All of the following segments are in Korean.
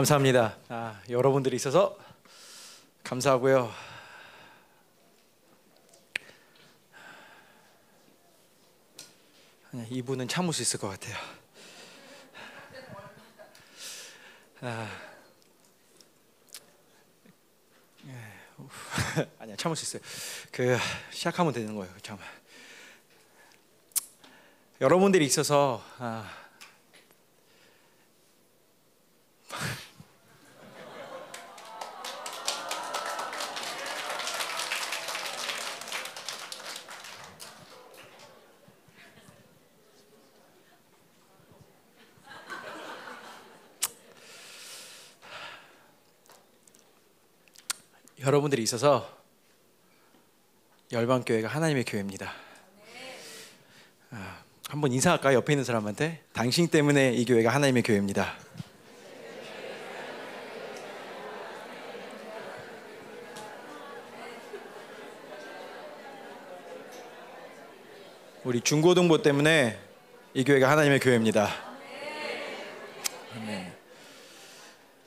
감사합니다. 아, 여러분들이 있어서 감사하고요. 이분은 참을 수 있을 것 같아요. 아, 예, 우, 아니야 참을 수 있어요. 그 시작하면 되는 거예요. 참. 여러분들이 있어서 아, 여러분들이 있어서 열방 교회가 하나님의 교회입니다. 아, 한번 인사할까요? 옆에 있는 사람한테 당신 때문에 이 교회가 하나님의 교회입니다. 우리 중고등부 때문에 이 교회가 하나님의 교회입니다. 아멘.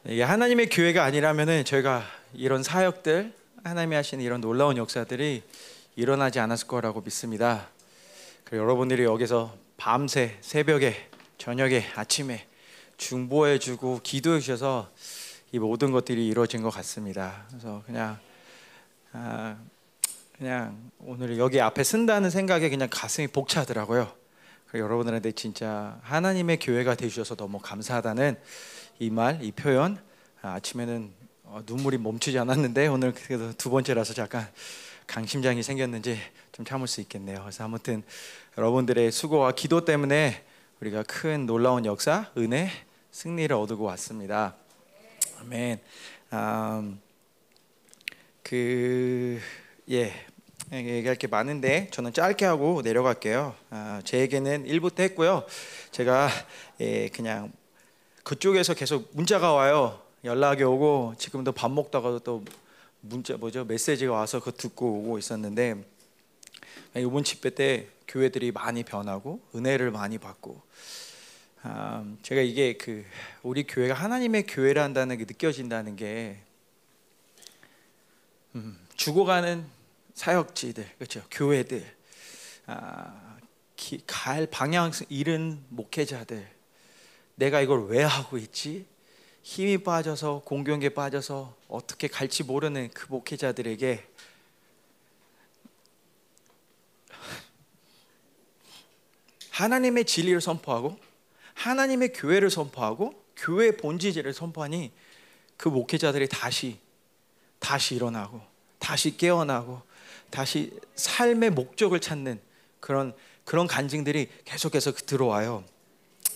이게 하나님의 교회가 아니라면은 저희가 이런 사역들 하나님이 하시는 이런 놀라운 역사들이 일어나지 않았을 거라고 믿습니다. 그리고 여러분들이 여기서 밤새 새벽에 저녁에 아침에 중보해 주고 기도해 주셔서 이 모든 것들이 이루어진 것 같습니다. 그래서 그냥 아, 그냥 오늘 여기 앞에 쓴다는 생각에 그냥 가슴이 벅차더라고요. 여러분들한테 진짜 하나님의 교회가 되주셔서 너무 감사하다는 이 말, 이 표현 아, 아침에는 어, 눈물이 멈추지 않았는데 오늘 그래도 두 번째라서 잠깐 강심장이 생겼는지 좀 참을 수 있겠네요. 그래서 아무튼 여러분들의 수고와 기도 때문에 우리가 큰 놀라운 역사, 은혜, 승리를 얻고 왔습니다. 아멘. 음, 그 예. 얘기할 게 많은데 저는 짧게 하고 내려갈게요. 아, 제에게는 1부터 했고요. 제가 예, 그냥 그쪽에서 계속 문자가 와요. 연락이 오고 지금도 밥 먹다가도 또 문자 뭐죠? 메시지가 와서 그 듣고 오고 있었는데 이번 집회 때 교회들이 많이 변하고 은혜를 많이 받고 아, 제가 이게 그 우리 교회가 하나님의 교회란다는 게 느껴진다는 게 음, 죽어가는 사역지들 그렇죠? 교회들 아, 기, 갈 방향 잃은 목회자들 내가 이걸 왜 하고 있지 힘이 빠져서 공경에 빠져서 어떻게 갈지 모르는 그 목회자들에게 하나님의 진리를 선포하고 하나님의 교회를 선포하고 교회 본질을 선포하니 그 목회자들이 다시 다시 일어나고 다시 깨어나고 다시 삶의 목적을 찾는 그런 그런 간증들이 계속해서 들어와요.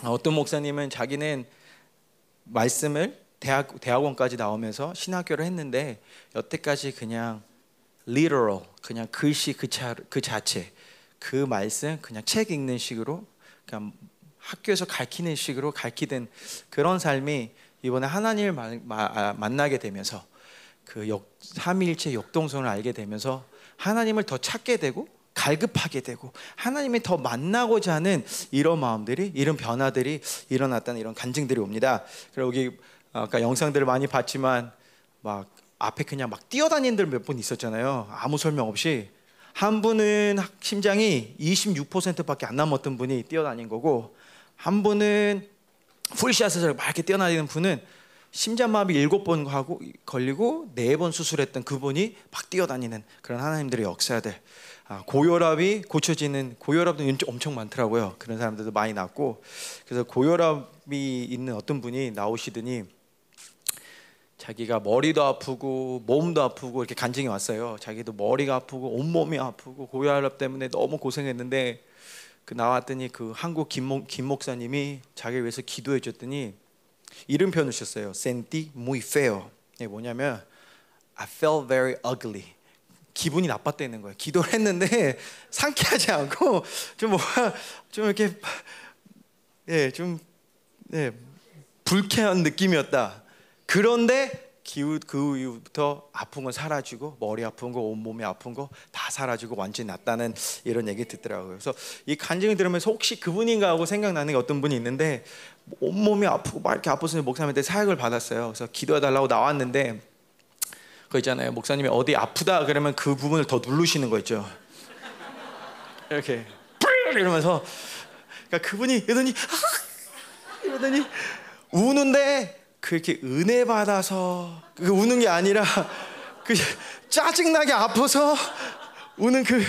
어떤 목사님은 자기는 말씀을 대학 대학원까지 나오면서 신학교를 했는데 여태까지 그냥 literal 그냥 글씨 그, 자, 그 자체 그 말씀 그냥 책 읽는 식으로 그냥 학교에서 가르치는 식으로 가르치던 그런 삶이 이번에 하나님을 마, 마, 만나게 되면서 그 역, 삼위일체 역동성을 알게 되면서 하나님을 더 찾게 되고 갈급하게 되고 하나님이 더 만나고자 하는 이런 마음들이 이런 변화들이 일어났다는 이런 간증들이 옵니다. 그리고 여기 아까 영상들을 많이 봤지만 막 앞에 그냥 막 뛰어다니는 몇분 있었잖아요. 아무 설명 없이 한 분은 심장이 26%밖에 안 남았던 분이 뛰어다닌 거고 한 분은 풀샷에서 막 이렇게 뛰어다니는 분은 심장마비 일곱 번 하고 걸리고 네 번 수술했던 그분이 막 뛰어다니는 그런 하나님들의 역사들. 아, 고혈압이 고쳐지는 고혈압도 엄청 많더라고요. 그런 사람들도 많이 났고 그래서 고혈압이 있는 어떤 분이 나오시더니 자기가 머리도 아프고 몸도 아프고 이렇게 간증이 왔어요. 자기도 머리가 아프고 온 몸이 아프고 고혈압 때문에 너무 고생했는데 그 나왔더니 그 한국 김목, 김 목사님이 자기 위해서 기도해 줬더니 이름 표현하셨어요. Sentí muy feo. 이게 뭐냐면 I felt very ugly. 기분이 나빴다는 거예요. 기도를 했는데 상쾌하지 않고 좀 뭐가 좀 이렇게 예, 좀 예, 불쾌한 느낌이었다. 그런데 그 이후부터 아픈 건 사라지고 머리 아픈 거 온몸이 아픈 거 다 사라지고 완전히 낫다는 이런 얘기 듣더라고요. 그래서 이 간증을 들으면서 혹시 그분인가 하고 생각나는 게 어떤 분이 있는데 온몸이 아프고 막 이렇게 아파서 목사님한테 사역을 받았어요. 그래서 기도해 달라고 나왔는데 그 있잖아요. 목사님이 어디 아프다 그러면 그 부분을 더 누르시는 거 있죠. 이렇게 이러면서 그러니까 그분이 이러더니 아! 이러더니 우는데 그렇게 은혜 받아서 그 우는 게 아니라 그 짜증나게 아파서 우는 그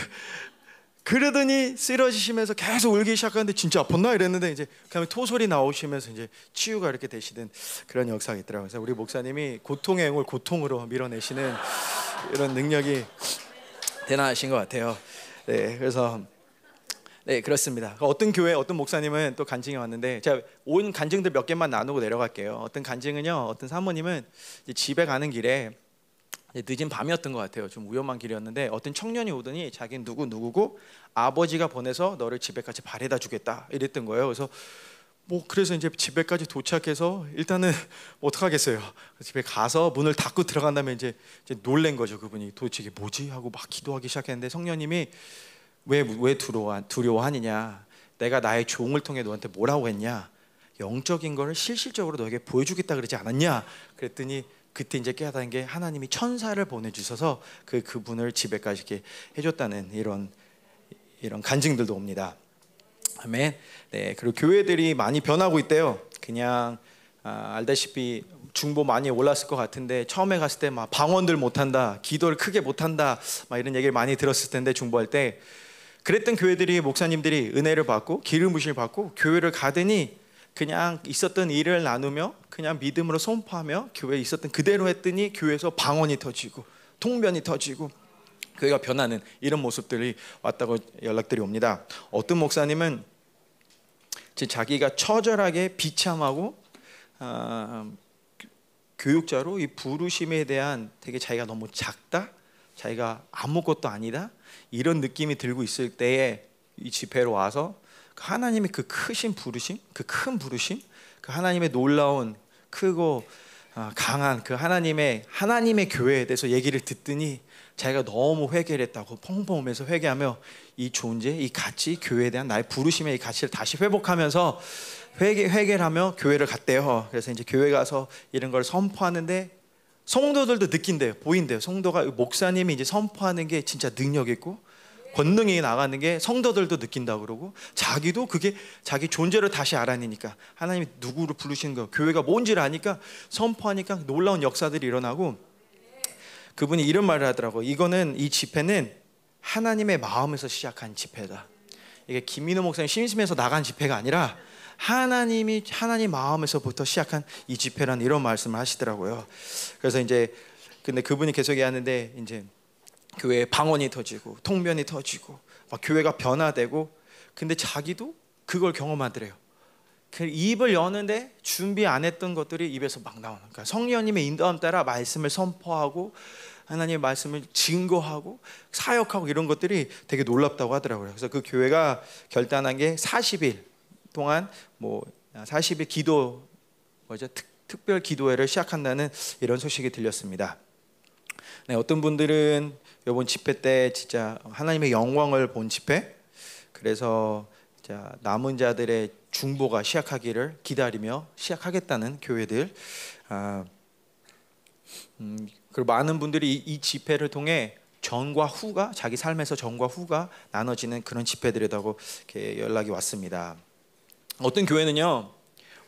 그러더니 쓰러지시면서 계속 울기 시작하는데 진짜 아팠나 이랬는데 이제 그다음에 토소리 나오시면서 이제 치유가 이렇게 되시는 그런 역사가 있더라고요. 그래서 우리 목사님이 고통의 영을 고통으로 밀어내시는 이런 능력이 대단하신 것 같아요. 네, 그래서 네 그렇습니다. 어떤 교회 어떤 목사님은 또 간증이 왔는데 제가 온 간증들 몇 개만 나누고 내려갈게요. 어떤 간증은요, 어떤 사모님은 이제 집에 가는 길에 늦은 밤이었던 것 같아요. 좀 위험한 길이었는데 어떤 청년이 오더니 자기는 누구 누구고 아버지가 보내서 너를 집에까지 바래다 주겠다 이랬던 거예요. 그래서 뭐 그래서 이제 집에까지 도착해서 일단은 뭐 어떡하겠어요. 집에 가서 문을 닫고 들어간 다음에 이제, 이제 놀란 거죠. 그분이 도대체 이게 뭐지 하고 막 기도하기 시작했는데 성령님이 왜 왜 두려워 두려워하느냐? 내가 나의 종을 통해 너한테 뭐라고 했냐? 영적인 거를 실질적으로 너에게 보여주겠다 그러지 않았냐? 그랬더니 그때 이제 깨닫는 게 하나님이 천사를 보내주셔서 그 그분을 집에까지 이렇게 해줬다는 이런 이런 간증들도 옵니다. 아멘. 네 그리고 교회들이 많이 변하고 있대요. 그냥 아, 알다시피 중보 많이 올랐을 것 같은데 처음에 갔을 때 막 방언들 못한다, 기도를 크게 못한다, 막 이런 얘기를 많이 들었을 텐데 중보할 때 그랬던 교회들이 목사님들이 은혜를 받고 기름 부심을 받고 교회를 가더니 그냥 있었던 일을 나누며 그냥 믿음으로 선포하며 교회에 있었던 그대로 했더니 교회에서 방언이 터지고 통변이 터지고 교회가 변하는 이런 모습들이 왔다고 연락들이 옵니다. 어떤 목사님은 자기가 처절하게 비참하고 아, 교육자로 이 부르심에 대한 되게 자기가 너무 작다, 자기가 아무것도 아니다 이런 느낌이 들고 있을 때에 이 집회로 와서 하나님의 그 크신 부르심, 그 큰 부르심, 그 하나님의 놀라운 크고 아, 강한 그 하나님의 하나님의 교회에 대해서 얘기를 듣더니 자기가 너무 회개를 했다고 펑펑하면서 회개하며 이 존재, 이 가치, 교회에 대한 나의 부르심의 이 가치를 다시 회복하면서 회개 회개를 하며 교회를 갔대요. 그래서 이제 교회 가서 이런 걸 선포하는데 성도들도 느낀대요. 보인대요. 성도가 목사님이 이제 선포하는 게 진짜 능력 있고 권능이 나가는 게 성도들도 느낀다 그러고 자기도 그게 자기 존재를 다시 알아내니까 하나님이 누구를 부르시는 거 교회가 뭔지를 아니까 선포하니까 놀라운 역사들이 일어나고 그분이 이런 말을 하더라고. 이거는 이 집회는 하나님의 마음에서 시작한 집회다. 이게 김민호 목사님 심심해서 나간 집회가 아니라 하나님이 하나님 마음에서부터 시작한 이 집회라는 이런 말씀을 하시더라고요. 그래서 이제 근데 그분이 계속 얘기하는데 이제 교회에 방언이 터지고 통변이 터지고 막 교회가 변화되고 근데 자기도 그걸 경험하더래요. 그 입을 여는데 준비 안 했던 것들이 입에서 막 나오는. 그러니까 성령님의 인도함 따라 말씀을 선포하고 하나님의 말씀을 증거하고 사역하고 이런 것들이 되게 놀랍다고 하더라고요. 그래서 그 교회가 결단한 게 40일 동안 뭐 40일 기도 뭐죠 특, 특별 기도회를 시작한다는 이런 소식이 들렸습니다. 네, 어떤 분들은 이번 집회 때 진짜 하나님의 영광을 본 집회. 그래서 자, 남은 자들의 중보가 시작하기를 기다리며 시작하겠다는 교회들. 아, 음, 그리고 많은 분들이 이, 이 집회를 통해 전과 후가 자기 삶에서 전과 후가 나눠지는 그런 집회들이라고 이렇게 연락이 왔습니다. 어떤 교회는요,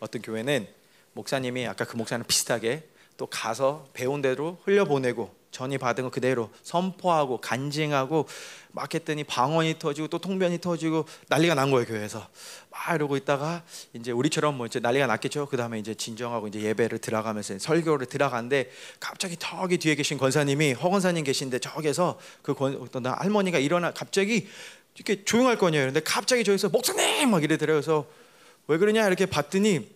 어떤 교회는 목사님이 아까 그 목사님 비슷하게 또 가서 배운 대로 흘려보내고 전이 받은 거 그대로 선포하고 간증하고 막 했더니 방언이 터지고 또 통변이 터지고 난리가 난 거예요 교회에서. 막 이러고 있다가 이제 우리처럼 뭐 이제 난리가 났겠죠? 그 다음에 이제 진정하고 이제 예배를 들어가면서 설교를 들어가는데 갑자기 저기 뒤에 계신 권사님이 허 권사님 계신데 저기에서 그 권, 어떤 할머니가 일어나 갑자기 이렇게 조용할 거냐 그런데 갑자기 저기서 목사님! 막 이래더래요. 그래서 왜 그러냐? 이렇게 봤더니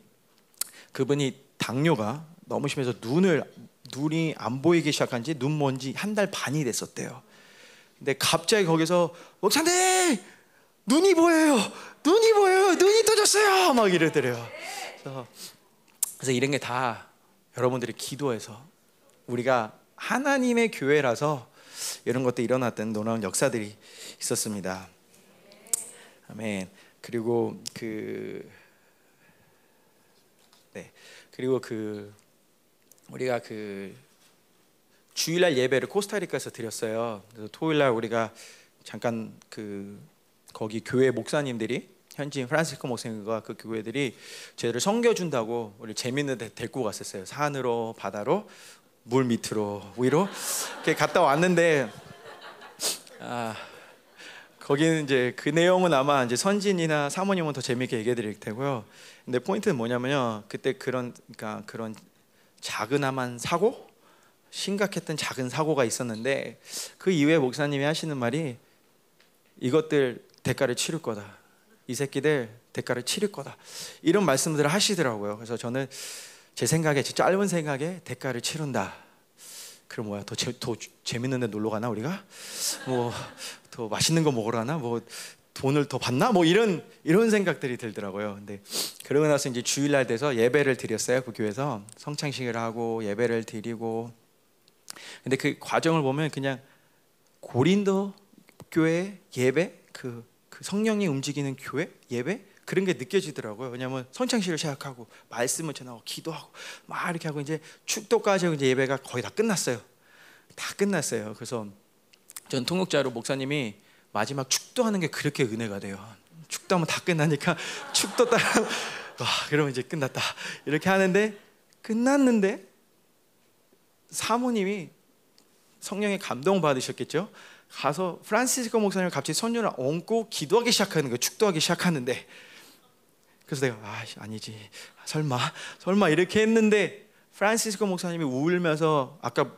그분이 당뇨가 너무 심해서 눈을 눈이 안 보이기 시작한 지 눈 먼지 한 달 반이 됐었대요. 근데 갑자기 거기서 목사님 눈이 보여요. 눈이 보여요. 눈이 떠졌어요. 막 이러더래요. 그래서, 그래서 이런 게 다 여러분들이 기도해서 우리가 하나님의 교회라서 이런 것도 일어났던 놀라운 역사들이 있었습니다. 아멘. 그리고 그 네. 그리고 그 우리가 그 주일날 예배를 코스타리카에서 드렸어요. 그래서 토요일날 우리가 잠깐 그 거기 교회 목사님들이 현지인 프란시스코 목사님과 그 교회들이 저희를 섬겨준다고 우리 재밌는 데 데리고 갔었어요. 산으로 바다로 물 밑으로 위로 이렇게 갔다 왔는데 아 거기는 이제 그 내용은 아마 이제 선진이나 사모님은 더 재밌게 얘기해 드릴 테고요. 근데 포인트는 뭐냐면요. 그때 그런 그러니까 그런 작은함한 사고 심각했던 작은 사고가 있었는데 그 이후에 목사님이 하시는 말이 이것들 대가를 치를 거다. 이 새끼들 대가를 치를 거다. 이런 말씀들을 하시더라고요. 그래서 저는 제 생각에 제 짧은 생각에 대가를 치른다. 그럼 뭐야 더, 재, 더 재밌는 데 놀러 가나 우리가? 뭐 더 맛있는 거 먹으러 가나? 뭐 돈을 더 받나? 뭐 이런 이런 생각들이 들더라고요. 근데 그러고 나서 이제 주일날 돼서 예배를 드렸어요. 그 교회에서 성창식을 하고 예배를 드리고 근데 그 과정을 보면 그냥 고린도 교회 예배 그, 그 성령이 움직이는 교회 예배 그런 게 느껴지더라고요. 왜냐하면 선창식을 시작하고 말씀을 전하고 기도하고 막 이렇게 하고 이제 축도까지 이제 예배가 거의 다 끝났어요. 다 끝났어요. 그래서 전 통역자로 목사님이 마지막 축도하는 게 그렇게 은혜가 돼요. 축도하면 다 끝나니까 축도 따라 와 그러면 이제 끝났다 이렇게 하는데 끝났는데 사모님이 성령의 감동 받으셨겠죠. 가서 프란시스코 목사님을 갑자기 손녀를 얹고 기도하기 시작하는 거예요. 축도하기 시작하는데 그래서 내가 아 아니지 설마 설마 이렇게 했는데 프란시스코 목사님이 울면서 아까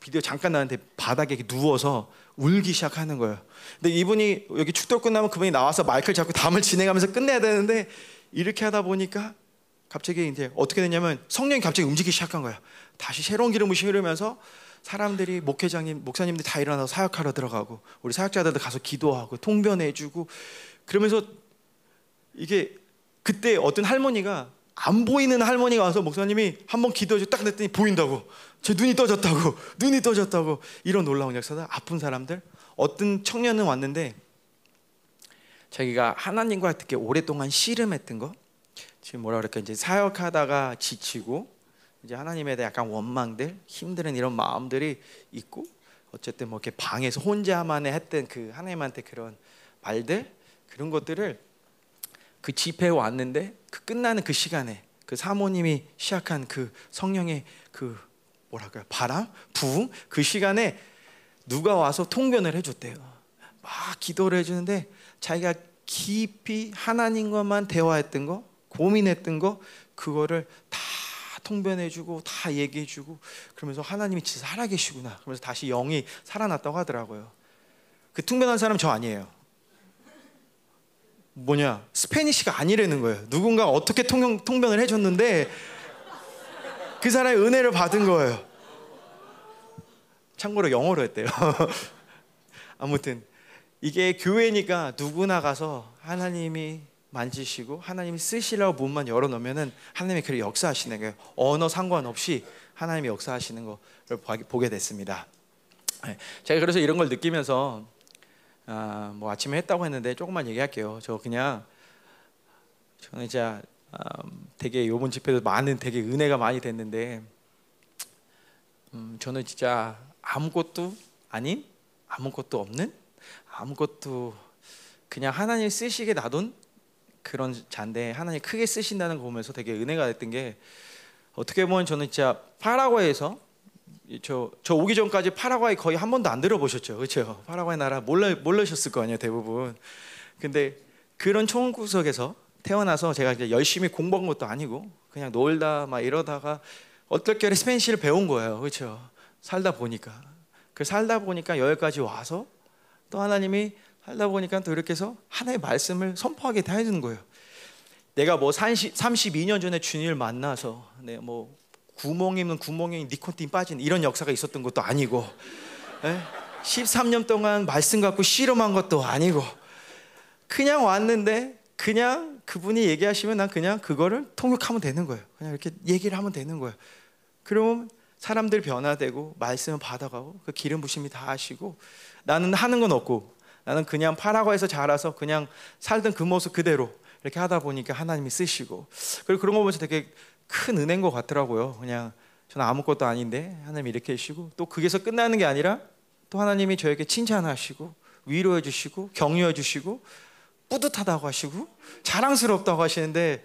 비디오 잠깐 나왔는데 바닥에 누워서 울기 시작하는 거예요. 근데 이분이 여기 축도 끝나면 그분이 나와서 마이크를 잡고 담을 진행하면서 끝내야 되는데 이렇게 하다 보니까 갑자기 이제 어떻게 됐냐면 성령이 갑자기 움직이기 시작한 거예요. 다시 새로운 기름을 실으면서 사람들이 목회장님, 목사님들 다 일어나서 사역하러 들어가고 우리 사역자들도 가서 기도하고 통변해주고 그러면서 이게 그때 어떤 할머니가 안 보이는 할머니가 와서 목사님이 한번 기도해줘 딱 냈더니 보인다고 제 눈이 떠졌다고 눈이 떠졌다고 이런 놀라운 역사다. 아픈 사람들. 어떤 청년은 왔는데 자기가 하나님과 되게 오랫동안 씨름했던 거. 지금 뭐라 그럴까 이제 사역하다가 지치고 이제 하나님에 대한 약간 원망들 힘든 이런 마음들이 있고 어쨌든 뭐 이렇게 방에서 혼자만에 했던 그 하나님한테 그런 말들 그런 것들을 그 집회에 왔는데 그 끝나는 그 시간에 그 사모님이 시작한 그 성령의 그 뭐랄까요? 바람? 부흥? 그 시간에 누가 와서 통변을 해줬대요. 막 기도를 해주는데 자기가 깊이 하나님과만 대화했던 거 고민했던 거 그거를 다 통변해주고 다 얘기해주고 그러면서 하나님이 진짜 살아계시구나. 그러면서 다시 영이 살아났다고 하더라고요. 그 통변한 사람 저 아니에요. 뭐냐? 스페니시가 아니라는 거예요. 누군가 어떻게 통영, 통변을 해줬는데 그 사람의 은혜를 받은 거예요. 참고로 영어로 했대요. 아무튼 이게 교회니까 누구나 가서 하나님이 만지시고 하나님이 쓰시라고 문만 열어놓으면은 하나님이 그렇게 역사하시는 거예요. 언어 상관없이 하나님이 역사하시는 거를 보게 됐습니다. 네, 제가 그래서 이런 걸 느끼면서 아, 뭐 아침에 했다고 했는데 조금만 얘기할게요. 저 그냥 저는 진짜 음, 되게 이번 집회도 많은 되게 은혜가 많이 됐는데 음, 저는 진짜 아무것도 아닌 아무것도 없는 아무것도 그냥 하나님 쓰시게 놔둔 그런 자인데 하나님 크게 쓰신다는 거 보면서 되게 은혜가 됐던 게 어떻게 보면 저는 진짜 파라과이에서 저, 저 오기 전까지 파라과이 거의 한 번도 안 들어보셨죠, 그렇죠? 파라과이 나라 몰라 몰라셨을 거 아니에요, 대부분. 근데 그런 총구석에서 태어나서 제가 이제 열심히 공부한 것도 아니고 그냥 놀다 막 이러다가 어떻게 스페인시를 배운 거예요, 그렇죠? 살다 보니까 그 살다 보니까 여기까지 와서 또 하나님이 살다 보니까 또 이렇게 해서 하나의 말씀을 선포하게 다 해주는 거예요. 내가 뭐 30, 32년 전에 주님을 만나서 네, 뭐 구멍이면 구멍에 니코틴 빠진 이런 역사가 있었던 것도 아니고 에? 13년 동안 말씀 갖고 실험한 것도 아니고 그냥 왔는데 그냥 그분이 얘기하시면 난 그냥 그거를 통역하면 되는 거예요. 그냥 이렇게 얘기를 하면 되는 거예요. 그러면 사람들 변화되고 말씀을 받아가고 그 기름 부심이 다 하시고 나는 하는 건 없고 나는 그냥 파라과에서 자라서 그냥 살던 그 모습 그대로 이렇게 하다 보니까 하나님이 쓰시고 그리고 그런 거 보면서 되게 큰 은혜인 것 같더라고요. 그냥 저는 아무것도 아닌데 하나님이 이렇게 해주시고 또 그게서 끝나는 게 아니라 또 하나님이 저에게 칭찬하시고 위로해 주시고 격려해 주시고 뿌듯하다고 하시고 자랑스럽다고 하시는데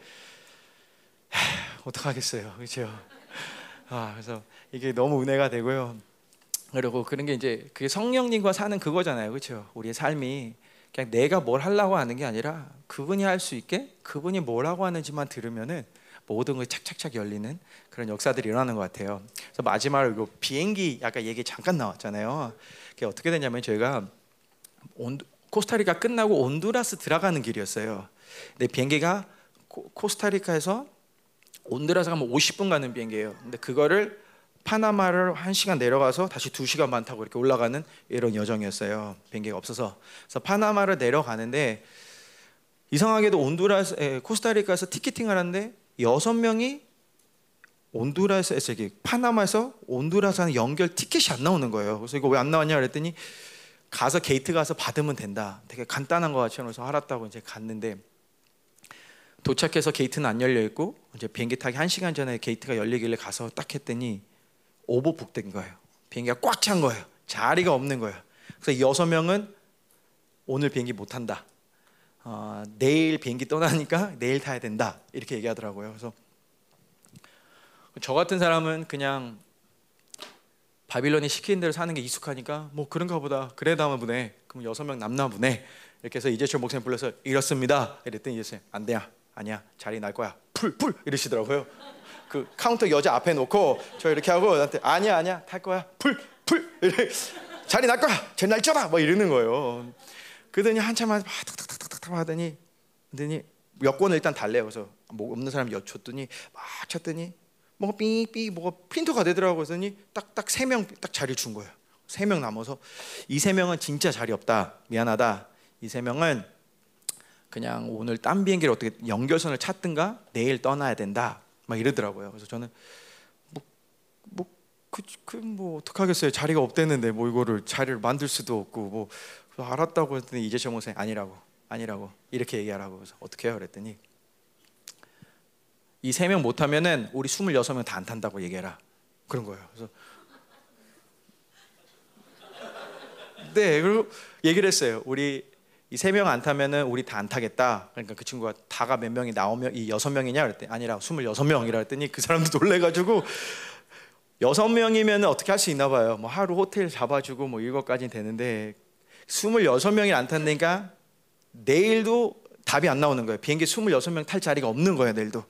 어떡하겠어요. 그렇죠? 아, 그래서 이게 너무 은혜가 되고요. 그리고 그런 게 이제 그게 성령님과 사는 그거잖아요. 그렇죠? 우리의 삶이 그냥 내가 뭘 하려고 하는 게 아니라 그분이 할 수 있게 그분이 뭐라고 하는지만 들으면은 모든 게 착착착 열리는 그런 역사들이 일어나는 것 같아요. 그래서 마지막으로 비행기 아까 얘기 잠깐 나왔잖아요. 그게 어떻게 됐냐면 저희가 온두, 코스타리카 끝나고 온두라스 들어가는 길이었어요. 근데 비행기가 코, 코스타리카에서 온두라스 가면 50분 가는 비행기예요. 근데 그거를 파나마를 한 시간 내려가서 다시 두 시간 반 타고 이렇게 올라가는 이런 여정이었어요. 비행기가 없어서. 그래서 파나마를 내려가는데 이상하게도 온두라스, 에, 코스타리카에서 티켓팅을 하는데 여섯 명이 온두라스에서 저기 파나마에서 온두라스 하는 연결 티켓이 안 나오는 거예요. 그래서 이거 왜 안 나왔냐 그랬더니 가서 게이트 가서 받으면 된다. 되게 간단한 거 같이 그래서 알았다고 이제 갔는데 도착해서 게이트는 안 열려 있고 이제 비행기 타기 한 시간 전에 게이트가 열리길래 가서 딱 했더니 overbook 된 거예요. 비행기가 꽉 찬 거예요. 자리가 없는 거예요. 그래서 여섯 명은 오늘 비행기 못 탄다. 어, 내일 비행기 떠나니까 내일 타야 된다. 이렇게 얘기하더라고요. 그래서 저 같은 사람은 그냥 바빌론이 시키는 대로 사는 게 익숙하니까 뭐 그런가 보다. 그래 다음 보네. 그럼 여섯 명 남나 보네. 이렇게 해서 이재철 목사님 불러서 이렇습니다. 이랬더니 이재철 안 돼야. 아니야. 자리 날 거야. 풀 풀 이러시더라고요. 그 카운터 여자 앞에 놓고 저 이렇게 하고 나한테 아니야 아니야 탈 거야. 풀 풀. 이래. 자리 날 거야. 쟤 날쪄라. 뭐 이러는 거예요. 그러더니 한참 막 탁탁탁탁탁 하더니 그러더니 여권을 일단 달래요. 그래서 뭐 없는 사람 여쭸더니 막 쳤더니 뭐가 삐삐 뭐가 프린터가 되더라고 그랬더니 딱딱 세 명 딱 자리 준 거예요. 세 명 남아서 이 세 명은 진짜 자리 없다. 미안하다. 이 세 명은 그냥 오늘 딴 비행기를 어떻게 연결선을 찾든가 내일 떠나야 된다. 막 이러더라고요. 그래서 저는 뭐 뭐그그뭐 어떡하겠어요. 자리가 없댔는데 뭐 이거를 자리를 만들 수도 없고 뭐 알았다고 했더니 정 목사님 아니라고 아니라고 이렇게 얘기하라고 그래서 어떻게 해요? 그랬더니 이 세 명 못하면은 우리 26명 다 안 탄다고 얘기해라 그런 거예요. 그래서 네 그리고 얘기를 했어요. 우리 이 세 명 안 타면은 우리 다 안 타겠다. 그러니까 그 친구가 다가 몇 명이 나오면 이 여섯 명이냐 그랬더니 아니라 26명이라 했더니 그 사람도 놀래가지고 여섯 명이면 어떻게 할 수 있나 봐요. 뭐 하루 호텔 잡아주고 뭐 이것까지 되는데 26명이 안 탄다니까 내일도 답이 안 나오는 거예요. 비행기 26명 탈 자리가 없는 거예요, 내일도.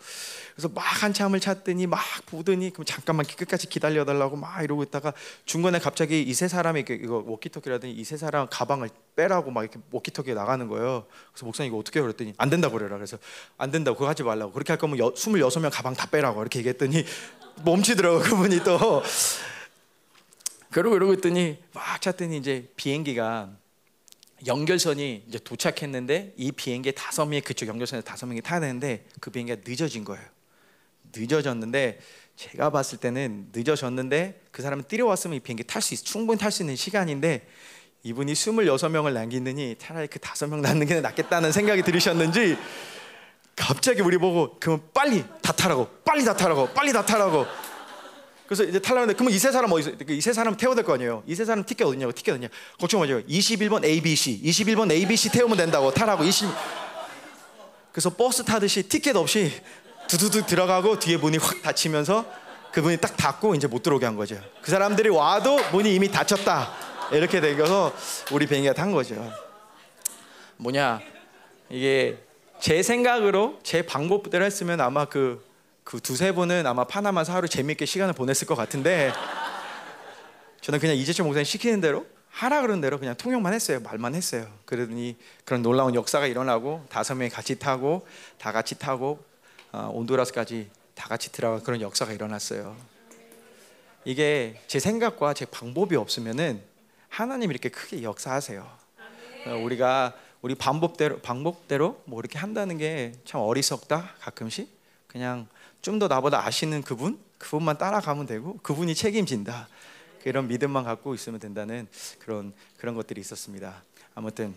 그래서 막 한참을 찾더니 막 보더니 그럼 잠깐만 끝까지 기다려 달라고 막 이러고 있다가 중간에 갑자기 이 세 사람이 이거 워키토키라더니 이 세 사람 가방을 빼라고 막 이렇게 워키토키에 나가는 거예요. 그래서 목사님 이거 어떻게? 그랬더니 안 된다고 그래라. 그래서 안 된다고 그거 하지 말라고. 그렇게 할 거면 여, 26명 가방 다 빼라고 이렇게 얘기했더니 멈추더라고 그분이 또 그러고 이러고 있더니 막 찾더니 이제 비행기가 연결선이 이제 도착했는데 이 비행기에 다섯 명이 그쪽 연결선에 다섯 명이 타야 되는데 그 비행기가 늦어진 거예요. 늦어졌는데 제가 봤을 때는 늦어졌는데 그 사람은 뛰어왔으면 이 비행기 탈 수 있, 충분히 탈 수 있는 시간인데 이분이 26명을 남기느니 차라리 그 다섯 명 남는 게 낫겠다는 생각이 들으셨는지 갑자기 우리 보고 그러면 빨리 다 타라고 빨리 다 타라고 빨리 다 타라고. 그래서 이제 탈라는데 그러면 이 세 사람 어디서 이 세 사람 태워야 될 거 아니에요? 이 세 사람 티켓 어디냐고 티켓 어디냐. 걱정 마세요. 21번 ABC 21번 ABC 태우면 된다고 타라고 20 그래서 버스 타듯이 티켓 없이 두두두 들어가고 뒤에 문이 확 닫히면서 그분이 딱 닫고 이제 못 들어오게 한 거죠. 그 사람들이 와도 문이 이미 닫혔다. 이렇게 되어서 우리 비행기가 탄 거죠. 뭐냐 이게 제 생각으로 제 방법대로 했으면 아마 그, 그 두세 분은 아마 파나마에서 하루 재밌게 시간을 보냈을 것 같은데 저는 그냥 이재철 목사님 시키는 대로 하라 그러는 대로 그냥 통역만 했어요. 말만 했어요. 그러더니 그런 놀라운 역사가 일어나고 다섯 명이 같이 타고 다 같이 타고 어, 온두라스까지 다 같이 들어가 그런 역사가 일어났어요 이게 제 생각과 제 방법이 없으면은 하나님 이렇게 크게 역사하세요 어, 우리가 우리 방법대로 방법대로 뭐 이렇게 한다는 게 참 어리석다 가끔씩 그냥 좀 더 나보다 아시는 그분 그분만 따라가면 되고 그분이 책임진다. 그런 믿음만 갖고 있으면 된다는 그런 그런 것들이 있었습니다. 아무튼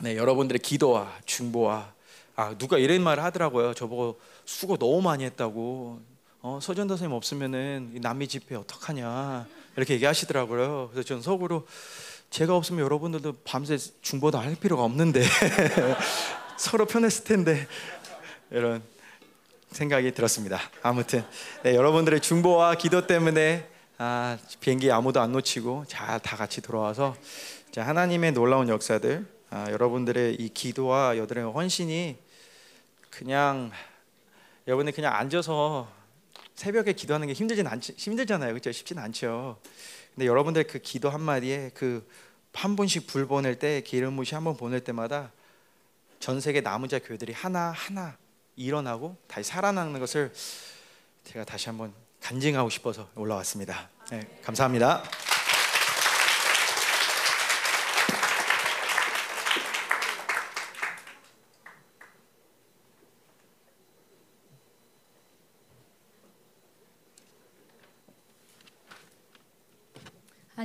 네, 여러분들의 기도와 중보와 아 누가 이런 말을 하더라고요. 저보고 수고 너무 많이 했다고. 어, 서전도 선생님 없으면은 이 남미 집회 어떡하냐 이렇게 얘기하시더라고요. 그래서 저는 속으로 제가 없으면 여러분들도 밤새 중보도 할 필요가 없는데 서로 편했을 텐데 이런 생각이 들었습니다. 아무튼 네, 여러분들의 중보와 기도 때문에 아, 비행기 아무도 안 놓치고 잘 다 같이 돌아와서 자, 하나님의 놀라운 역사들 아, 여러분들의 이 기도와 여러분의 헌신이 그냥 여러분이 그냥 앉아서 새벽에 기도하는 게 힘들진 않 힘들잖아요. 그렇죠? 쉽진 않죠. 근데 여러분들 그 기도 한 마디에 그한 분씩 불 보낼 때 기름 무시 한 번 보낼 때마다 전 세계 남은 자 교회들이 하나 하나 일어나고 다시 살아나는 것을 제가 다시 한번 간증하고 싶어서 올라왔습니다. 네, 감사합니다.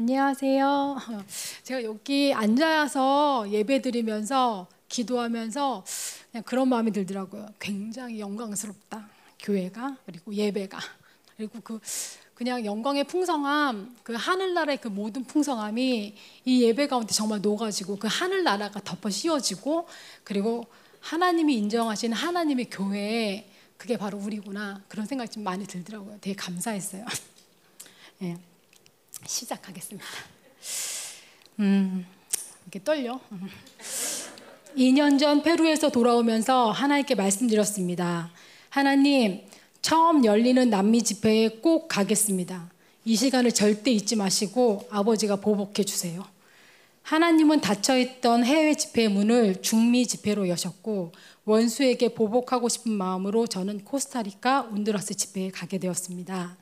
안녕하세요. 제가 여기 앉아서 예배 드리면서 기도하면서 그냥 그런 마음이 들더라고요. 굉장히 영광스럽다. 교회가 그리고 예배가 그리고 그 그냥 영광의 풍성함, 그 하늘나라의 그 모든 풍성함이 이 예배 가운데 정말 녹아지고 그 하늘나라가 덮어 씌워지고 그리고 하나님이 인정하시는 하나님의 교회 그게 바로 우리구나 그런 생각이 좀 많이 들더라고요. 되게 감사했어요. 예. 시작하겠습니다. 음, 이렇게 떨려. 2년 전 페루에서 돌아오면서 하나님께 말씀드렸습니다. 하나님, 처음 열리는 남미 집회에 꼭 가겠습니다. 이 시간을 절대 잊지 마시고 아버지가 보복해 주세요. 하나님은 닫혀있던 해외 집회의 문을 중미 집회로 여셨고 원수에게 보복하고 싶은 마음으로 저는 코스타리카 온두라스 집회에 가게 되었습니다.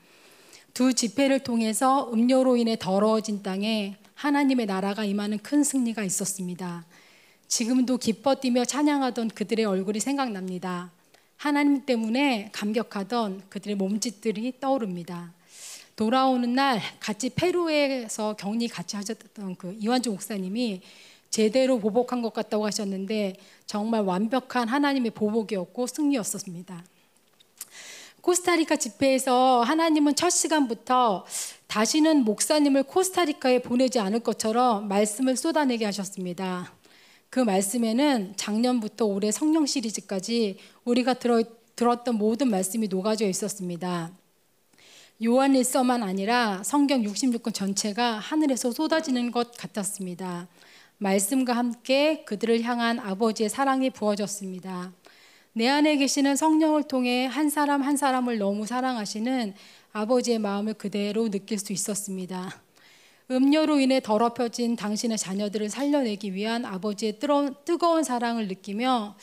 두 집회를 통해서 음료로 인해 더러워진 땅에 하나님의 나라가 임하는 큰 승리가 있었습니다. 지금도 기뻐 뛰며 찬양하던 그들의 얼굴이 생각납니다. 하나님 때문에 감격하던 그들의 몸짓들이 떠오릅니다. 돌아오는 날 같이 페루에서 격리 같이 하셨던 그 이완주 목사님이 제대로 보복한 것 같다고 하셨는데 정말 완벽한 하나님의 보복이었고 승리였었습니다. 코스타리카 집회에서 하나님은 첫 시간부터 다시는 목사님을 코스타리카에 보내지 않을 것처럼 말씀을 쏟아내게 하셨습니다. 그 말씀에는 작년부터 올해 성령 시리즈까지 우리가 들어, 들었던 모든 말씀이 녹아져 있었습니다. 요한일서만 아니라 성경 66권 전체가 하늘에서 쏟아지는 것 같았습니다. 말씀과 함께 그들을 향한 아버지의 사랑이 부어졌습니다. 내 안에 계시는 성령을 통해 한 사람 한 사람을 너무 사랑하시는 아버지의 마음을 그대로 느낄 수 있었습니다. 음료로 인해 더럽혀진 당신의 자녀들을 살려내기 위한 아버지의 뜨거운 사랑을 느끼며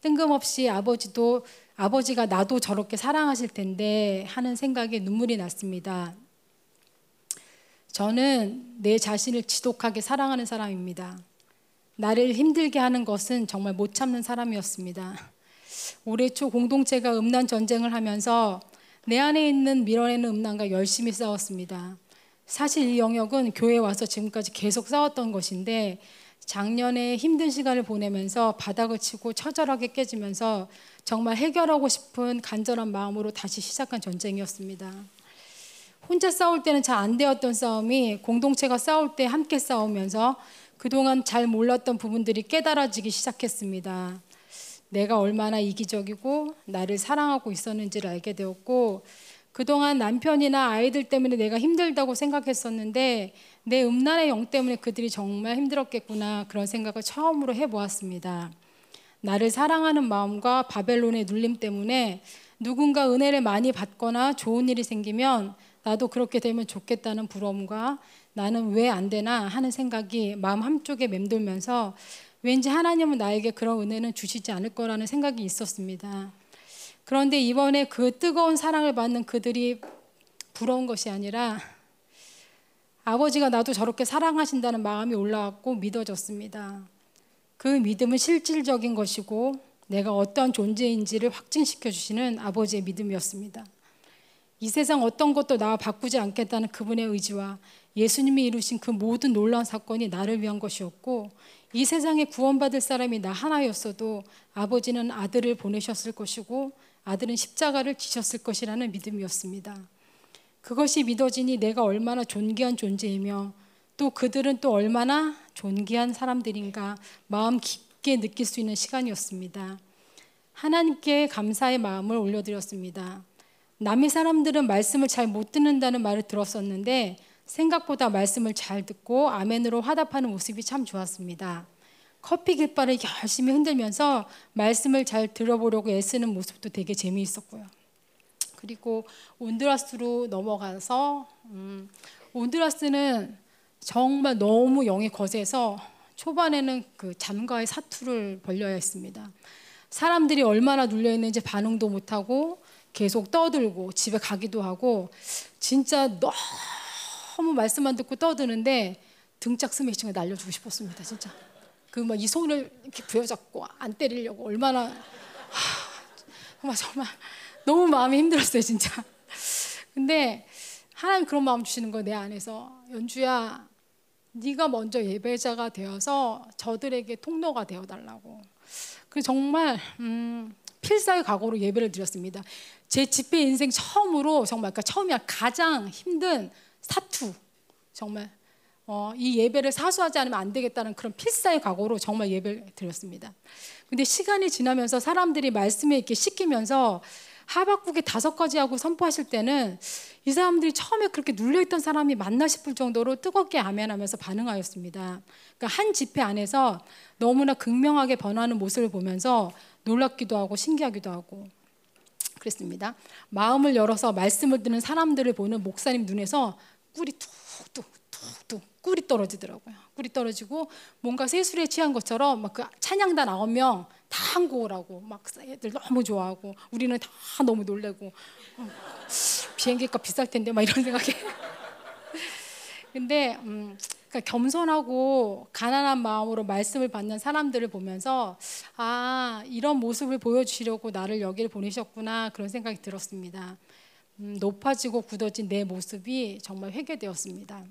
뜬금없이 아버지도 아버지가 나도 저렇게 사랑하실 텐데 하는 생각에 눈물이 났습니다. 저는 내 자신을 지독하게 사랑하는 사람입니다. 나를 힘들게 하는 것은 정말 못 참는 사람이었습니다. 올해 초 공동체가 음란 전쟁을 하면서 내 안에 있는 밀어내는 음란과 열심히 싸웠습니다. 사실 이 영역은 교회 와서 지금까지 계속 싸웠던 것인데 작년에 힘든 시간을 보내면서 바닥을 치고 처절하게 깨지면서 정말 해결하고 싶은 간절한 마음으로 다시 시작한 전쟁이었습니다. 혼자 싸울 때는 잘 안 되었던 싸움이 공동체가 싸울 때 함께 싸우면서 그동안 잘 몰랐던 부분들이 깨달아지기 시작했습니다. 내가 얼마나 이기적이고 나를 사랑하고 있었는지를 알게 되었고 그동안 남편이나 아이들 때문에 내가 힘들다고 생각했었는데 내 음란의 영 때문에 그들이 정말 힘들었겠구나 그런 생각을 처음으로 해보았습니다. 나를 사랑하는 마음과 바벨론의 눌림 때문에 누군가 은혜를 많이 받거나 좋은 일이 생기면 나도 그렇게 되면 좋겠다는 부러움과 나는 왜 안 되나 하는 생각이 마음 한쪽에 맴돌면서 왠지 하나님은 나에게 그런 은혜는 주시지 않을 거라는 생각이 있었습니다. 그런데 이번에 그 뜨거운 사랑을 받는 그들이 부러운 것이 아니라 아버지가 나도 저렇게 사랑하신다는 마음이 올라왔고 믿어졌습니다. 그 믿음은 실질적인 것이고 내가 어떠한 존재인지를 확증시켜 주시는 아버지의 믿음이었습니다. 이 세상 어떤 것도 나와 바꾸지 않겠다는 그분의 의지와 예수님이 이루신 그 모든 놀라운 사건이 나를 위한 것이었고 이 세상에 구원받을 사람이 나 하나였어도 아버지는 아들을 보내셨을 것이고 아들은 십자가를 지셨을 것이라는 믿음이었습니다. 그것이 믿어지니 내가 얼마나 존귀한 존재이며 또 그들은 또 얼마나 존귀한 사람들인가 마음 깊게 느낄 수 있는 시간이었습니다. 하나님께 감사의 마음을 올려드렸습니다. 남의 사람들은 말씀을 잘 못 듣는다는 말을 들었었는데 생각보다 말씀을 잘 듣고 아멘으로 화답하는 모습이 참 좋았습니다. 커피 깃발을 열심히 흔들면서 말씀을 잘 들어보려고 애쓰는 모습도 되게 재미있었고요. 그리고 온두라스로 넘어가서 음, 온두라스는 정말 너무 영이 거세서 초반에는 그 잠가의 사투를 벌려야 했습니다. 사람들이 얼마나 눌려 있는지 반응도 못하고 계속 떠들고 집에 가기도 하고 진짜 너무 말씀만 듣고 떠드는데 등짝 스매싱을 날려주고 싶었습니다. 진짜 그 막 이 손을 이렇게 부여잡고 안 때리려고 얼마나 하, 정말 너무 마음이 힘들었어요 진짜. 근데 하나님 그런 마음 주시는 거 내 안에서 연주야 네가 먼저 예배자가 되어서 저들에게 통로가 되어 달라고. 그 정말 음, 필사의 각오로 예배를 드렸습니다. 제 집회 인생 처음으로 정말 그러니까 처음이야 가장 힘든 사투 정말 어, 이 예배를 사수하지 않으면 안 되겠다는 그런 필사의 각오로 정말 예배를 드렸습니다. 근데 시간이 지나면서 사람들이 말씀에 이렇게 시키면서 하박국의 다섯 가지 하고 선포하실 때는 이 사람들이 처음에 그렇게 눌려있던 사람이 맞나 싶을 정도로 뜨겁게 아멘하면서 반응하였습니다. 그러니까 한 집회 안에서 너무나 극명하게 변하는 모습을 보면서 놀랍기도 하고 신기하기도 하고 그랬습니다. 마음을 열어서 말씀을 듣는 사람들을 보는 목사님 눈에서 꿀이 툭툭 툭툭 꿀이 떨어지더라고요. 꿀이 떨어지고 뭔가 세술에 취한 것처럼 막 그 찬양단 아홉 명 다 한국어라고 막 애들 너무 좋아하고 우리는 다 너무 놀래고 어, 비행기값 비쌀 텐데 막 이런 생각에 근데 음, 그러니까 겸손하고 가난한 마음으로 말씀을 받는 사람들을 보면서 아 이런 모습을 보여주시려고 나를 여기를 보내셨구나 그런 생각이 들었습니다. 음, 높아지고 굳어진 내 모습이 정말 회개되었습니다.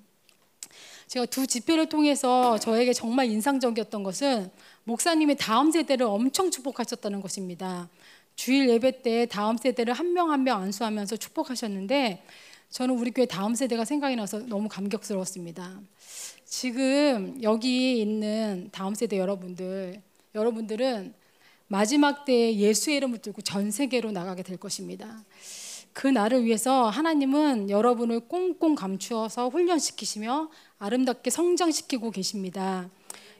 제가 두 집회를 통해서 저에게 정말 인상적이었던 것은 목사님이 다음 세대를 엄청 축복하셨다는 것입니다. 주일 예배 때 다음 세대를 한 명 한 명 안수하면서 축복하셨는데 저는 우리 교회 다음 세대가 생각이 나서 너무 감격스러웠습니다. 지금 여기 있는 다음 세대 여러분들, 여러분들은 마지막 때에 예수의 이름을 들고 전 세계로 나가게 될 것입니다. 그 날을 위해서 하나님은 여러분을 꽁꽁 감추어서 훈련시키시며 아름답게 성장시키고 계십니다.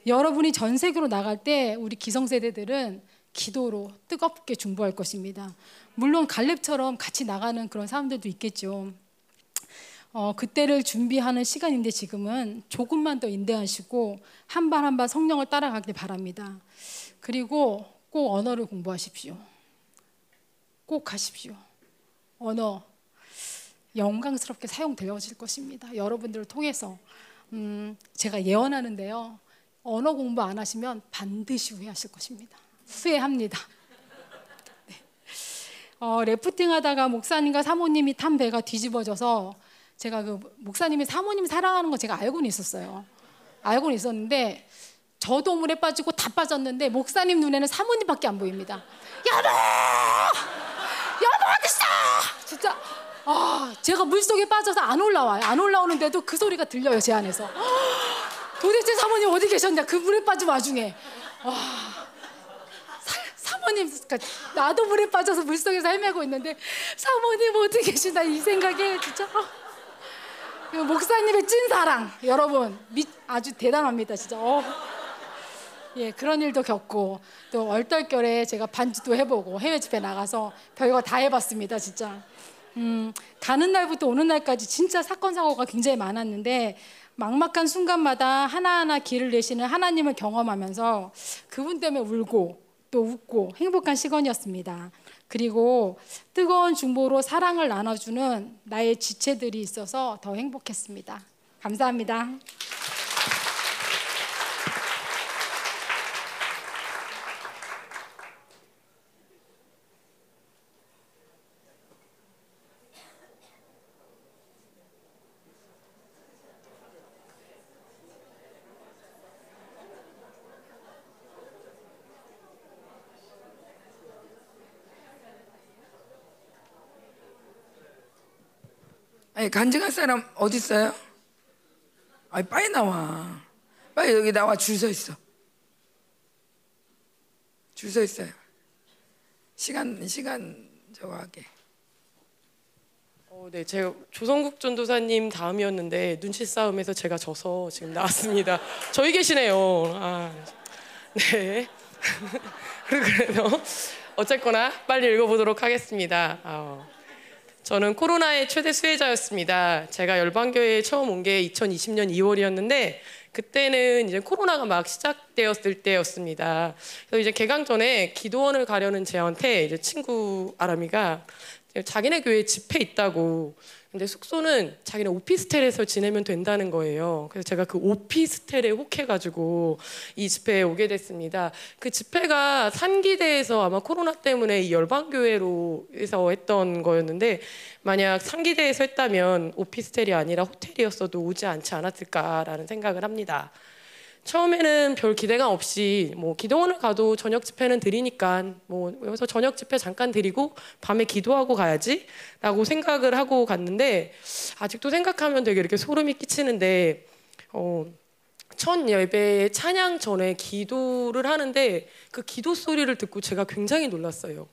여러분이 전 세계로 나갈 때 우리 기성세대들은 기도로 뜨겁게 중보할 것입니다. 물론 갈렙처럼 같이 나가는 그런 사람들도 있겠죠. 어, 그때를 준비하는 시간인데 지금은 조금만 더 인내하시고 한 발 한 발 성령을 따라가길 바랍니다. 그리고 꼭 언어를 공부하십시오. 꼭 하십시오. 언어 영광스럽게 사용되어질 것입니다. 여러분들을 통해서 음, 제가 예언하는데요. 언어 공부 안 하시면 반드시 후회하실 것입니다. 후회합니다. 네. 어, 래프팅 하다가 목사님과 사모님이 탄 배가 뒤집어져서 제가 그 목사님이 사모님 사랑하는 거 제가 알고는 있었어요. 알고는 있었는데 저도 물에 빠지고 다 빠졌는데 목사님 눈에는 사모님밖에 안 보입니다. 여보! 있어? 진짜 아 제가 물 속에 빠져서 안 올라와요. 안 올라오는데도 그 소리가 들려요 제 안에서. 도대체 사모님 어디 계셨냐? 그 물에 빠진 와중에 와 사, 사모님 그러니까 나도 물에 빠져서 물 속에서 헤매고 있는데 사모님 어디 계시나 이 생각에 진짜. 어. 그 목사님의 찐 사랑 여러분 미, 아주 대단합니다 진짜. 어. 예, 그런 일도 겪고 또 얼떨결에 제가 반주도 해보고 해외 집회 나가서 별거 다 해봤습니다, 진짜. 음, 가는 날부터 오는 날까지 진짜 사건 사고가 굉장히 많았는데 막막한 순간마다 하나하나 길을 내시는 하나님을 경험하면서 그분 때문에 울고 또 웃고 행복한 시간이었습니다. 그리고 뜨거운 중보로 사랑을 나눠주는 나의 지체들이 있어서 더 행복했습니다. 감사합니다. 아니 간증할 사람 어디 있어요? 아니 빨리 나와. 빨리 여기 나와 줄 서 있어. 줄 서 있어요. 시간 시간 저거 하게. 어, 네, 제가 조성국 전도사님 다음이었는데 눈치 싸움에서 제가 져서 지금 나왔습니다. 저희 계시네요. 아, 네. 그래서 어쨌거나 빨리 읽어보도록 하겠습니다. 아, 저는 코로나의 최대 수혜자였습니다. 제가 열방교회에 처음 온 게 2020년 2월이었는데 그때는 이제 코로나가 막 시작되었을 때였습니다. 그래서 이제 개강 전에 기도원을 가려는 저한테 이제 친구 아람이가 자기네 교회 집회 있다고. 근데 숙소는 자기네 오피스텔에서 지내면 된다는 거예요. 그래서 제가 그 오피스텔에 혹해가지고 이 집회에 오게 됐습니다. 그 집회가 산기대에서 아마 코로나 때문에 이 열방교회로 해서 했던 거였는데 만약 산기대에서 했다면 오피스텔이 아니라 호텔이었어도 오지 않지 않았을까라는 생각을 합니다. 처음에는 별 기대감 없이 뭐 기도원을 가도 저녁 집회는 드리니까 뭐 여기서 저녁 집회 잠깐 드리고 밤에 기도하고 가야지라고 생각을 하고 갔는데 아직도 생각하면 되게 이렇게 소름이 끼치는데 어, 첫 예배 찬양 전에 기도를 하는데 그 기도 소리를 듣고 제가 굉장히 놀랐어요.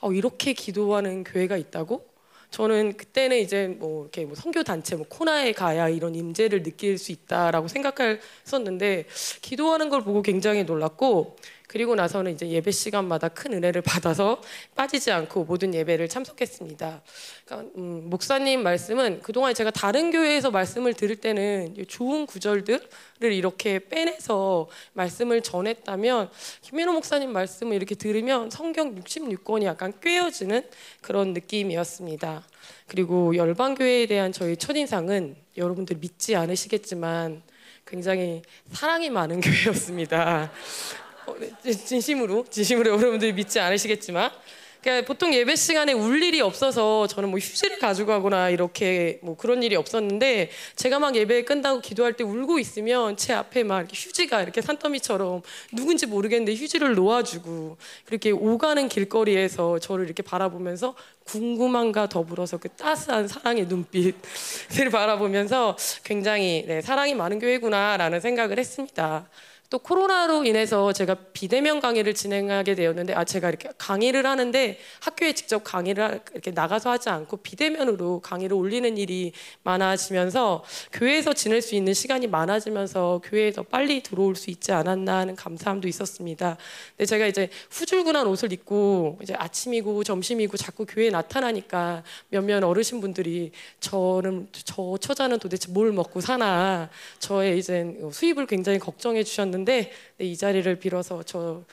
어, 이렇게 기도하는 교회가 있다고? 저는 그때는 이제 뭐 이렇게 뭐 선교 단체 뭐 코나에 가야 이런 임재를 느낄 수 있다라고 생각했었는데 기도하는 걸 보고 굉장히 놀랐고 그리고 나서는 이제 예배 시간마다 큰 은혜를 받아서 빠지지 않고 모든 예배를 참석했습니다. 그러니까 음, 목사님 말씀은 그동안 제가 다른 교회에서 말씀을 들을 때는 좋은 구절들을 이렇게 빼내서 말씀을 전했다면 김민호 목사님 말씀을 이렇게 들으면 성경 66권이 약간 꿰어지는 그런 느낌이었습니다. 그리고 열방교회에 대한 저희 첫인상은 여러분들 믿지 않으시겠지만 굉장히 사랑이 많은 교회였습니다. 어, 네, 진심으로 진심으로 여러분들이 믿지 않으시겠지만 그러니까 보통 예배 시간에 울 일이 없어서 저는 뭐 휴지를 가지고 가거나 이렇게 뭐 그런 일이 없었는데 제가 막 예배 끝나고 기도할 때 울고 있으면 제 앞에 막 이렇게 휴지가 이렇게 산더미처럼 누군지 모르겠는데 휴지를 놓아주고 그렇게 오가는 길거리에서 저를 이렇게 바라보면서 궁금함과 더불어서 그 따스한 사랑의 눈빛을 바라보면서 굉장히 네, 사랑이 많은 교회구나라는 생각을 했습니다. 또 코로나로 인해서 제가 비대면 강의를 진행하게 되었는데 아 제가 이렇게 강의를 하는데 학교에 직접 강의를 하- 이렇게 나가서 하지 않고 비대면으로 강의를 올리는 일이 많아지면서 교회에서 지낼 수 있는 시간이 많아지면서 교회에 더 빨리 들어올 수 있지 않았나 하는 감사함도 있었습니다. 근데 제가 이제 후줄근한 옷을 입고 이제 아침이고 점심이고 자꾸 교회에 나타나니까 몇몇 어르신분들이 저는 저 처자는 도대체 뭘 먹고 사나 저의 이제 수입을 굉장히 걱정해 주셨는데 네, 이 자리를 빌어서 저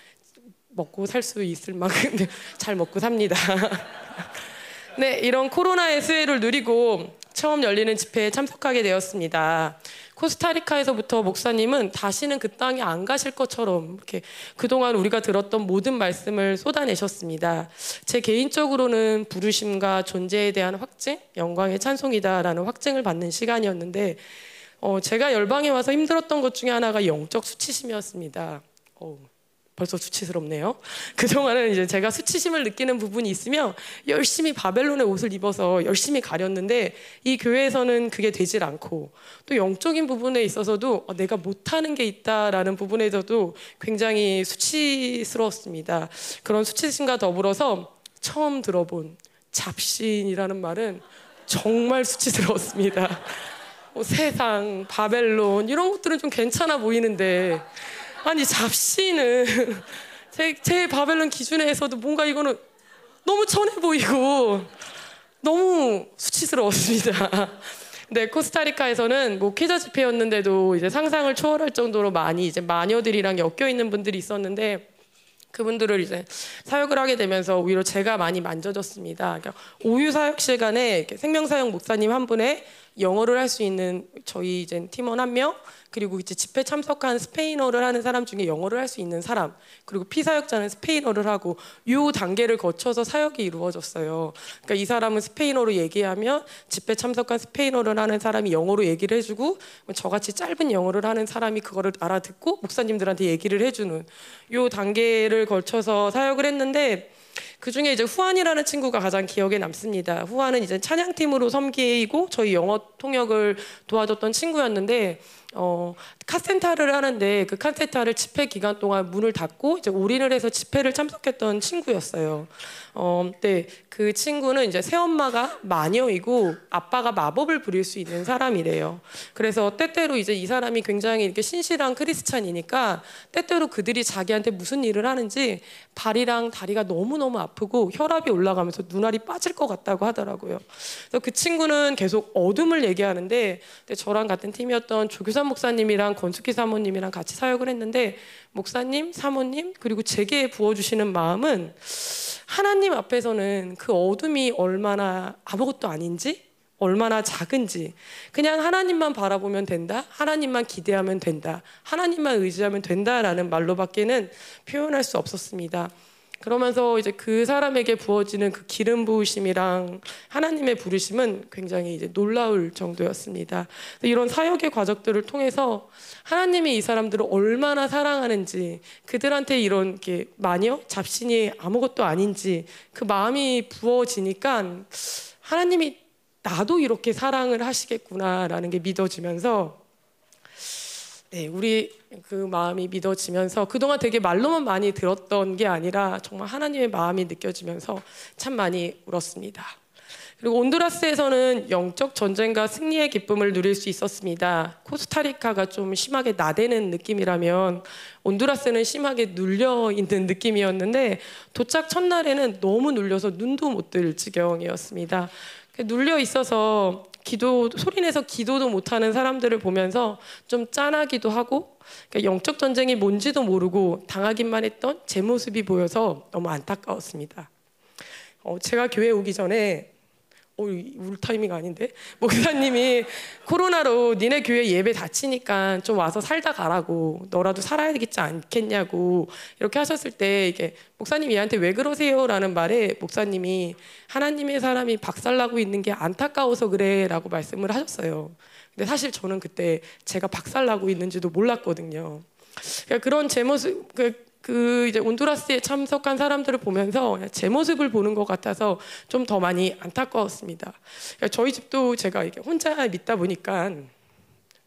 먹고 살 수 있을 만큼 잘 먹고 삽니다. 네, 이런 코로나의 수혜를 누리고 처음 열리는 집회에 참석하게 되었습니다. 코스타리카에서부터 목사님은 다시는 그 땅에 안 가실 것처럼 이렇게 그동안 우리가 들었던 모든 말씀을 쏟아내셨습니다. 제 개인적으로는 부르심과 존재에 대한 확증, 영광의 찬송이다라는 확증을 받는 시간이었는데 어, 제가 열방에 와서 힘들었던 것 중에 하나가 영적 수치심이었습니다. 어, 벌써 수치스럽네요. 그동안은 이제 제가 수치심을 느끼는 부분이 있으면 열심히 바벨론의 옷을 입어서 열심히 가렸는데 이 교회에서는 그게 되질 않고 또 영적인 부분에 있어서도 어, 내가 못하는 게 있다라는 부분에서도 굉장히 수치스러웠습니다. 그런 수치심과 더불어서 처음 들어본 잡신이라는 말은 정말 수치스러웠습니다. 뭐 세상, 바벨론 이런 것들은 좀 괜찮아 보이는데 아니 잡신은 제, 제 바벨론 기준에서도 뭔가 이거는 너무 천해 보이고 너무 수치스러웠습니다. 네, 코스타리카에서는 목회자 집회였는데도 이제 상상을 초월할 정도로 많이 이제 마녀들이랑 엮여 있는 분들이 있었는데 그분들을 이제 사역을 하게 되면서 오히려 제가 많이 만져졌습니다. 그러니까 오유 사역 시간에 생명사역 목사님 한 분의 영어를 할 수 있는 저희 이제 팀원 한 명, 그리고 이제 집회 참석한 스페인어를 하는 사람 중에 영어를 할 수 있는 사람, 그리고 피사역자는 스페인어를 하고 요 단계를 거쳐서 사역이 이루어졌어요. 그러니까 이 사람은 스페인어로 얘기하면 집회 참석한 스페인어를 하는 사람이 영어로 얘기를 해주고 저같이 짧은 영어를 하는 사람이 그거를 알아듣고 목사님들한테 얘기를 해주는 요 단계를 걸쳐서 사역을 했는데 그 중에 이제 후안이라는 친구가 가장 기억에 남습니다. 후안은 이제 찬양팀으로 섬기고 저희 영어 통역을 도와줬던 친구였는데 어, 카센타를 하는데 그 카센타를 집회 기간 동안 문을 닫고 이제 올인을 해서 집회를 참석했던 친구였어요. 어, 네, 그 친구는 이제 새엄마가 마녀이고 아빠가 마법을 부릴 수 있는 사람이래요. 그래서 때때로 이제 이 사람이 굉장히 이렇게 신실한 크리스찬이니까 때때로 그들이 자기한테 무슨 일을 하는지 발이랑 다리가 너무너무 아 프고 혈압이 올라가면서 눈알이 빠질 것 같다고 하더라고요. 그래서 그 친구는 계속 어둠을 얘기하는데 저랑 같은 팀이었던 조규산 목사님이랑 권숙희 사모님이랑 같이 사역을 했는데 목사님, 사모님 그리고 제게 부어주시는 마음은 하나님 앞에서는 그 어둠이 얼마나 아무것도 아닌지 얼마나 작은지 그냥 하나님만 바라보면 된다 하나님만 기대하면 된다 하나님만 의지하면 된다라는 말로밖에는 표현할 수 없었습니다 그러면서 이제 그 사람에게 부어지는 그 기름 부으심이랑 하나님의 부르심은 굉장히 이제 놀라울 정도였습니다. 이런 사역의 과정들을 통해서 하나님이 이 사람들을 얼마나 사랑하는지 그들한테 이런 게 마녀 잡신이 아무것도 아닌지 그 마음이 부어지니까 하나님이 나도 이렇게 사랑을 하시겠구나라는 게 믿어지면서 네, 우리 그 마음이 믿어지면서 그동안 되게 말로만 많이 들었던 게 아니라 정말 하나님의 마음이 느껴지면서 참 많이 울었습니다. 그리고 온두라스에서는 영적 전쟁과 승리의 기쁨을 누릴 수 있었습니다. 코스타리카가 좀 심하게 나대는 느낌이라면 온두라스는 심하게 눌려 있는 느낌이었는데 도착 첫날에는 너무 눌려서 눈도 못 뜰 지경이었습니다. 눌려 있어서 기도 소리내서 기도도 못하는 사람들을 보면서 좀 짠하기도 하고 그러니까 영적 전쟁이 뭔지도 모르고 당하기만 했던 제 모습이 보여서 너무 안타까웠습니다. 어, 제가 교회 오기 전에 어, 울 타이밍 아닌데 목사님이 코로나로 니네 교회 예배 다치니까 좀 와서 살다 가라고 너라도 살아야 되겠지 않겠냐고 이렇게 하셨을 때 이게 목사님 얘한테 왜 그러세요라는 말에 목사님이 하나님의 사람이 박살나고 있는 게 안타까워서 그래라고 말씀을 하셨어요. 근데 사실 저는 그때 제가 박살나고 있는지도 몰랐거든요. 그러니까 그런 제 모습 그, 그 이제 온두라스에 참석한 사람들을 보면서 제 모습을 보는 것 같아서 좀 더 많이 안타까웠습니다. 그러니까 저희 집도 제가 이게 혼자 믿다 보니까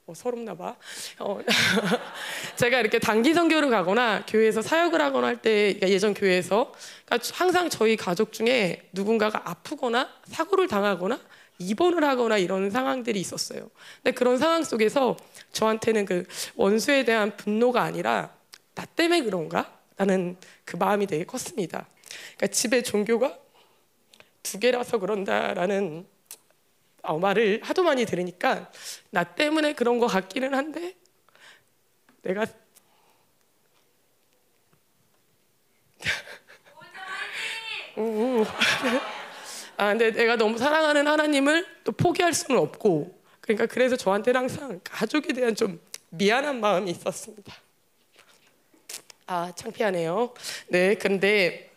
어, 서럽나 봐. 어, 제가 이렇게 단기 선교를 가거나 교회에서 사역을 하거나 할 때 예전 교회에서 그러니까 항상 저희 가족 중에 누군가가 아프거나 사고를 당하거나 입원을 하거나 이런 상황들이 있었어요. 근데 그런 상황 속에서 저한테는 그 원수에 대한 분노가 아니라 나 때문에 그런가? 라는 그 마음이 되게 컸습니다. 그러니까 집에 종교가 두 개라서 그런다라는 어, 말을 하도 많이 들으니까 나 때문에 그런 것 같기는 한데 내가 음, 음. 아 근데 내가 너무 사랑하는 하나님을 또 포기할 수는 없고 그러니까 그래서 저한테는 항상 가족에 대한 좀 미안한 마음이 있었습니다. 아 창피하네요. 네, 그런데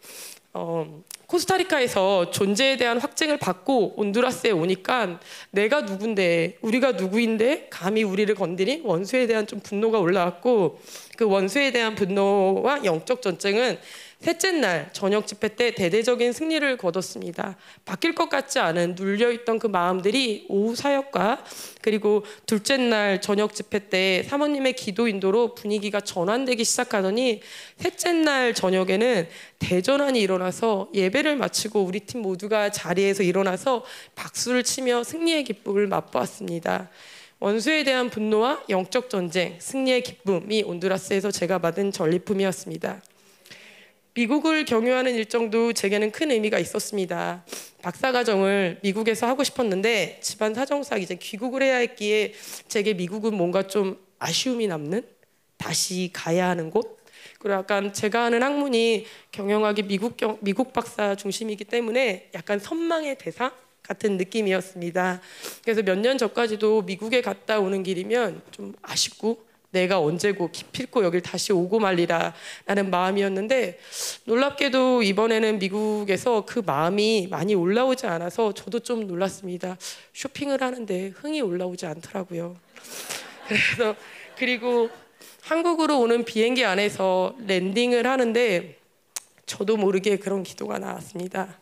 어, 코스타리카에서 존재에 대한 확증을 받고 온두라스에 오니까 내가 누군데 우리가 누구인데 감히 우리를 건드린 원수에 대한 좀 분노가 올라왔고 그 원수에 대한 분노와 영적 전쟁은 셋째 날 저녁 집회 때 대대적인 승리를 거뒀습니다. 바뀔 것 같지 않은 눌려있던 그 마음들이 오후 사역과 그리고 둘째 날 저녁 집회 때 사모님의 기도 인도로 분위기가 전환되기 시작하더니 셋째 날 저녁에는 대전환이 일어나서 예배를 마치고 우리 팀 모두가 자리에서 일어나서 박수를 치며 승리의 기쁨을 맛보았습니다. 원수에 대한 분노와 영적 전쟁, 승리의 기쁨이 온두라스에서 제가 받은 전리품이었습니다. 미국을 경유하는 일정도 제게는 큰 의미가 있었습니다. 박사과정을 미국에서 하고 싶었는데 집안 사정상 이제 귀국을 해야 했기에 제게 미국은 뭔가 좀 아쉬움이 남는 다시 가야 하는 곳 그리고 약간 제가 하는 학문이 경영학이 미국 경, 미국 박사 중심이기 때문에 약간 선망의 대상 같은 느낌이었습니다. 그래서 몇 년 전까지도 미국에 갔다 오는 길이면 좀 아쉽고 내가 언제고 기필코 여길 다시 오고 말리라 라는 마음이었는데 놀랍게도 이번에는 미국에서 그 마음이 많이 올라오지 않아서 저도 좀 놀랐습니다. 쇼핑을 하는데 흥이 올라오지 않더라고요. 그래서 그리고 한국으로 오는 비행기 안에서 랜딩을 하는데 저도 모르게 그런 기도가 나왔습니다.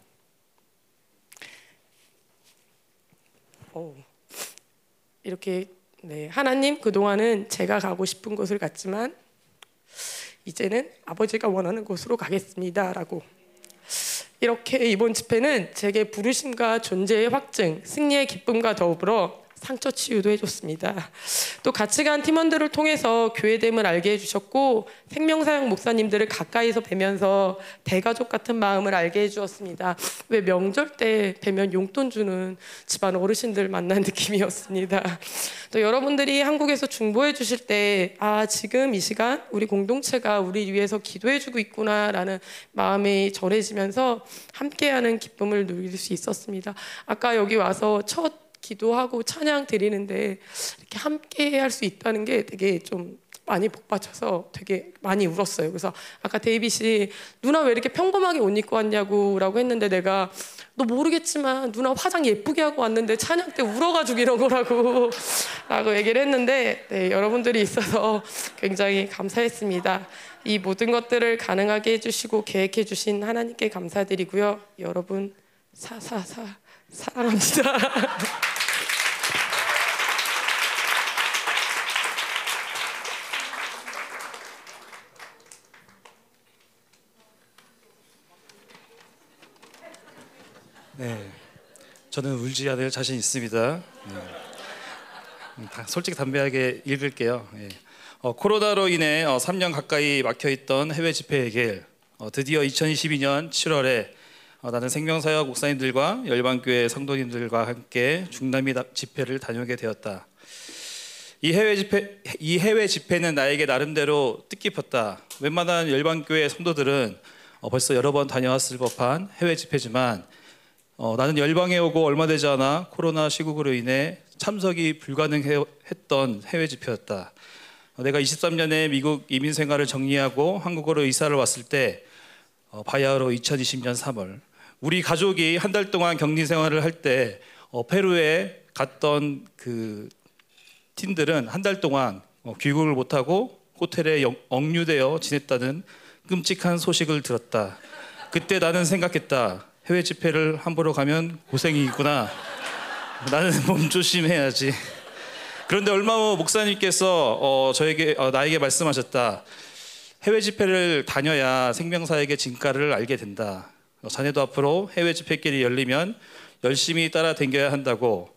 오, 이렇게 네, 하나님 그동안은 제가 가고 싶은 곳을 갔지만 이제는 아버지가 원하는 곳으로 가겠습니다라고. 이렇게 이번 집회는 제게 부르심과 존재의 확증, 승리의 기쁨과 더불어 상처 치유도 해줬습니다. 또 같이 간 팀원들을 통해서 교회됨을 알게 해주셨고 생명사역 목사님들을 가까이서 뵈면서 대가족 같은 마음을 알게 해주었습니다. 왜 명절 때 뵈면 용돈 주는 집안 어르신들 만난 느낌이었습니다. 또 여러분들이 한국에서 중보해 주실 때 아 지금 이 시간 우리 공동체가 우리 위해서 기도해 주고 있구나라는 마음이 전해지면서 함께하는 기쁨을 누릴 수 있었습니다. 아까 여기 와서 첫 기도하고 찬양 드리는데 이렇게 함께 할 수 있다는 게 되게 좀 많이 복받쳐서 되게 많이 울었어요. 그래서 아까 데이빗이 누나 왜 이렇게 평범하게 옷 입고 왔냐고라고 했는데 내가 너 모르겠지만 누나 화장 예쁘게 하고 왔는데 찬양 때 울어가지고 이런 거라고 라고 얘기를 했는데 네, 여러분들이 있어서 굉장히 감사했습니다. 이 모든 것들을 가능하게 해주시고 계획해 주신 하나님께 감사드리고요. 여러분 사사사 사랑합니다. 네, 저는 울지 않을 자신 있습니다. 네. 음, 다- 솔직히 담대하게 읽을게요. 예. 어, 코로나로 인해 어, 3년 가까이 막혀있던 해외 집회 의 길 어, 드디어 2022년 7월에 어, 나는 생명사역 목사님들과 열방교회 성도님들과 함께 중남미 다- 집회를 다녀오게 되었다. 이 해외 집회 이 해외 집회는 나에게 나름대로 뜻깊었다. 웬만한 열방교회 성도들은 어, 벌써 여러 번 다녀왔을 법한 해외 집회지만 어, 나는 열방에 오고 얼마 되지 않아 코로나 시국으로 인해 참석이 불가능했던 해외 집회였다. 어, 내가 23년에 미국 이민 생활을 정리하고 한국으로 이사를 왔을 때 어, 바야흐로 2020년 3월 우리 가족이 한 달 동안 격리 생활을 할 때 어, 페루에 갔던 그 팀들은 한 달 동안 어, 귀국을 못하고 호텔에 영- 억류되어 지냈다는 끔찍한 소식을 들었다. 그때 나는 생각했다. 해외 집회를 함부로 가면 고생이 있구나. 나는 몸 조심해야지. 그런데 얼마 후 목사님께서 어, 저에게 어, 나에게 말씀하셨다. 해외 집회를 다녀야 생명사에게 진가를 알게 된다. 어, 자네도 앞으로 해외 집회길이 열리면 열심히 따라 댕겨야 한다고.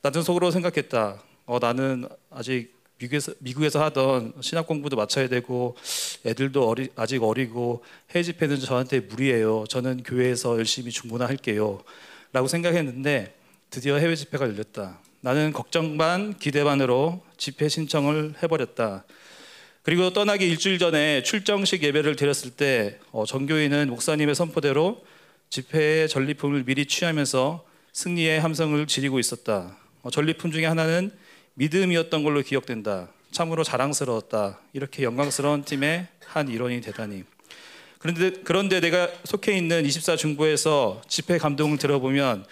나는 속으로 생각했다. 어, 나는 아직 미국에서, 미국에서 하던 신학 공부도 마쳐야 되고 애들도 어리, 아직 어리고 해외 집회는 저한테 무리예요. 저는 교회에서 열심히 중보나 할게요. 라고 생각했는데 드디어 해외 집회가 열렸다. 나는 걱정 반 기대 반으로 집회 신청을 해버렸다. 그리고 떠나기 일주일 전에 출정식 예배를 드렸을 때 어, 전교인은 목사님의 선포대로 집회의 전리품을 미리 취하면서 승리의 함성을 지르고 있었다. 어, 전리품 중에 하나는 믿음이었던 걸로 기억된다. 참으로 자랑스러웠다. 이렇게 영광스러운 팀의 한 일원이 되다니. 그런데 그런데 내가 속해 있는 24 중보에서 집회 감동을 들어보면 어,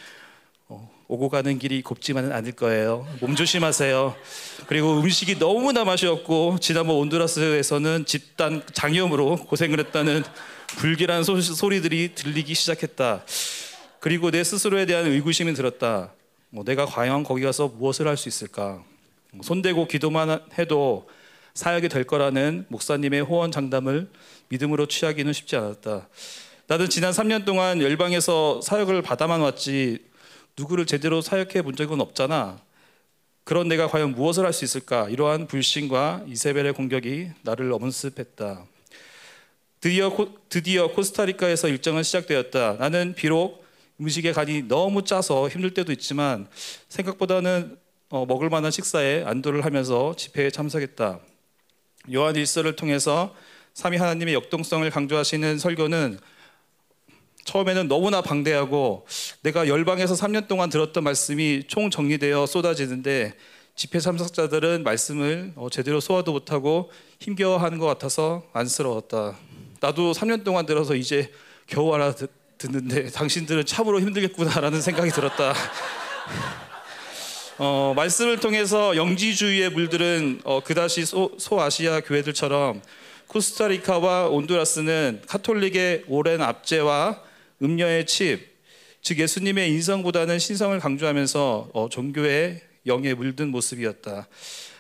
오고 가는 길이 곱지만은 않을 거예요. 몸 조심하세요. 그리고 음식이 너무나 맛이 없고 지난번 온두라스에서는 집단 장염으로 고생을 했다는 불길한 소, 소리들이 들리기 시작했다. 그리고 내 스스로에 대한 의구심이 들었다. 뭐 내가 과연 거기 가서 무엇을 할 수 있을까? 뭐 손대고 기도만 해도 사역이 될 거라는 목사님의 호언 장담을 믿음으로 취하기는 쉽지 않았다. 나는 지난 3년 동안 열방에서 사역을 받아만 왔지 누구를 제대로 사역해 본 적은 없잖아. 그런 내가 과연 무엇을 할 수 있을까? 이러한 불신과 이세벨의 공격이 나를 엄습했다. 드디어 코, 드디어 코스타리카에서 일정은 시작되었다. 나는 비록 음식의 간이 너무 짜서 힘들 때도 있지만 생각보다는 어, 먹을 만한 식사에 안도를 하면서 집회에 참석했다. 요한 일서를 통해서 삼위 하나님의 역동성을 강조하시는 설교는 처음에는 너무나 방대하고 내가 열방에서 3년 동안 들었던 말씀이 총 정리되어 쏟아지는데 집회 참석자들은 말씀을 어, 제대로 소화도 못하고 힘겨워하는 것 같아서 안쓰러웠다. 나도 3년 동안 들어서 이제 겨우 알아 듣는데 당신들은 참으로 힘들겠구나라는 생각이 들었다. 어, 말씀을 통해서 영지주의의 물들은 어, 그다시 소, 소아시아 교회들처럼 코스타리카와 온두라스는 카톨릭의 오랜 압제와 음녀의 칩, 즉 예수님의 인성보다는 신성을 강조하면서 어, 종교의 영에 물든 모습이었다.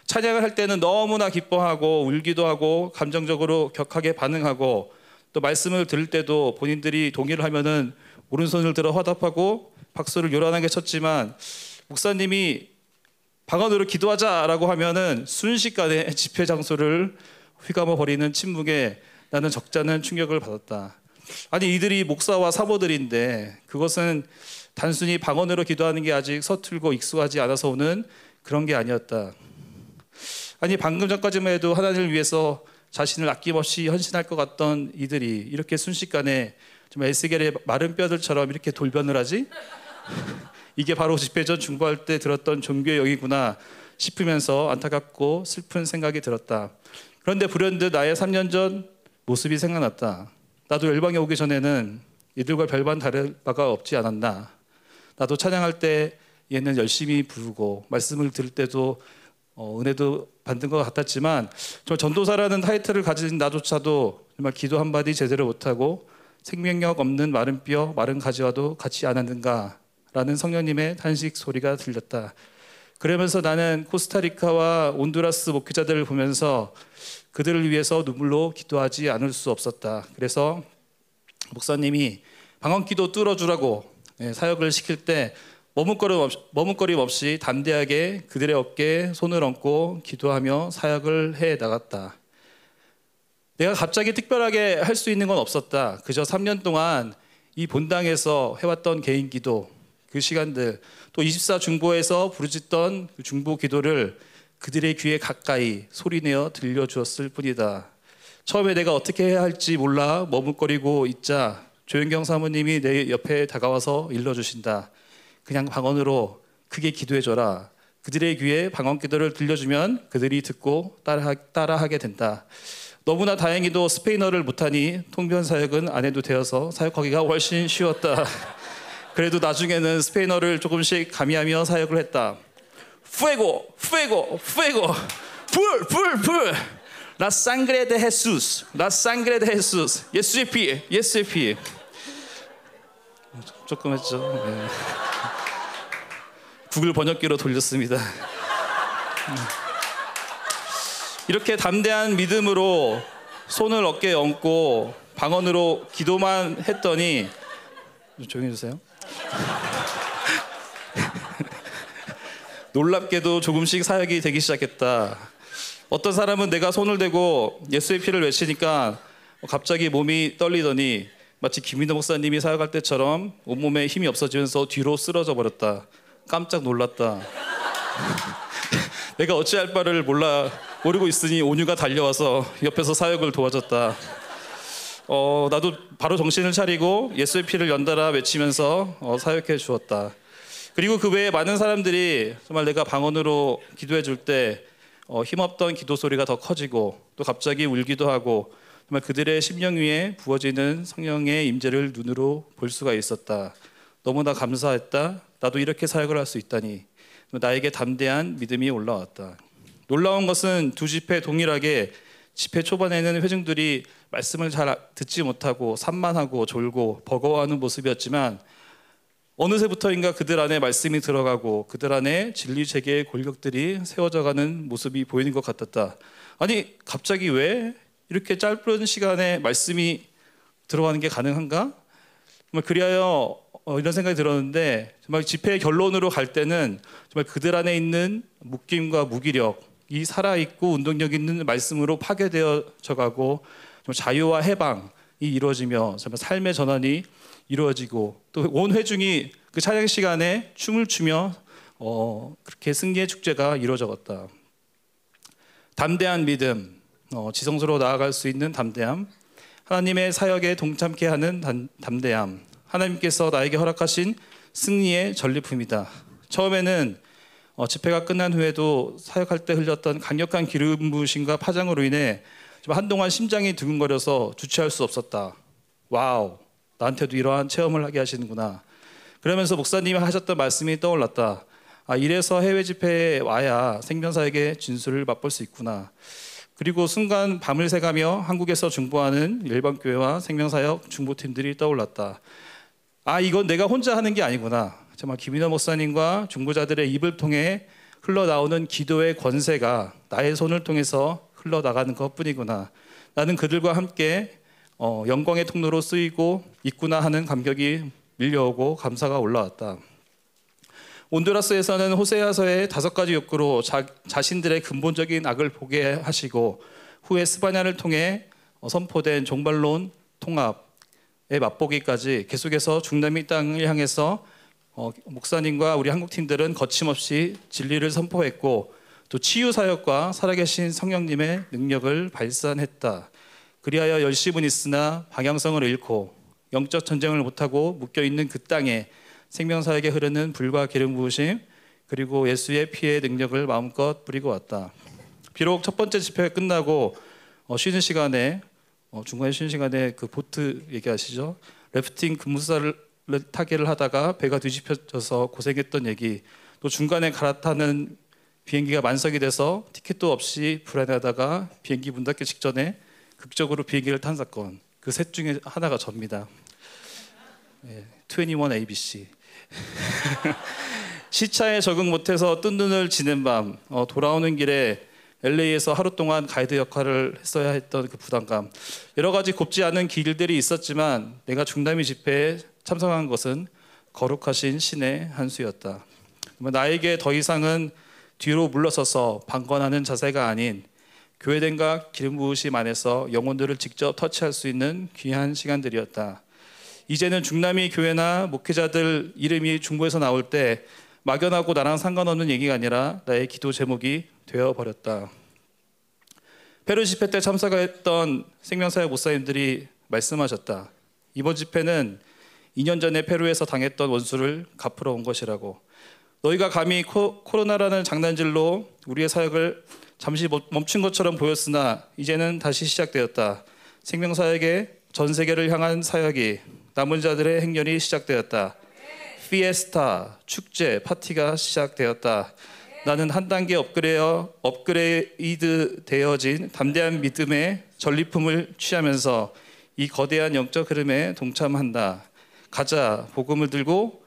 찬양을 할 때는 너무나 기뻐하고 울기도 하고 감정적으로 격하게 반응하고 또 말씀을 들을 때도 본인들이 동의를 하면은 오른손을 들어 화답하고 박수를 요란하게 쳤지만 목사님이 방언으로 기도하자라고 하면은 순식간에 집회 장소를 휘감아 버리는 침묵에 나는 적잖은 충격을 받았다. 아니 이들이 목사와 사모들인데 그것은 단순히 방언으로 기도하는 게 아직 서툴고 익숙하지 않아서 오는 그런 게 아니었다. 아니 방금 전까지만 해도 하나님을 위해서 자신을 아낌없이 헌신할 것 같던 이들이 이렇게 순식간에 좀 에스겔의 마른 뼈들처럼 이렇게 돌변을 하지? 이게 바로 집회 전 중보할 때 들었던 종교의 영이구나 싶으면서 안타깝고 슬픈 생각이 들었다. 그런데 불현듯 나의 3년 전 모습이 생각났다. 나도 열방에 오기 전에는 이들과 별반 다를 바가 없지 않았나. 나도 찬양할 때 얘는 열심히 부르고 말씀을 들을 때도 어, 은혜도 받는 것 같았지만 저 전도사라는 타이틀을 가진 나조차도 정말 기도 한마디 제대로 못하고 생명력 없는 마른 뼈, 마른 가지와도 같이 않았는가라는 성령님의 탄식 소리가 들렸다. 그러면서 나는 코스타리카와 온두라스 목회자들을 보면서 그들을 위해서 눈물로 기도하지 않을 수 없었다. 그래서 목사님이 방언기도 뚫어주라고 예, 사역을 시킬 때 머뭇거림 없이, 머뭇거림 없이 담대하게 그들의 어깨에 손을 얹고 기도하며 사역을 해 나갔다. 내가 갑자기 특별하게 할 수 있는 건 없었다. 그저 3년 동안 이 본당에서 해왔던 개인 기도, 그 시간들, 또 24 중보에서 부르짖던 그 중보 기도를 그들의 귀에 가까이 소리내어 들려주었을 뿐이다. 처음에 내가 어떻게 해야 할지 몰라 머뭇거리고 있자 조영경 사모님이 내 옆에 다가와서 일러주신다. 그냥 방언으로 크게 기도해줘라. 그들의 귀에 방언 기도를 들려주면 그들이 듣고 따라, 따라하게 된다. 너무나 다행히도 스페인어를 못하니 통변 사역은 안 해도 되어서 사역하기가 훨씬 쉬웠다. 그래도 나중에는 스페인어를 조금씩 가미하며 사역을 했다. Fuego, fuego, fuego, 불, 불, 불. La sangre de Jesús, la sangre de Jesús. 예수의 피, 예수의 피. 조금 했죠. 네. 구글 번역기로 돌렸습니다. 이렇게 담대한 믿음으로 손을 어깨에 얹고 방언으로 기도만 했더니 좀 조용히 해주세요. 놀랍게도 조금씩 사역이 되기 시작했다. 어떤 사람은 내가 손을 대고 예수의 피를 외치니까 갑자기 몸이 떨리더니 마치 김민호 목사님이 사역할 때처럼 온몸에 힘이 없어지면서 뒤로 쓰러져 버렸다. 깜짝 놀랐다. 내가 어찌할 바를 몰라 모르고 있으니 온유가 달려와서 옆에서 사역을 도와줬다. 어, 나도 바로 정신을 차리고 예수의 피를 연달아 외치면서 어, 사역해 주었다. 그리고 그 외에 많은 사람들이 정말 내가 방언으로 기도해 줄때 어, 힘없던 기도 소리가 더 커지고 또 갑자기 울기도 하고 정말 그들의 심령 위에 부어지는 성령의 임재를 눈으로 볼 수가 있었다. 너무나 감사했다. 나도 이렇게 사역을 할 수 있다니 나에게 담대한 믿음이 올라왔다. 놀라운 것은 두 집회 동일하게 집회 초반에는 회중들이 말씀을 잘 듣지 못하고 산만하고 졸고 버거워하는 모습이었지만 어느새부터인가 그들 안에 말씀이 들어가고 그들 안에 진리 체계의 골격들이 세워져가는 모습이 보이는 것 같았다. 아니 갑자기 왜 이렇게 짧은 시간에 말씀이 들어가는 게 가능한가? 정말 그리하여 어, 이런 생각이 들었는데 정말 집회의 결론으로 갈 때는 정말 그들 안에 있는 묶임과 무기력 이 살아 있고 운동력 있는 말씀으로 파괴되어져 가고 자유와 해방이 이루어지며 정말 삶의 전환이 이루어지고 또 온 회중이 그 찬양 시간에 춤을 추며 어, 그렇게 승리의 축제가 이루어졌다. 담대한 믿음, 어, 지성소로 나아갈 수 있는 담대함, 하나님의 사역에 동참케 하는 단, 담대함, 하나님께서 나에게 허락하신 승리의 전리품이다. 처음에는 어, 집회가 끝난 후에도 사역할 때 흘렸던 강력한 기름 부으심과 파장으로 인해 좀 한동안 심장이 두근거려서 주체할 수 없었다. Wow, 나한테도 이러한 체험을 하게 하시는구나. 그러면서 목사님이 하셨던 말씀이 떠올랐다. 아, 이래서 해외 집회에 와야 생명사에게 진술을 맛볼 수 있구나. 그리고 순간 밤을 새가며 한국에서 중보하는 일반 교회와 생명사역 중보팀들이 떠올랐다. 아 이건 내가 혼자 하는 게 아니구나. 정말 김인호 목사님과 중보자들의 입을 통해 흘러나오는 기도의 권세가 나의 손을 통해서 흘러나가는 것 뿐이구나. 나는 그들과 함께 어, 영광의 통로로 쓰이고 있구나 하는 감격이 밀려오고 감사가 올라왔다. 온두라스에서는 호세아서의 다섯 가지 욕구로 자, 자신들의 근본적인 악을 보게 하시고 후에 스바냐를 통해 어, 선포된 종말론 통합의 맛보기까지 계속해서 중남미 땅을 향해서 어, 목사님과 우리 한국 팀들은 거침없이 진리를 선포했고 또 치유 사역과 살아계신 성령님의 능력을 발산했다. 그리하여 열심은 있으나 방향성을 잃고 영적 전쟁을 못하고 묶여 있는 그 땅에 생명사에게 흐르는 불과 기름 부으심 그리고 예수의 피의 능력을 마음껏 뿌리고 왔다. 비록 첫 번째 집회가 끝나고 어, 쉬는 시간에 어, 중간에 쉬는 시간에 그 보트 얘기하시죠. 래프팅 근무사를 타기를 하다가 배가 뒤집혀져서 고생했던 얘기 또 중간에 갈아타는 비행기가 만석이 돼서 티켓도 없이 불안해하다가 비행기 문 닫기 직전에 극적으로 비행기를 탄 사건 그 셋 중에 하나가 접니다. 예, 21 ABC 시차에 적응 못해서 뜬 눈을 지는 밤 어, 돌아오는 길에 LA에서 하루 동안 가이드 역할을 했어야 했던 그 부담감 여러 가지 곱지 않은 길들이 있었지만 내가 중남미 집회에 참석한 것은 거룩하신 신의 한 수였다. 나에게 더 이상은 뒤로 물러서서 방관하는 자세가 아닌 교회된과 기름 부으심 안에서 영혼들을 직접 터치할 수 있는 귀한 시간들이었다. 이제는 중남미 교회나 목회자들 이름이 중보에서 나올 때 막연하고 나랑 상관없는 얘기가 아니라 나의 기도 제목이 되어 버렸다. 페루 집회 때 참석했던 생명사회 목사님들이 말씀하셨다. 이번 집회는 2년 전에 페루에서 당했던 원수를 갚으러 온 것이라고. 너희가 감히 코, 코로나라는 장난질로 우리의 사역을 잠시 멈춘 것처럼 보였으나 이제는 다시 시작되었다. 생명사역의 전 세계를 향한 사역이 남은 자들의 행렬이 시작되었다. 피에스타 축제 파티가 시작되었다. 나는 한 단계 업그레어 업그레이드 되어진 담대한 믿음의 전리품을 취하면서 이 거대한 영적 흐름에 동참한다. 가자 복음을 들고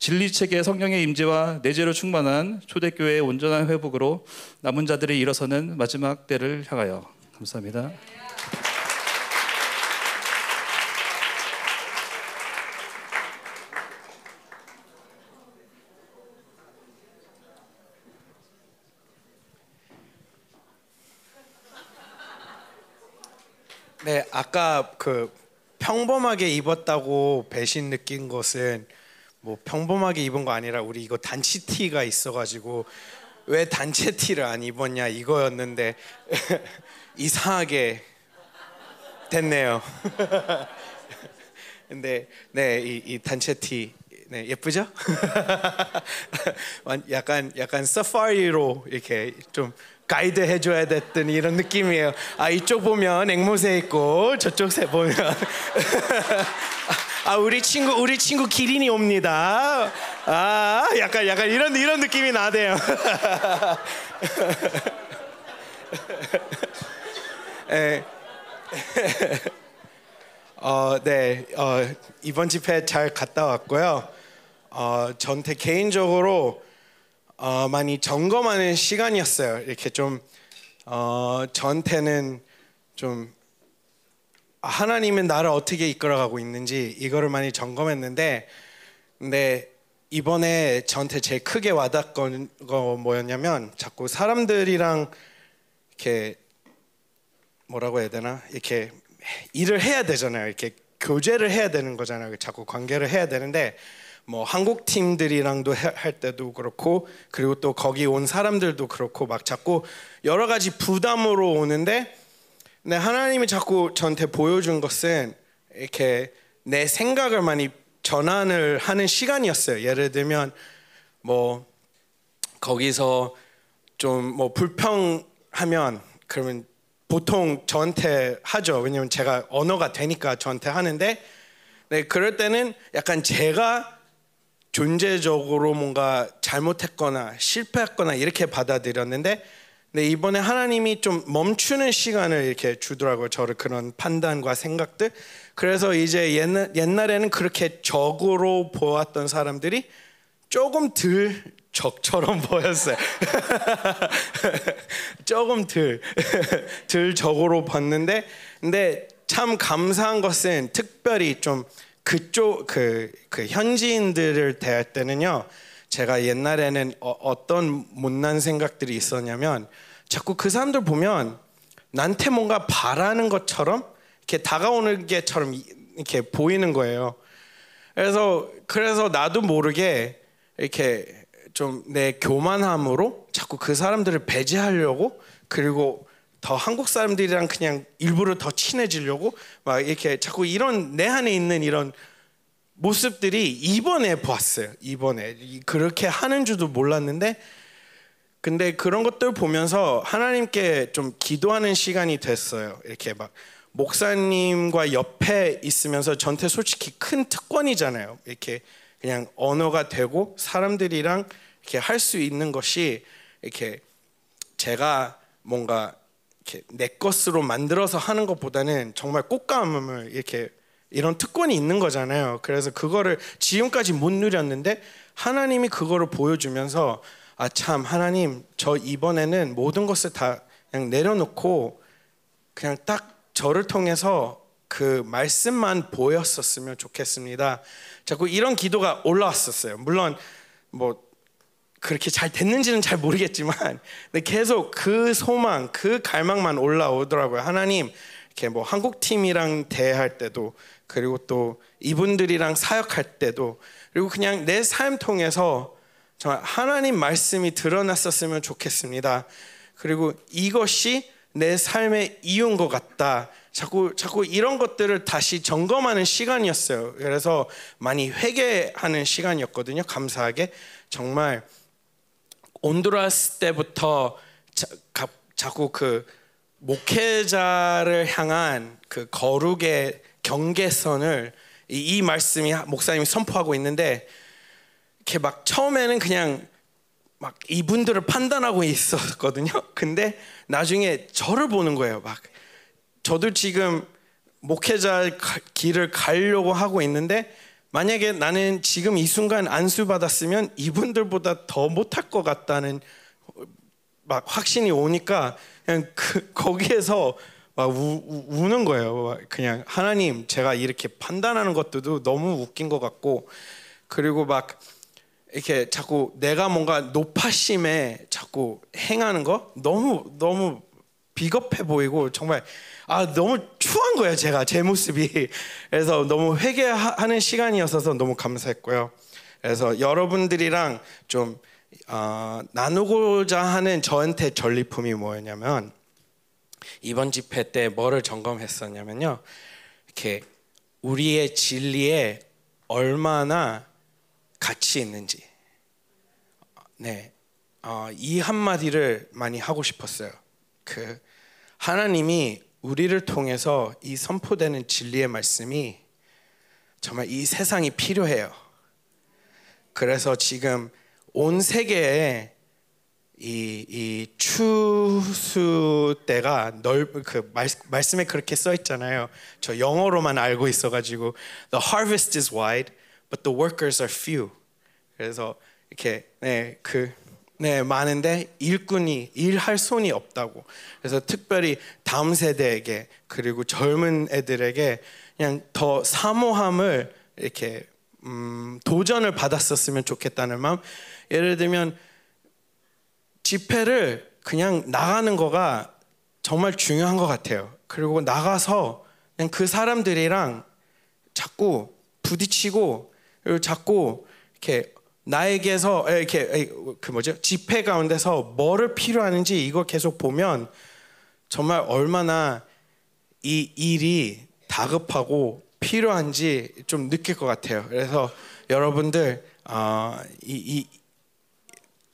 진리 체계 성령의 임재와 내재로 충만한 초대교회의 온전한 회복으로 남은 자들이 일어서는 마지막 때를 향하여 감사합니다. 네, 아까 그 평범하게 입었다고 배신 느낀 것은 뭐 평범하게 입은 거 아니라 우리 이거 단체 티가 있어가지고 왜 단체 티를 안 입었냐 이거였는데 이상하게 됐네요. 근데 네이 이 단체 티 네, 예쁘죠? 완- 약간 약간 사파리로 이렇게 좀 가이드 해줘야 됐던 이런 느낌이에요. 아 이쪽 보면 앵무새 있고 저쪽 새 보면 아 우리 친구 우리 친구 기린이 옵니다. 아 약간 약간 이런 이런 느낌이 나대요. 예. 어, 네, 어, 이번 집회 잘 갔다 왔고요. 어, 전태 개인적으로 어, 많이 점검하는 시간이었어요. 이렇게 좀 어, 전태는 좀 하나님은 나를 어떻게 이끌어가고 있는지 이거를 많이 점검했는데, 근데 이번에 저한테 제일 크게 와닿건 거 뭐였냐면 자꾸 사람들이랑 이렇게 뭐라고 해야 되나 이렇게 일을 해야 되잖아요. 이렇게 교제를 해야 되는 거잖아요. 자꾸 관계를 해야 되는데 뭐 한국 팀들이랑도 해- 할 때도 그렇고 그리고 또 거기 온 사람들도 그렇고 막 자꾸 여러 가지 부담으로 오는데 근데 하나님이 자꾸 저한테 보여준 것은 이렇게 내 생각을 많이 전환을 하는 시간이었어요. 예를 들면 뭐 거기서 좀 뭐 불평하면 그러면 보통 저한테 하죠. 왜냐면 제가 언어가 되니까 저한테 하는데 네, 그럴 때는 약간 제가 존재적으로 뭔가 잘못했거나 실패했거나 이렇게 받아들였는데 근데 이번에 하나님이 좀 멈추는 시간을 이렇게 주더라고요. 저를 그런 판단과 생각들. 그래서 이제 옛날, 옛날에는 그렇게 적으로 보았던 사람들이 조금 덜 적처럼 보였어요. 조금 덜, 덜 적으로 봤는데, 근데 참 감사한 것은 특별히 좀 그쪽 그, 그 현지인들을 대할 때는요. 제가 옛날에는 어, 어떤 못난 생각들이 있었냐면 자꾸 그 사람들 보면 나한테 뭔가 바라는 것처럼 이렇게 다가오는 게처럼 이- 이렇게 보이는 거예요. 그래서 그래서 나도 모르게 이렇게 좀 내 교만함으로 자꾸 그 사람들을 배제하려고 그리고 더 한국 사람들이랑 그냥 일부러 더 친해지려고 막 이렇게 자꾸 이런 내 안에 있는 이런 모습들이 이번에 보았어요. 이번에 이- 그렇게 하는 줄도 몰랐는데 근데 그런 것들 보면서 하나님께 좀 기도하는 시간이 됐어요. 이렇게 막 목사님과 옆에 있으면서 전태 솔직히 큰 특권이잖아요. 이렇게 그냥 언어가 되고 사람들이랑 이렇게 할 수 있는 것이 이렇게 제가 뭔가 이렇게 내 것으로 만들어서 하는 것보다는 정말 꽃감을 이렇게 이런 특권이 있는 거잖아요. 그래서 그거를 지금까지 못 누렸는데 하나님이 그거를 보여주면서 아 참 하나님 저 이번에는 모든 것을 다 그냥 내려놓고 그냥 딱 저를 통해서 그 말씀만 보였었으면 좋겠습니다. 자꾸 이런 기도가 올라왔었어요. 물론 뭐 그렇게 잘 됐는지는 잘 모르겠지만 근데 계속 그 소망, 그 갈망만 올라오더라고요. 하나님 이렇게 뭐 한국 팀이랑 대할 때도 그리고 또 이분들이랑 사역할 때도 그리고 그냥 내 삶 통해서 정말 하나님 말씀이 드러났었으면 좋겠습니다. 그리고 이것이 내 삶의 이유인 것 같다. 자꾸 자꾸 이런 것들을 다시 점검하는 시간이었어요. 그래서 많이 회개하는 시간이었거든요. 감사하게 정말 온두라스 때부터 자, 가, 자꾸 그 목회자를 향한 그 거룩의 경계선을 이, 이 말씀이 목사님이 선포하고 있는데 이렇게 막 처음에는 그냥 막 이분들을 판단하고 있었거든요. 근데 나중에 저를 보는 거예요. 막 저도 지금 목회자 가- 길을 가려고 하고 있는데 만약에 나는 지금 이 순간 안수 받았으면 이분들보다 더 못할 것 같다는 막 확신이 오니까 그냥 그 거기에서 막 우, 우, 우는 거예요. 막 그냥 하나님 제가 이렇게 판단하는 것도 너무 웃긴 것 같고 그리고 막 이렇게 자꾸 내가 뭔가 높아심에 자꾸 행하는 거 너무 너무 비겁해 보이고 정말 아 너무 추한 거예요 제가 제 모습이 그래서 너무 회개하는 시간이었어서 너무 감사했고요 그래서 여러분들이랑 좀 어, 나누고자 하는 저한테 전리품이 뭐였냐면 이번 집회 때 뭐를 점검했었냐면요 이렇게 우리의 진리에 얼마나 가치 있는지 네, 어, 이 한마디를 많이 하고 싶었어요. 그 하나님이 우리를 통해서 이 선포되는 진리의 말씀이 정말 이 세상이 필요해요. 그래서 지금 온 세계에 이, 이 추수 때가 넓그 말씀에 그렇게 써 있잖아요. 저 영어로만 알고 있어가지고 the harvest is wide, but the workers are few. 그래서 이렇게 네그 네, 많은데 일꾼이 일할 손이 없다고. 그래서 특별히 다음 세대에게 그리고 젊은 애들에게 그냥 더 사모함을 이렇게 음, 도전을 받았었으면 좋겠다는 마음. 예를 들면 집회를 그냥 나가는 거가 정말 중요한 것 같아요. 그리고 나가서 그냥 그 사람들이랑 자꾸 부딪히고 그리고 자꾸 이렇게 나에게서 이렇게 그 뭐죠 집회 가운데서 뭐를 필요하는지 이거 계속 보면 정말 얼마나 이 일이 다급하고 필요한지 좀 느낄 것 같아요. 그래서 여러분들 어, 이, 이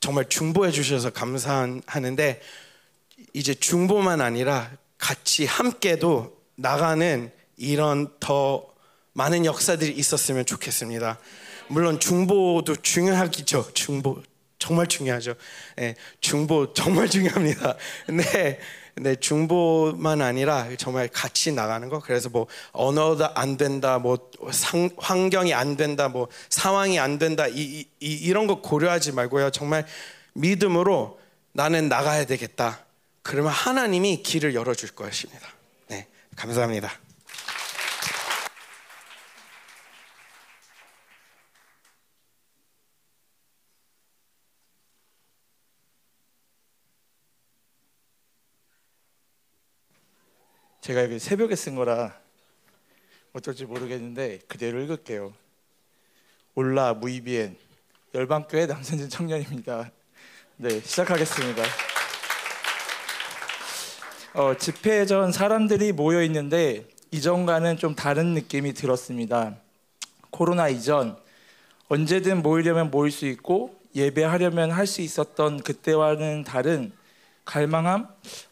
정말 중보해 주셔서 감사하는데 이제 중보만 아니라 같이 함께도 나가는 이런 더 많은 역사들이 있었으면 좋겠습니다. 물론 중보도 중요하겠죠. 중보 정말 중요하죠. 예, 중보 정말 중요합니다. 근데 근데 중보만 아니라 정말 같이 나가는 거. 그래서 뭐 언어가 안 된다, 뭐 상, 환경이 안 된다, 뭐 상황이 안 된다. 이, 이, 이 이런 거 고려하지 말고요. 정말 믿음으로 나는 나가야 되겠다. 그러면 하나님이 길을 열어줄 것입니다. 네, 감사합니다. 제가 여기 새벽에 쓴 거라 어떨지 모르겠는데 그대로 읽을게요. 올라 무이비엔 열방교회 남선진 청년입니다. 네 시작하겠습니다. 어, 집회 전 사람들이 모여 있는데 이전과는 좀 다른 느낌이 들었습니다. 코로나 이전 언제든 모이려면 모일 수 있고 예배하려면 할 수 있었던 그때와는 다른 갈망함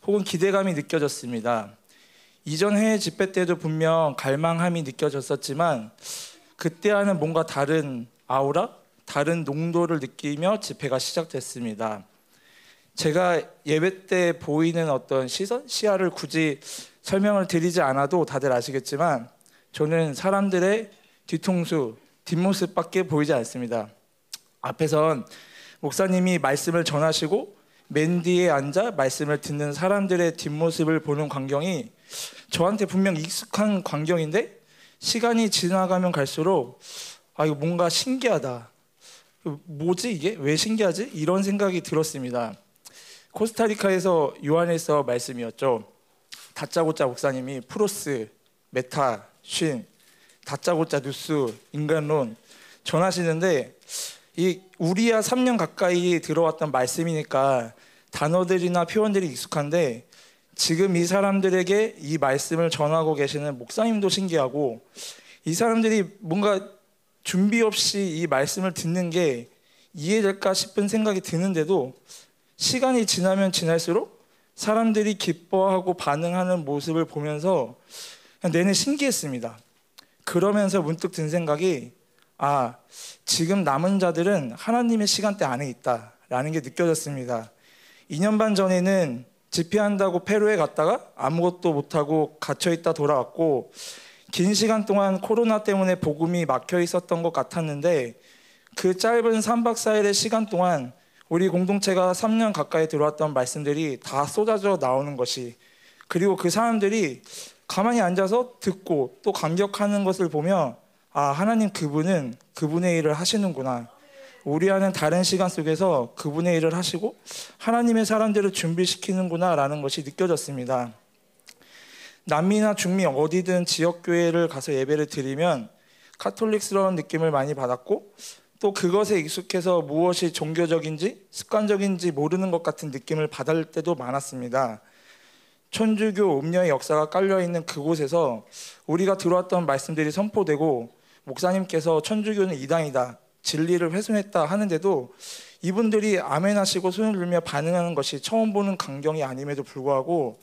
혹은 기대감이 느껴졌습니다. 이전 해외 집회 때도 분명 갈망함이 느껴졌었지만 그때와는 뭔가 다른 아우라, 다른 농도를 느끼며 집회가 시작됐습니다. 제가 예배 때 보이는 어떤 시선, 시야를 굳이 설명을 드리지 않아도 다들 아시겠지만 저는 사람들의 뒤통수, 뒷모습밖에 보이지 않습니다. 앞에선 목사님이 말씀을 전하시고 맨 뒤에 앉아 말씀을 듣는 사람들의 뒷모습을 보는 광경이 저한테 분명 익숙한 광경인데 시간이 지나가면 갈수록 아 이거 뭔가 신기하다. 뭐지 이게 왜 신기하지? 이런 생각이 들었습니다. 코스타리카에서 요한에서 말씀이었죠. 다짜고짜 목사님이 πρός, μετά, σύν, 다짜고짜 νοῦς, 인간론 전하시는데 이 우리야 3년 가까이 들어왔던 말씀이니까 단어들이나 표현들이 익숙한데 지금 이 사람들에게 이 말씀을 전하고 계시는 목사님도 신기하고 이 사람들이 뭔가 준비 없이 이 말씀을 듣는 게 이해될까 싶은 생각이 드는데도 시간이 지나면 지날수록 사람들이 기뻐하고 반응하는 모습을 보면서 내내 신기했습니다. 그러면서 문득 든 생각이 아, 지금 남은 자들은 하나님의 시간대 안에 있다라는 게 느껴졌습니다. 2년 반 전에는 집회한다고 페루에 갔다가 아무것도 못하고 갇혀 있다 돌아왔고 긴 시간 동안 코로나 때문에 복음이 막혀 있었던 것 같았는데 그 짧은 3박 4일의 시간 동안 우리 공동체가 3년 가까이 들어왔던 말씀들이 다 쏟아져 나오는 것이 그리고 그 사람들이 가만히 앉아서 듣고 또 감격하는 것을 보며 아 하나님 그분은 그분의 일을 하시는구나 우리와는 다른 시간 속에서 그분의 일을 하시고 하나님의 사람들을 준비시키는구나라는 것이 느껴졌습니다. 남미나 중미 어디든 지역 교회를 가서 예배를 드리면 카톨릭스러운 느낌을 많이 받았고 또 그것에 익숙해서 무엇이 종교적인지 습관적인지 모르는 것 같은 느낌을 받을 때도 많았습니다. 천주교 음녀의 역사가 깔려 있는 그곳에서 우리가 들어왔던 말씀들이 선포되고 목사님께서 천주교는 이단이다 진리를 훼손했다 하는데도 이분들이 아멘 하시고 손을 들며 반응하는 것이 처음 보는 광경이 아님에도 불구하고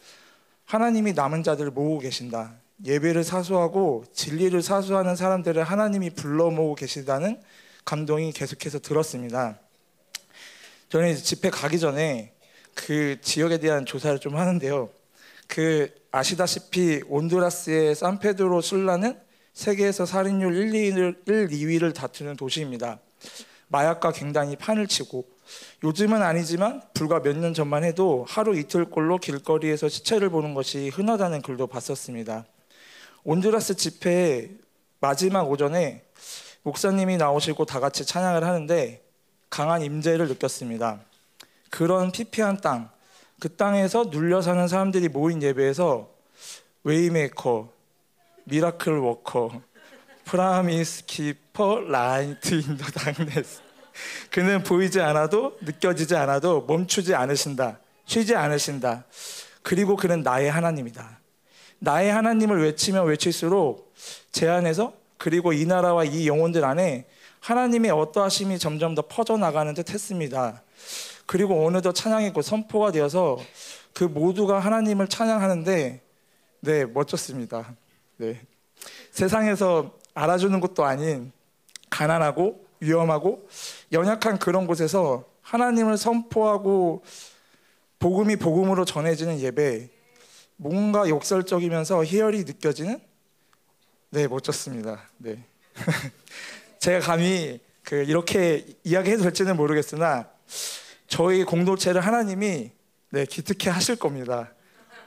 하나님이 남은 자들을 모으고 계신다. 예배를 사수하고 진리를 사수하는 사람들을 하나님이 불러 모으고 계시다는 감동이 계속해서 들었습니다. 저는 집회 가기 전에 그 지역에 대한 조사를 좀 하는데요. 그 아시다시피 온두라스의 산페드로 술라는 세계에서 살인율 1, 2위를, 1, 2위를 다투는 도시입니다. 마약과 갱단이 판을 치고 요즘은 아니지만 불과 몇 년 전만 해도 하루 이틀꼴로 길거리에서 시체를 보는 것이 흔하다는 글도 봤었습니다. 온두라스 집회 마지막 오전에 목사님이 나오시고 다 같이 찬양을 하는데 강한 임재를 느꼈습니다. 그런 피폐한 땅, 그 땅에서 눌려 사는 사람들이 모인 예배에서 way maker, miracle worker, promise keeper, light in the darkness. 그는 보이지 않아도 느껴지지 않아도 멈추지 않으신다. 쉬지 않으신다. 그리고 그는 나의 하나님이다. 나의 하나님을 외치면 외칠수록 제 안에서 그리고 이 나라와 이 영혼들 안에 하나님의 어떠하심이 점점 더 퍼져나가는 듯 했습니다. 그리고 어느덧 찬양이 곧 선포가 되어서 그 모두가 하나님을 찬양하는데 네, 멋졌습니다. 네. 세상에서 알아주는 것도 아닌 가난하고 위험하고 연약한 그런 곳에서 하나님을 선포하고 복음이 복음으로 전해지는 예배 뭔가 역설적이면서 희열이 느껴지는 네 멋졌습니다. 네 제가 감히 그 이렇게 이야기해도 될지는 모르겠으나 저희 공동체를 하나님이 네 기특해 하실 겁니다.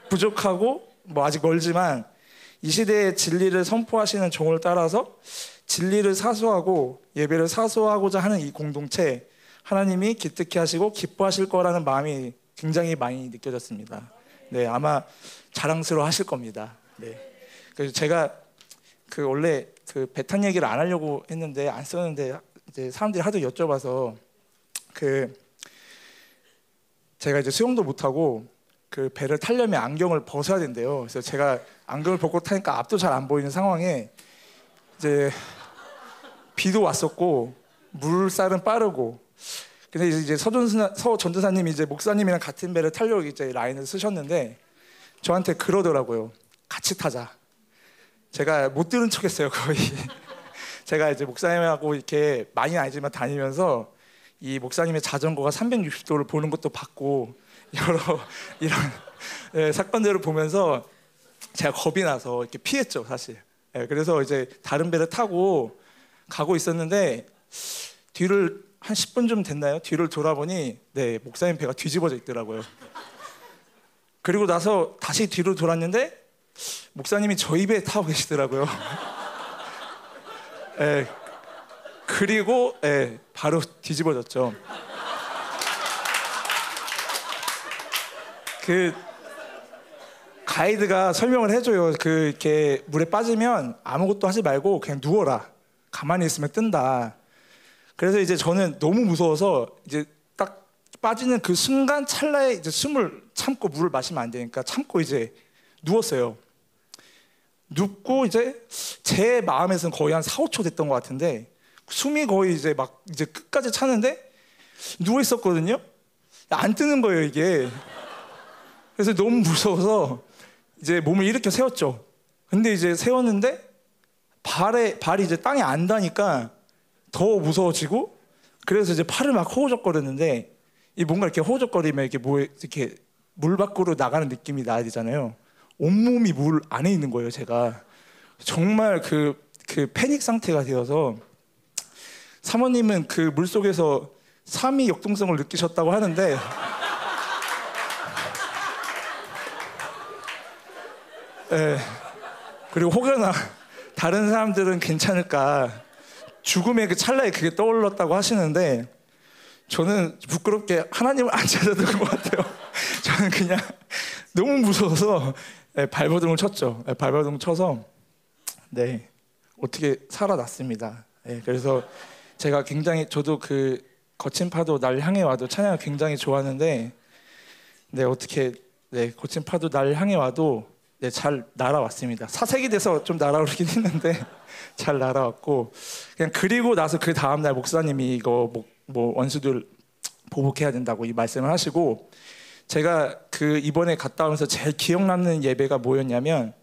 부족하고 뭐 아직 멀지만 이 시대의 진리를 선포하시는 종을 따라서 진리를 사수하고 예배를 사수하고자 하는 이 공동체 하나님이 기특해 하시고 기뻐하실 거라는 마음이 굉장히 많이 느껴졌습니다. 네, 아마 자랑스러워 하실 겁니다. 네. 그래서 제가 그 원래 그 배탄 얘기를 안 하려고 했는데 안 썼는데 이제 사람들이 하도 여쭤봐서 그 제가 이제 수영도 못 하고 그 배를 타려면 안경을 벗어야 된대요. 그래서 제가 안경을 벗고 타니까 앞도 잘 안 보이는 상황에 이제 비도 왔었고 물살은 빠르고 근데 이제 서전사 서 전도사님이 이제 목사님이랑 같은 배를 타려고 이제 라인을 쓰셨는데 저한테 그러더라고요. 같이 타자. 제가 못 들은 척했어요 거의. 제가 이제 목사님하고 이렇게 많이 알지만 다니면서 이 목사님의 자전거가 360도를 보는 것도 봤고 여러 이런 예, 사건들을 보면서 제가 겁이 나서 이렇게 피했죠 사실. 예, 그래서 이제 다른 배를 타고 가고 있었는데 뒤를 한 10분 좀 됐나요? 뒤를 돌아보니 네 목사님 배가 뒤집어져 있더라고요. 그리고 나서 다시 뒤로 돌았는데 목사님이 저희 배에 타고 계시더라고요. 예, 그리고 예, 바로 뒤집어졌죠. 그 가이드가 설명을 해줘요. 그 이렇게 물에 빠지면 아무것도 하지 말고 그냥 누워라. 가만히 있으면 뜬다. 그래서 이제 저는 너무 무서워서 이제 딱 빠지는 그 순간 찰나에 이제 숨을 참고 물을 마시면 안 되니까 참고 이제 누웠어요. 눕고 이제 제 마음에서는 거의 한 4, 5초 됐던 것 같은데 숨이 거의 이제 막 이제 끝까지 차는데 누워 있었거든요. 안 뜨는 거예요 이게. 그래서 너무 무서워서 이제 몸을 일으켜 세웠죠. 근데 이제 세웠는데 발에 발이 이제 땅에 안 닿으니까 더 무서워지고 그래서 이제 팔을 막 호우적거렸는데 이 뭔가 이렇게 호우적거리면 이렇게 뭐 이렇게 물 밖으로 나가는 느낌이 나야 되잖아요. 온몸이 물 안에 있는 거예요, 제가. 정말 그, 그 패닉 상태가 되어서 사모님은 그 물 속에서 삼위 역동성을 느끼셨다고 하는데 예. 그리고 혹여나 다른 사람들은 괜찮을까 죽음의 그 찰나에 그게 떠올랐다고 하시는데 저는 부끄럽게 하나님을 안 찾아드는 것 같아요. 저는 그냥 너무 무서워서 예, 발버둥을 쳤죠. 예, 발버둥 쳐서 네 어떻게 살아났습니다. 예, 그래서 제가 굉장히 저도 그 거친 파도 날 향해 와도 찬양을 굉장히 좋아하는데 네 어떻게 네 거친 파도 날 향해 와도 네, 잘 날아왔습니다. 사색이 돼서 좀 날아오르긴 했는데 잘 날아왔고 그냥 그리고 나서 그 다음 날 목사님이 이거 뭐, 뭐 원수들 보복해야 된다고 이 말씀을 하시고 제가 그 이번에 갔다 오면서 제일 기억 남는 예배가 뭐였냐면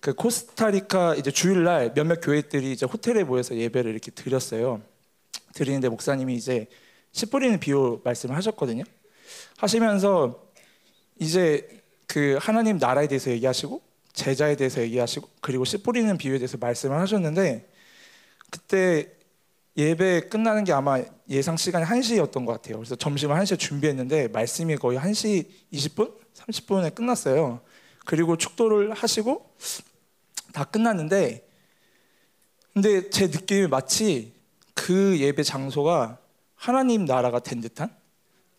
그 코스타리카 이제 주일날 몇몇 교회들이 이제 호텔에 모여서 예배를 이렇게 드렸어요. 드리는데 목사님이 이제 씨 뿌리는 비유 말씀을 하셨거든요. 하시면서 이제 그 하나님 나라에 대해서 얘기하시고 제자에 대해서 얘기하시고 그리고 씨 뿌리는 비유에 대해서 말씀을 하셨는데 그때 예배 끝나는 게 아마 예상 시간이 1시였던 것 같아요. 그래서 점심을 1시에 준비했는데 말씀이 거의 1시 20분? 30분에 끝났어요. 그리고 축도를 하시고 다 끝났는데 근데 제 느낌이 마치 그 예배 장소가 하나님 나라가 된 듯한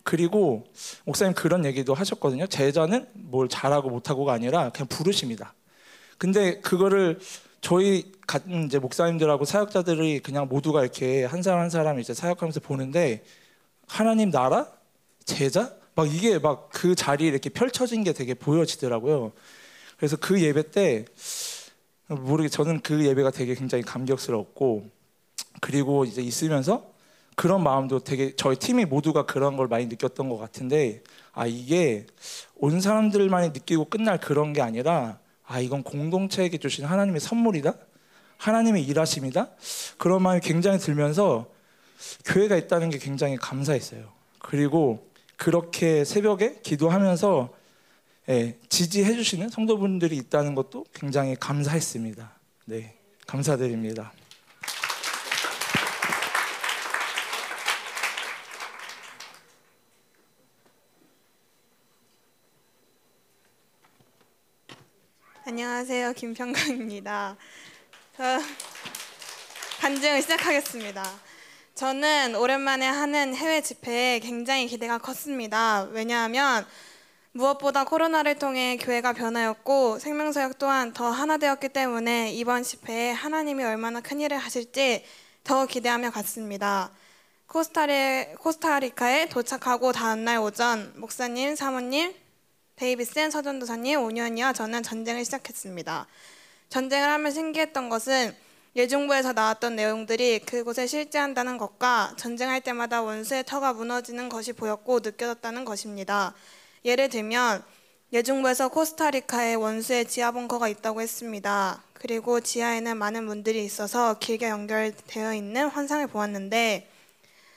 그리고 목사님 그런 얘기도 하셨거든요. 제자는 뭘 잘하고 못하고가 아니라 그냥 부르십니다. 근데 그거를 저희 같은 이제 목사님들하고 사역자들이 그냥 모두가 이렇게 한 사람 한 사람 이제 사역하면서 보는데 하나님 나라 제자 막 이게 막 그 자리에 이렇게 펼쳐진 게 되게 보여지더라고요. 그래서 그 예배 때 모르게 저는 그 예배가 되게 굉장히 감격스럽고 그리고 이제 있으면서 그런 마음도 되게 저희 팀이 모두가 그런 걸 많이 느꼈던 것 같은데 아 이게 온 사람들만이 느끼고 끝날 그런 게 아니라 아 이건 공동체에게 주신 하나님의 선물이다 하나님의 일하심이다 그런 마음이 굉장히 들면서 교회가 있다는 게 굉장히 감사했어요 그리고 그렇게 새벽에 기도하면서 예, 지지해 주시는 성도분들이 있다는 것도 굉장히 감사했습니다. 네, 감사드립니다. 안녕하세요. 김평강입니다. 저 간증을 시작하겠습니다. 저는 오랜만에 하는 해외 집회에 굉장히 기대가 컸습니다. 왜냐하면 무엇보다 코로나를 통해 교회가 변하였고 생명사역 또한 더 하나 되었기 때문에 이번 집회에 하나님이 얼마나 큰 일을 하실지 더 기대하며 갔습니다. 코스타리, 코스타리카에 도착하고 다음날 오전 목사님, 사모님, 데이비슨 서전도사님, 오년이와 저는 전쟁을 시작했습니다. 전쟁을 하면 신기했던 것은 예중부에서 나왔던 내용들이 그곳에 실제한다는 것과 전쟁할 때마다 원수의 터가 무너지는 것이 보였고 느껴졌다는 것입니다. 예를 들면 예중부에서 코스타리카에 원수의 지하 벙커가 있다고 했습니다. 그리고 지하에는 많은 문들이 있어서 길게 연결되어 있는 환상을 보았는데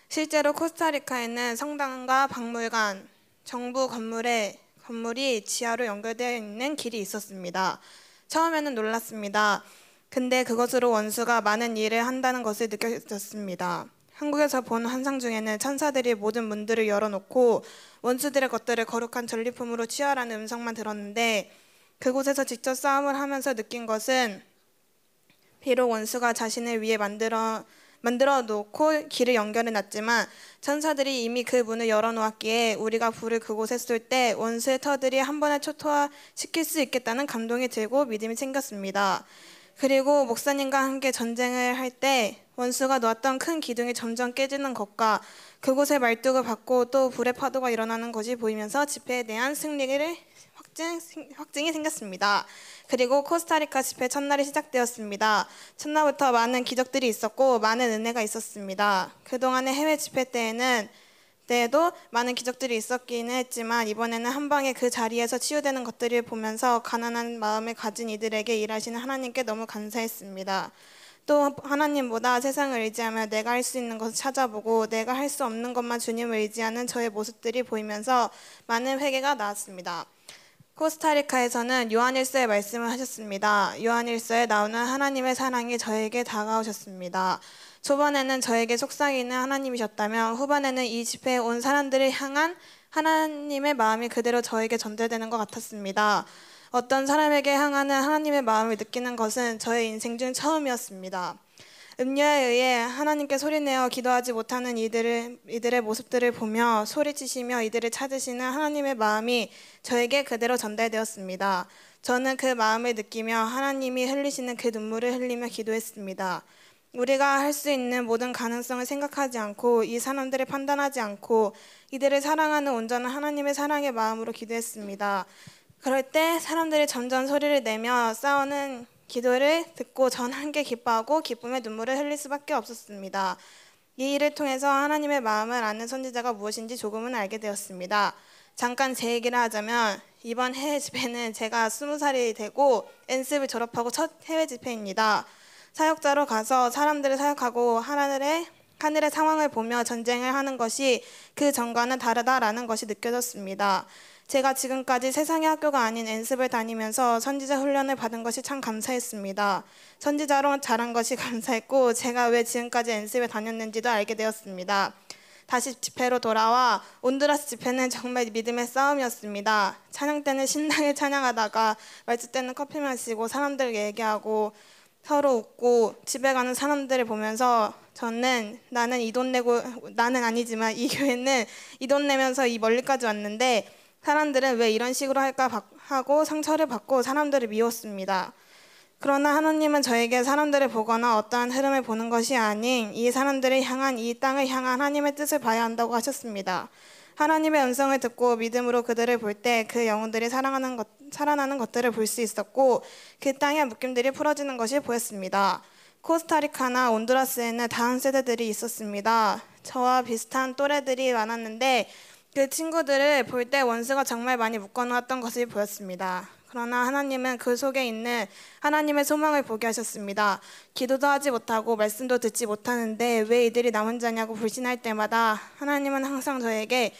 실제로 코스타리카에는 성당과 박물관, 정부 건물에 건물이 지하로 연결되어 있는 길이 있었습니다. 처음에는 놀랐습니다. 근데 그것으로 원수가 많은 일을 한다는 것을 느껴졌습니다. 한국에서 본 환상 중에는 천사들이 모든 문들을 열어놓고 원수들의 것들을 거룩한 전리품으로 취하라는 음성만 들었는데 그곳에서 직접 싸움을 하면서 느낀 것은 비록 원수가 자신을 위해 만들어 만들어 놓고 길을 연결해 놨지만 천사들이 이미 그 문을 열어 놓았기에 우리가 불을 그곳에 쏠 때 원수의 터들이 한 번에 초토화 시킬 수 있겠다는 감동이 들고 믿음이 생겼습니다. 그리고 목사님과 함께 전쟁을 할 때 원수가 놓았던 큰 기둥이 점점 깨지는 것과 그곳에 말뚝을 받고 또 불의 파도가 일어나는 것이 보이면서 집회에 대한 승리를 확증, 확증이 생겼습니다. 그리고 코스타리카 집회 첫날이 시작되었습니다. 첫날부터 많은 기적들이 있었고 많은 은혜가 있었습니다. 그동안의 해외 집회 때에는 때에도 많은 기적들이 있었기는 했지만 이번에는 한 방에 그 자리에서 치유되는 것들을 보면서 가난한 마음을 가진 이들에게 일하시는 하나님께 너무 감사했습니다. 또 하나님보다 세상을 의지하며 내가 할 수 있는 것을 찾아보고 내가 할 수 없는 것만 주님을 의지하는 저의 모습들이 보이면서 많은 회개가 나왔습니다. 코스타리카에서는 요한일서의 말씀을 하셨습니다. 요한일서에 나오는 하나님의 사랑이 저에게 다가오셨습니다. 초반에는 저에게 속삭이는 하나님이셨다면 후반에는 이 집회에 온 사람들을 향한 하나님의 마음이 그대로 저에게 전달되는 것 같았습니다. 어떤 사람에게 향하는 하나님의 마음을 느끼는 것은 저의 인생 중 처음이었습니다. 음료에 의해 하나님께 소리내어 기도하지 못하는 이들을, 이들의 모습들을 보며 소리치시며 이들을 찾으시는 하나님의 마음이 저에게 그대로 전달되었습니다. 저는 그 마음을 느끼며 하나님이 흘리시는 그 눈물을 흘리며 기도했습니다. 우리가 할 수 있는 모든 가능성을 생각하지 않고 이 사람들을 판단하지 않고 이들을 사랑하는 온전한 하나님의 사랑의 마음으로 기도했습니다. 그럴 때 사람들이 점점 소리를 내며 싸우는 기도를 듣고 전 함께 기뻐하고 기쁨의 눈물을 흘릴 수밖에 없었습니다. 이 일을 통해서 하나님의 마음을 아는 선지자가 무엇인지 조금은 알게 되었습니다. 잠깐 제 얘기를 하자면 이번 해외 집회는 제가 스무 살이 되고 엔습을 졸업하고 첫 해외 집회입니다. 사역자로 가서 사람들을 사역하고 하늘의 하늘의 상황을 보며 전쟁을 하는 것이 그 전과는 다르다라는 것이 느껴졌습니다. 제가 지금까지 세상의 학교가 아닌 엔습을 다니면서 선지자 훈련을 받은 것이 참 감사했습니다. 선지자로 자란 것이 감사했고 제가 왜 지금까지 엔습에 다녔는지도 알게 되었습니다. 다시 집회로 돌아와 온두라스 집회는 정말 믿음의 싸움이었습니다. 찬양 때는 신나게 찬양하다가 말주 때는 커피 마시고 사람들 얘기하고 서로 웃고 집에 가는 사람들을 보면서 저는 나는 이 돈 내고 나는 아니지만 이 교회는 이 돈 내면서 이 멀리까지 왔는데 사람들은 왜 이런 식으로 할까 바- 하고 상처를 받고 사람들을 미웠습니다. 그러나 하나님은 저에게 사람들을 보거나 어떠한 흐름을 보는 것이 아닌 이 사람들을 향한 이 땅을 향한 하나님의 뜻을 봐야 한다고 하셨습니다. 하나님의 음성을 듣고 믿음으로 그들을 볼 때 그 영혼들이 살아가는 것, 살아나는 것들을 볼 수 있었고 그 땅의 묶임들이 풀어지는 것이 보였습니다. 코스타리카나 온두라스에는 다음 세대들이 있었습니다. 저와 비슷한 또래들이 많았는데 그 친구들을 볼 때 원수가 정말 많이 묶어놓았던 것이 보였습니다. 그러나 하나님은 그 속에 있는 하나님의 소망을 보게 하셨습니다. 기도도 하지 못하고 말씀도 듣지 못하는데 왜 이들이 남은 자냐고 불신할 때마다 하나님은 항상 저에게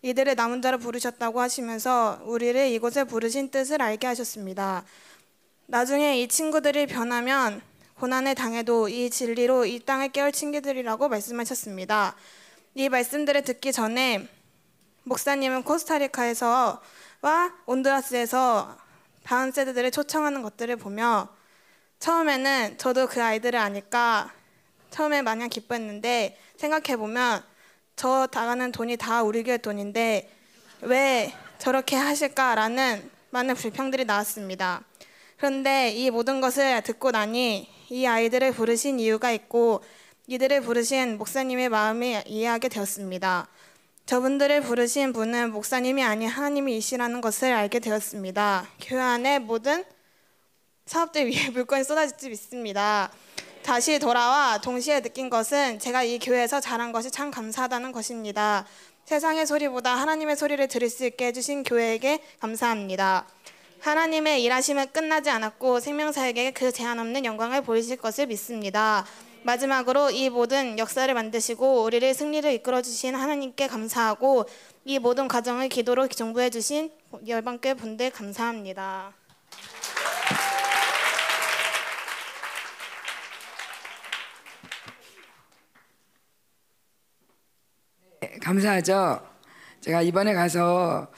이들을 남은 자로 부르셨다고 하시면서 우리를 이곳에 부르신 뜻을 알게 하셨습니다. 나중에 이 친구들이 변하면 고난을 당해도 이 진리로 이 땅을 깨울 친구들이라고 말씀하셨습니다. 이 말씀들을 듣기 전에 목사님은 코스타리카에서 와 온두라스에서 다음 세대들을 초청하는 것들을 보며 처음에는 저도 그 아이들을 아니까 처음에 마냥 기뻤는데 생각해 보면 저 나가는 돈이 다 우리 교회 돈인데 왜 저렇게 하실까라는 많은 불평들이 나왔습니다. 그런데 이 모든 것을 듣고 나니 이 아이들을 부르신 이유가 있고 이들을 부르신 목사님의 마음을 이해하게 되었습니다. 저분들을 부르신 분은 목사님이 아닌 하나님이시라는 것을 알게 되었습니다. 교회 안에 모든 사업들 위에 물건이 쏟아질지 믿습니다. 다시 돌아와 동시에 느낀 것은 제가 이 교회에서 자란 것이 참 감사하다는 것입니다. 세상의 소리보다 하나님의 소리를 들을 수 있게 해주신 교회에게 감사합니다. 하나님의 일하심은 끝나지 않았고 생명사에게 그 제한 없는 영광을 보이실 것을 믿습니다. 마지막으로 이 모든 역사를 만드시고 우리를 승리를 이끌어 주신 하나님께 감사하고 이 모든 과정을 기도로 정부해 주신 열방교회 분들 감사합니다. 감사하죠. 제가 이번에 가서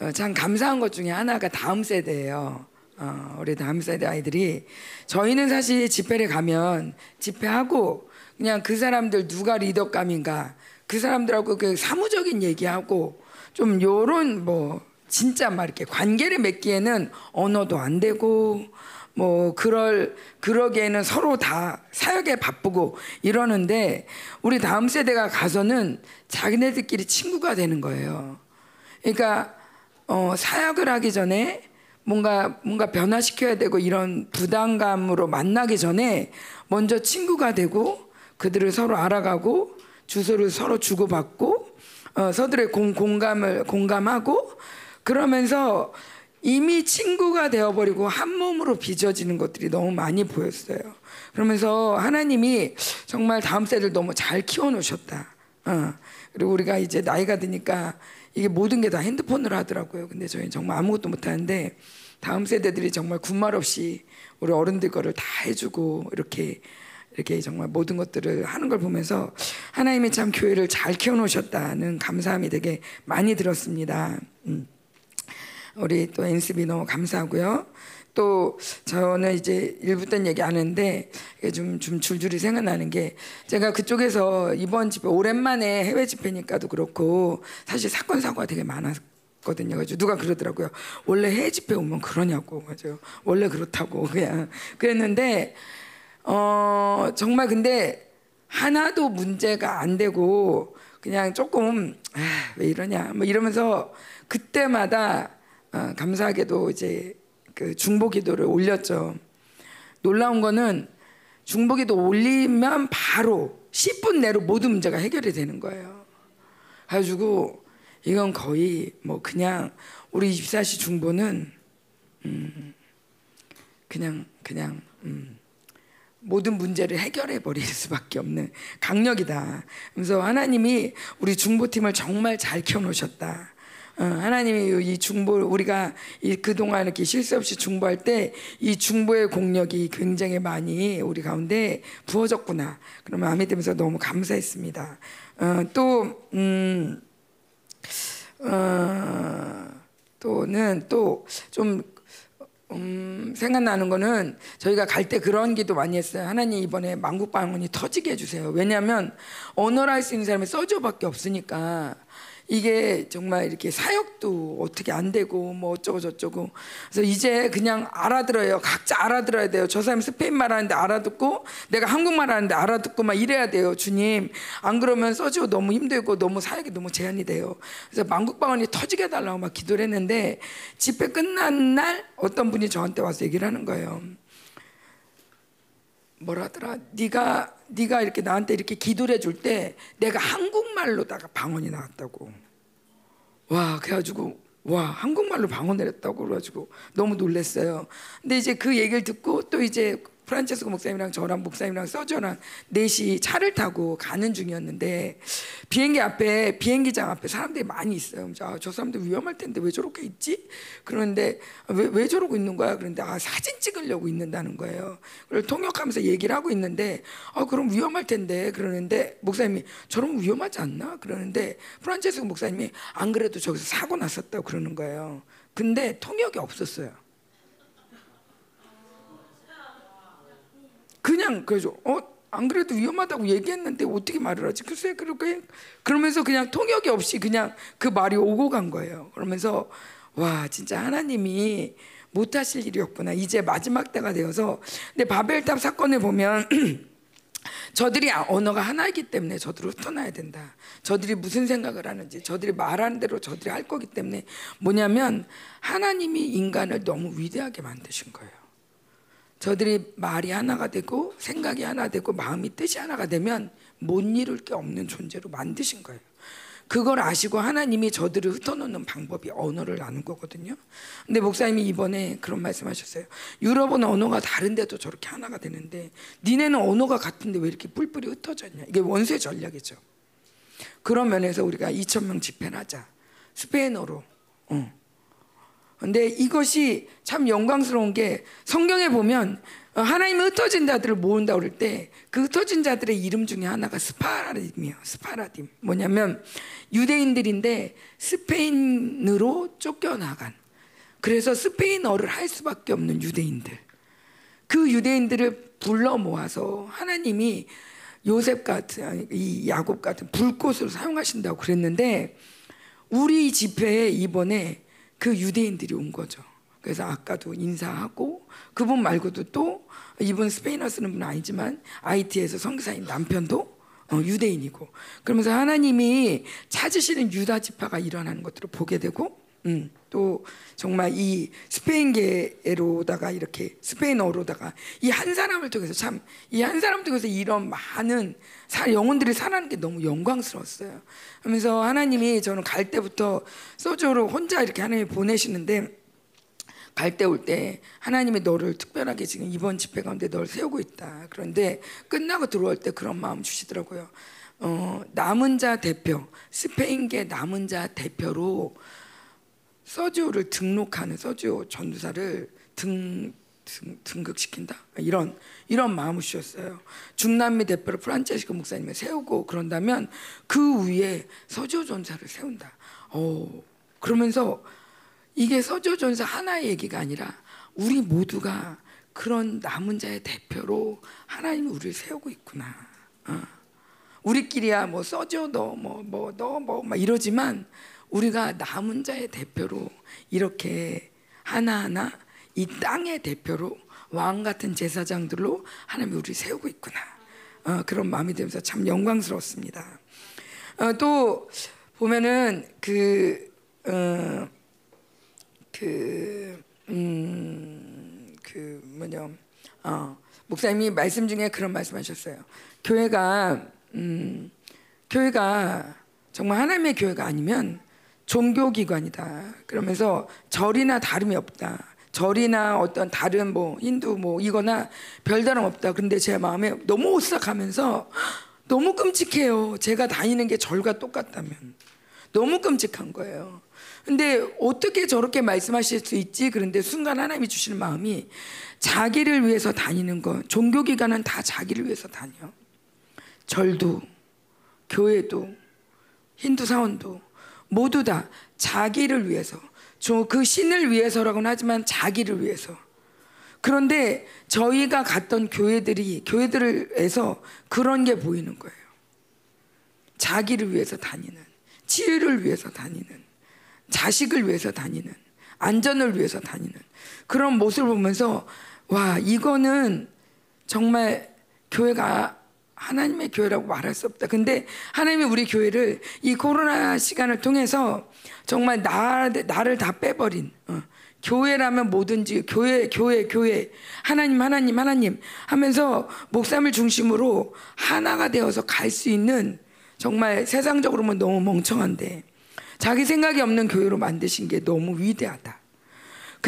어, 참 감사한 것 중에 하나가 다음 세대예요. 어, 우리 다음 세대 아이들이 저희는 사실 집회를 가면 집회하고 그냥 그 사람들 누가 리더감인가 그 사람들하고 그 사무적인 얘기하고 좀 요런 뭐 진짜 막 이렇게 관계를 맺기에는 언어도 안 되고 뭐 그럴 그러기에는 서로 다 사역에 바쁘고 이러는데 우리 다음 세대가 가서는 자기네들끼리 친구가 되는 거예요. 그러니까 어, 사역을 하기 전에 뭔가 뭔가 변화시켜야 되고 이런 부담감으로 만나기 전에 먼저 친구가 되고 그들을 서로 알아가고 주소를 서로 주고받고 어, 서들의 공, 공감을 공감하고 그러면서 이미 친구가 되어버리고 한 몸으로 빚어지는 것들이 너무 많이 보였어요. 그러면서 하나님이 정말 다음 세대를 너무 잘 키워놓으셨다. 어. 그리고 우리가 이제 나이가 드니까 이게 모든 게 다 핸드폰으로 하더라고요. 근데 저희는 정말 아무것도 못하는데 다음 세대들이 정말 군말 없이 우리 어른들 거를 다 해주고 이렇게 이렇게 정말 모든 것들을 하는 걸 보면서 하나님이 참 교회를 잘 키워놓으셨다는 감사함이 되게 많이 들었습니다. 음. 우리 또 NCB 너무 감사하고요. 또 저는 이제 일부 땐 얘기 안 했는데 좀, 좀 줄줄이 생각나는 게 제가 그쪽에서 이번 집회 오랜만에 해외 집회니까도 그렇고 사실 사건 사고가 되게 많았 거든요. 그래서 누가 그러더라고요. 원래 해외 집회 오면 그러냐고 맞아요. 원래 그렇다고 그냥 그랬는데 어 정말 근데 하나도 문제가 안 되고 그냥 조금 아, 왜 이러냐 뭐 이러면서 그때마다 어, 감사하게도 이제 그 중보기도를 올렸죠. 놀라운 거는 중보기도 올리면 바로 10분 내로 모든 문제가 해결이 되는 거예요. 가지고 이건 거의 뭐 그냥 우리 24시 중보는 음 그냥 그냥 음 모든 문제를 해결해 버릴 수밖에 없는 강력이다. 그래서 하나님이 우리 중보팀을 정말 잘 키워놓으셨다. 어, 하나님이 이 중보 우리가 이 그동안 이렇게 실수 없이 중보할 때 이 중보의 공력이 굉장히 많이 우리 가운데 부어졌구나. 그런 마음이 들면서 너무 감사했습니다. 어, 또 음, 어, 또는 또좀 음, 생각나는 거는 저희가 갈 때 그런 기도 많이 했어요. 하나님 이번에 만국 방언이 터지게 해주세요. 왜냐하면 언어를 할 수 있는 사람이 써줘밖에 없으니까 이게 정말 이렇게 사역도 어떻게 안 되고 뭐 어쩌고 저쩌고 그래서 이제 그냥 알아들어요. 각자 알아들어야 돼요. 저 사람이 스페인 말 하는데 알아듣고 내가 한국말 하는데 알아듣고 막 이래야 돼요. 주님 안 그러면 써지고 너무 힘들고 너무 사역이 너무 제한이 돼요. 그래서 만국방언이 터지게 해달라고 막 기도를 했는데 집회 끝난 날 어떤 분이 저한테 와서 얘기를 하는 거예요. 뭐라더라? 네가 네가 이렇게 나한테 이렇게 기도를 해줄 때 내가 한국말로다가 방언이 나왔다고. 와 그래가지고 와 한국말로 방언 내렸다고 그래가지고 너무 놀랐어요. 근데 이제 그 얘기를 듣고 또 이제 프란체스코 목사님이랑 저랑 목사님이랑 서저랑 넷이 차를 타고 가는 중이었는데 비행기 앞에 비행기장 앞에 사람들이 많이 있어요. 아, 저 사람들 위험할 텐데 왜 저렇게 있지? 그런데 아, 왜, 왜 저러고 있는 거야? 그런데 아 사진 찍으려고 있는다는 거예요. 그걸 통역하면서 얘기를 하고 있는데 아 그럼 위험할 텐데 그러는데 목사님이 저러면 위험하지 않나? 그러는데 프란체스코 목사님이 안 그래도 저기서 사고 났었다고 그러는 거예요. 근데 통역이 없었어요. 그냥 그래서 어 안 그래도 위험하다고 얘기했는데 어떻게 말을 하지? 글쎄 그렇게 그러면서 그냥 통역이 없이 그냥 그 말이 오고 간 거예요. 그러면서 와 진짜 하나님이 못하실 일이었구나. 이제 마지막 때가 되어서 근데 바벨탑 사건을 보면 저들이 언어가 하나이기 때문에 저들을 흩어놔야 된다. 저들이 무슨 생각을 하는지, 저들이 말하는 대로 저들이 할 거기 때문에 뭐냐면 하나님이 인간을 너무 위대하게 만드신 거예요. 저들이 말이 하나가 되고 생각이 하나 되고 마음이 뜻이 하나가 되면 못 이룰 게 없는 존재로 만드신 거예요. 그걸 아시고 하나님이 저들을 흩어놓는 방법이 언어를 나눈 거거든요. 근데 목사님이 이번에 그런 말씀하셨어요. 유럽은 언어가 다른데도 저렇게 하나가 되는데 니네는 언어가 같은데 왜 이렇게 뿔뿔이 흩어졌냐? 이게 원수의 전략이죠. 그런 면에서 우리가 2천 명 집회를 하자. 스페인어로. 어. 근데 이것이 참 영광스러운 게 성경에 보면 하나님이 흩어진 자들을 모은다 그럴 때 그 흩어진 자들의 이름 중에 하나가 스파라딤이에요. 스파라딤. 뭐냐면 유대인들인데 스페인으로 쫓겨나간 그래서 스페인어를 할 수밖에 없는 유대인들. 그 유대인들을 불러 모아서 하나님이 요셉 같은 이 야곱 같은 불꽃으로 사용하신다고 그랬는데 우리 집회에 이번에 그 유대인들이 온 거죠. 그래서 아까도 인사하고 그분 말고도 또 이분 스페인어 쓰는 분은 아니지만 IT에서 성교사님 남편도 어, 유대인이고 그러면서 하나님이 찾으시는 유다 지파가 일어나는 것들을 보게 되고 음, 또 정말 이 스페인계로다가 이렇게 스페인어로다가 이 한 사람을 통해서 참 이 한 사람 통해서 이런 많은 사, 영혼들이 살아는 게 너무 영광스러웠어요. 그러면서 하나님이 저는 갈 때부터 소조로 혼자 이렇게 하나님이 보내시는데 갈 때올때 하나님이 너를 특별하게 지금 이번 집회 가운데 너를 세우고 있다. 그런데 끝나고 들어올 때 그런 마음 주시더라고요. 어, 남은 자 대표, 스페인계 남은 자 대표로 서지오를 등록하는 서지오 전도사를 등, 등 등극시킨다 이런 이런 마음을 주셨어요. 중남미 대표로 프란체스코 목사님을 세우고 그런다면 그 위에 서지오 전사를 세운다. 어 그러면서 이게 서지오 전사 하나의 얘기가 아니라 우리 모두가 그런 남은 자의 대표로 하나님이 우리를 세우고 있구나. 어. 우리끼리야 뭐 써줘 너뭐뭐너뭐막 이러지만 우리가 남은 자의 대표로 이렇게 하나하나 이 땅의 대표로 왕 같은 제사장들로 하나님이 우리 세우고 있구나 어, 그런 마음이 들면서 참 영광스럽습니다. 어, 또 보면은 그 어, 그, 음, 그 뭐냐, 어, 목사님이 말씀 중에 그런 말씀하셨어요. 교회가 음, 교회가 정말 하나님의 교회가 아니면 종교기관이다. 그러면서 절이나 다름이 없다. 절이나 어떤 다른 뭐 힌두 뭐 이거나 별다름 없다. 그런데 제 마음에 너무 오싹하면서 너무 끔찍해요. 제가 다니는 게 절과 똑같다면 너무 끔찍한 거예요. 근데 어떻게 저렇게 말씀하실 수 있지? 그런데 순간 하나님이 주시는 마음이 자기를 위해서 다니는 건 종교기관은 다 자기를 위해서 다녀. 절도, 교회도, 힌두 사원도 모두 다 자기를 위해서, 그 신을 위해서라고는 하지만 자기를 위해서. 그런데 저희가 갔던 교회들이 교회들에서 그런 게 보이는 거예요. 자기를 위해서 다니는, 치유를 위해서 다니는, 자식을 위해서 다니는, 안전을 위해서 다니는 그런 모습을 보면서 와 이거는 정말 교회가 하나님의 교회라고 말할 수 없다. 근데 하나님이 우리 교회를 이 코로나 시간을 통해서 정말 나, 나를 다 빼버린 어. 교회라면 뭐든지 교회 교회 교회 하나님 하나님 하나님 하면서 목사님을 중심으로 하나가 되어서 갈 수 있는 정말 세상적으로는 너무 멍청한데 자기 생각이 없는 교회로 만드신 게 너무 위대하다.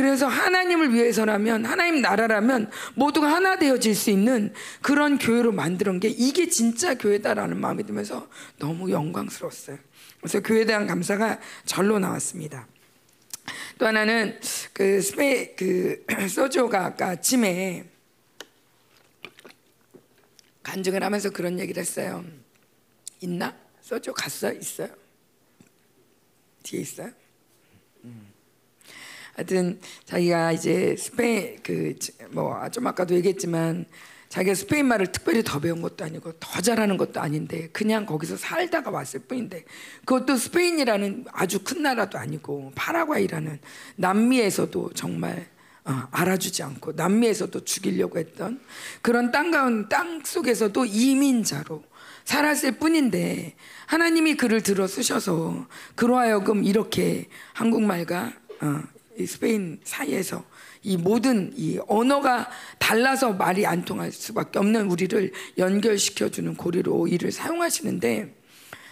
그래서 하나님을 위해서라면 하나님 나라라면 모두가 하나 되어질 수 있는 그런 교회로 만드는 게 이게 진짜 교회다라는 마음이 들면서 너무 영광스러웠어요. 그래서 교회에 대한 감사가 절로 나왔습니다. 또 하나는 그 스페 그 소조가 아까 아침에 간증을 하면서 그런 얘기를 했어요. 있나? 소조 갔어? 있어요? 뒤에 있어요? 하여튼 자기가 이제 스페인 그 뭐 좀 아까도 얘기했지만 자기가 스페인 말을 특별히 더 배운 것도 아니고 더 잘하는 것도 아닌데 그냥 거기서 살다가 왔을 뿐인데 그것도 스페인이라는 아주 큰 나라도 아니고 파라과이라는 남미에서도 정말 어, 알아주지 않고 남미에서도 죽이려고 했던 그런 땅 가운 땅 속에서도 이민자로 살았을 뿐인데 하나님이 그를 들어 쓰셔서 그로 하여금 이렇게 한국말과 어, 이 스페인 사이에서 이 모든 이 언어가 달라서 말이 안 통할 수밖에 없는 우리를 연결시켜 주는 고리로 이를 사용하시는데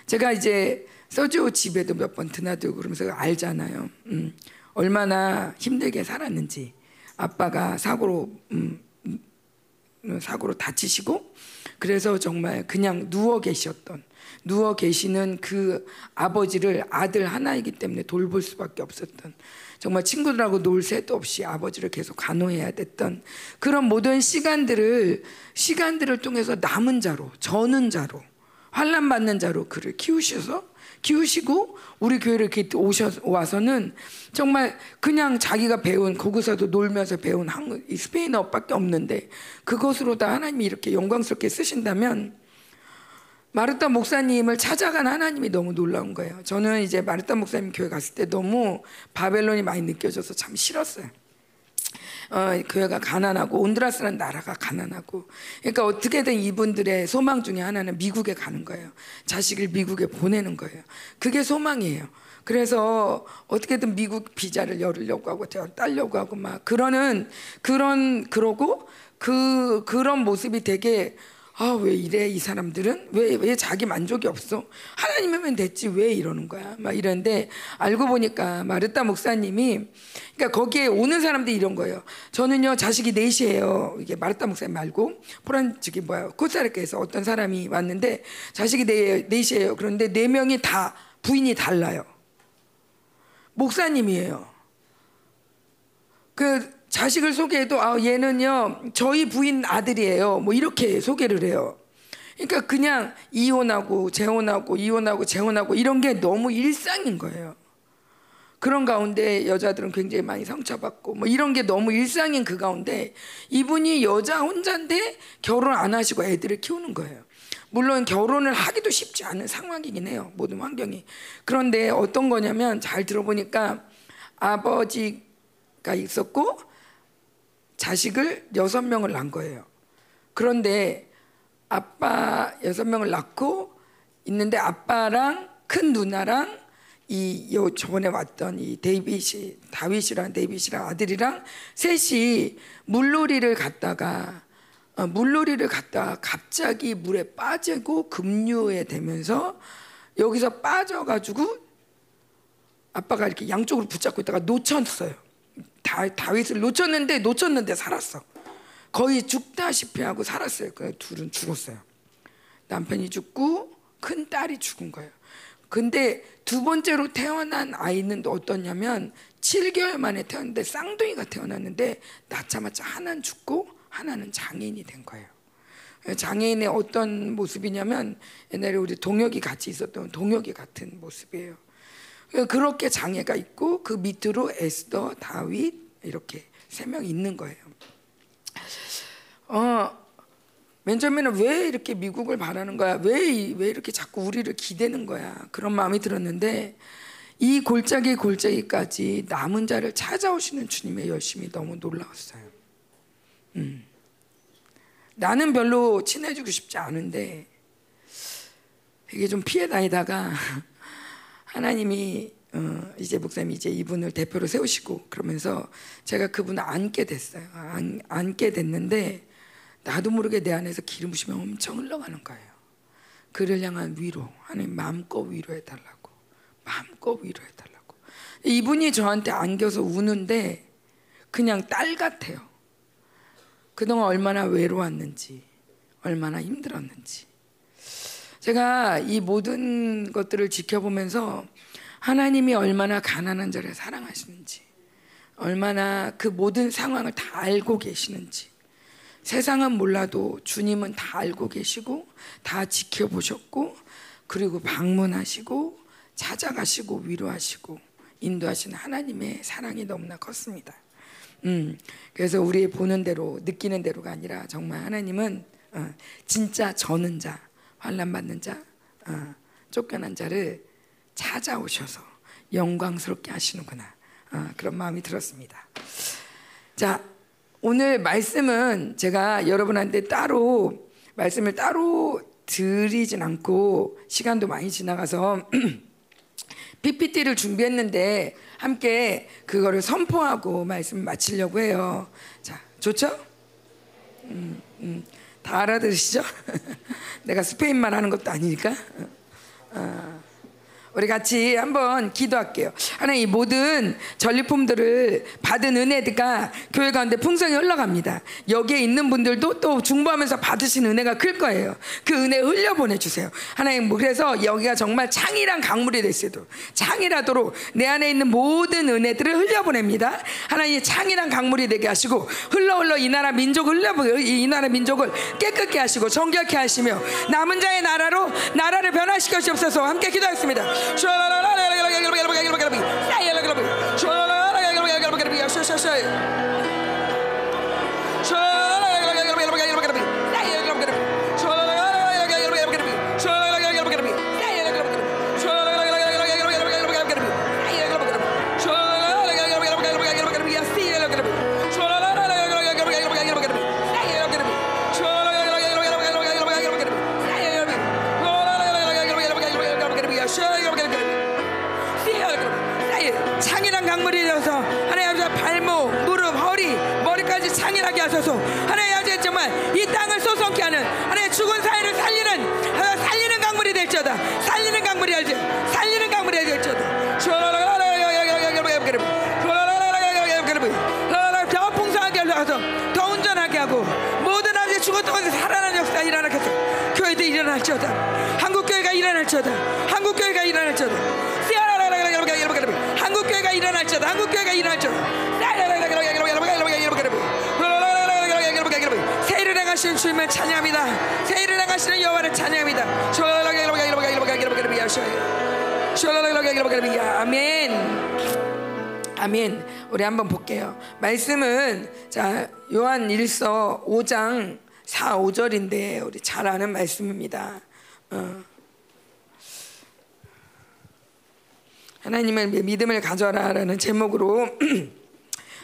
제가 이제 서지오 집에도 몇 번 드나들고 그러면서 알잖아요. 음, 얼마나 힘들게 살았는지 아빠가 사고로 음, 음, 사고로 다치시고 그래서 정말 그냥 누워 계셨던 누워 계시는 그 아버지를 아들 하나이기 때문에 돌볼 수밖에 없었던 정말 친구들하고 놀 새도 없이 아버지를 계속 간호해야 됐던 그런 모든 시간들을 시간들을 통해서 남은 자로 저는 자로 환란 받는 자로 그를 키우셔서 키우시고 우리 교회를 이렇게 오셔 와서는 정말 그냥 자기가 배운 거기서도 놀면서 배운 한국 이 스페인어밖에 없는데 그것으로 다 하나님이 이렇게 영광스럽게 쓰신다면 마르타 목사님을 찾아간 하나님이 너무 놀라운 거예요. 저는 이제 마르타 목사님 교회 갔을 때 너무 바벨론이 많이 느껴져서 참 싫었어요. 어, 교회가 가난하고 온드라스라는 나라가 가난하고 그러니까 어떻게든 이분들의 소망 중에 하나는 미국에 가는 거예요. 자식을 미국에 보내는 거예요. 그게 소망이에요. 그래서 어떻게든 미국 비자를 열으려고 하고 따려고 하고 막 그러는 그런 그러고 그 그런 모습이 되게 아 왜 이래 이 사람들은? 왜 왜 자기 만족이 없어? 하나님이면 됐지 왜 이러는 거야? 막 이런데 알고 보니까 마르타 목사님이 그러니까 거기에 오는 사람들이 이런 거예요. 저는요 자식이 넷이에요. 이게 마르타 목사님 말고 포란 저기 뭐야 코스타리카에서 어떤 사람이 왔는데 자식이 네, 넷이에요. 그런데 네 명이 다 부인이 달라요. 목사님이에요. 그 자식을 소개해도 아 얘는요 저희 부인 아들이에요. 뭐 이렇게 소개를 해요. 그러니까 그냥 이혼하고 재혼하고 이혼하고 재혼하고 이런 게 너무 일상인 거예요. 그런 가운데 여자들은 굉장히 많이 상처받고 뭐 이런 게 너무 일상인 그 가운데 이분이 여자 혼자인데 결혼 안 하시고 애들을 키우는 거예요. 물론 결혼을 하기도 쉽지 않은 상황이긴 해요 모든 환경이. 그런데 어떤 거냐면 잘 들어보니까 아버지가 있었고 자식을 여섯 명을 낳은 거예요. 그런데 아빠 여섯 명을 낳고 있는데 아빠랑 큰 누나랑 이 요 저번에 왔던 이 데이빗이 다윗이랑 데이빗이랑 아들이랑 셋이 물놀이를 갔다가 어, 물놀이를 갔다가 갑자기 물에 빠지고 급류에 되면서 여기서 빠져가지고 아빠가 이렇게 양쪽으로 붙잡고 있다가 놓쳤어요. 다, 다윗을 놓쳤는데 놓쳤는데 살았어. 거의 죽다시피 하고 살았어요. 그 둘은 죽었어요. 남편이 죽고 큰 딸이 죽은 거예요. 근데 두 번째로 태어난 아이는 어떠냐면 7개월 만에 태어났는데 쌍둥이가 태어났는데 낳자마자 하나는 죽고 하나는 장애인이 된 거예요. 장애인의 어떤 모습이냐면 옛날에 우리 동혁이 같이 있었던 동혁이 같은 모습이에요. 그렇게 장애가 있고 그 밑으로 에스더, 다윗 이렇게 세 명 있는 거예요. 어, 맨 처음에는 왜 이렇게 미국을 바라는 거야? 왜, 왜 이렇게 자꾸 우리를 기대는 거야? 그런 마음이 들었는데 이 골짜기 골짜기까지 남은 자를 찾아오시는 주님의 열심이 너무 놀라웠어요. 음. 나는 별로 친해지고 싶지 않은데 이게 좀 피해 다니다가 하나님이 어, 이제 목사님이 이제 이분을 대표로 세우시고 그러면서 제가 그분을 안게 됐어요. 안, 안게 됐는데 나도 모르게 내 안에서 기름 부심이 엄청 흘러가는 거예요. 그를 향한 위로 하나님 마음껏 위로해 달라고 마음껏 위로해 달라고. 이분이 저한테 안겨서 우는데 그냥 딸 같아요. 그동안 얼마나 외로웠는지, 얼마나 힘들었는지. 제가 이 모든 것들을 지켜보면서 하나님이 얼마나 가난한 자를 사랑하시는지, 얼마나 그 모든 상황을 다 알고 계시는지, 세상은 몰라도 주님은 다 알고 계시고, 다 지켜보셨고, 그리고 방문하시고, 찾아가시고, 위로하시고, 인도하시는 하나님의 사랑이 너무나 컸습니다. 음, 그래서 우리 보는 대로 느끼는 대로가 아니라 정말 하나님은 어, 진짜 저는 자, 환란 받는 자, 어, 쫓겨난 자를 찾아오셔서 영광스럽게 하시는구나 어, 그런 마음이 들었습니다. 자, 오늘 말씀은 제가 여러분한테 따로 말씀을 따로 드리진 않고 시간도 많이 지나가서 PPT를 준비했는데 함께 그거를 선포하고 말씀 마치려고 해요. 자, 좋죠? 음, 음, 다 알아들으시죠? 내가 스페인말 하는 것도 아니니까. 어. 우리 같이 한번 기도할게요. 하나님 이 모든 전리품들을 받은 은혜가 교회 가운데 풍성히 흘러갑니다. 여기에 있는 분들도 또 중보하면서 받으신 은혜가 클 거예요. 그 은혜 흘려 보내주세요. 하나님 뭐 그래서 여기가 정말 창이란 강물이 됐어도 창이라도록 내 안에 있는 모든 은혜들을 흘려 보냅니다. 하나님 창이란 강물이 되게 하시고 흘러 흘러 이 나라 민족 흘려 이 나라 민족을 깨끗게 하시고 정결케 하시며 남은 자의 나라로 나라를 변화시켜 주옵소서 함께 기도하겠습니다. 창이란 창이라게 하소서 하나님 아버지 정말 이 땅을 소성케 하는 하나님 죽은 사회를 살리는 아, 살리는 강물이 될지어다 살리는 강물이 될지 살리는 강물이 될지어다 더 풍성하게 하소서 더 운전하게 하고 모든 아버지 죽었던 것에 살아나는 역사 일어나게 해서 교회도 일어날지어다 한국 교회가 일어날지어다 한국 교회가 일어날지어다 한국 교회가 일어날지어다 한국 교회가 일어날지어다 주님을 찬양합니다 세일을 행하시는 여호와를 찬양합니다 아멘 아멘. 우리 한번 볼게요. 말씀은 자 요한 1서 5장 4, 5절인데 우리 잘 아는 말씀입니다. 어. 하나님을 믿음을 가져라라는 제목으로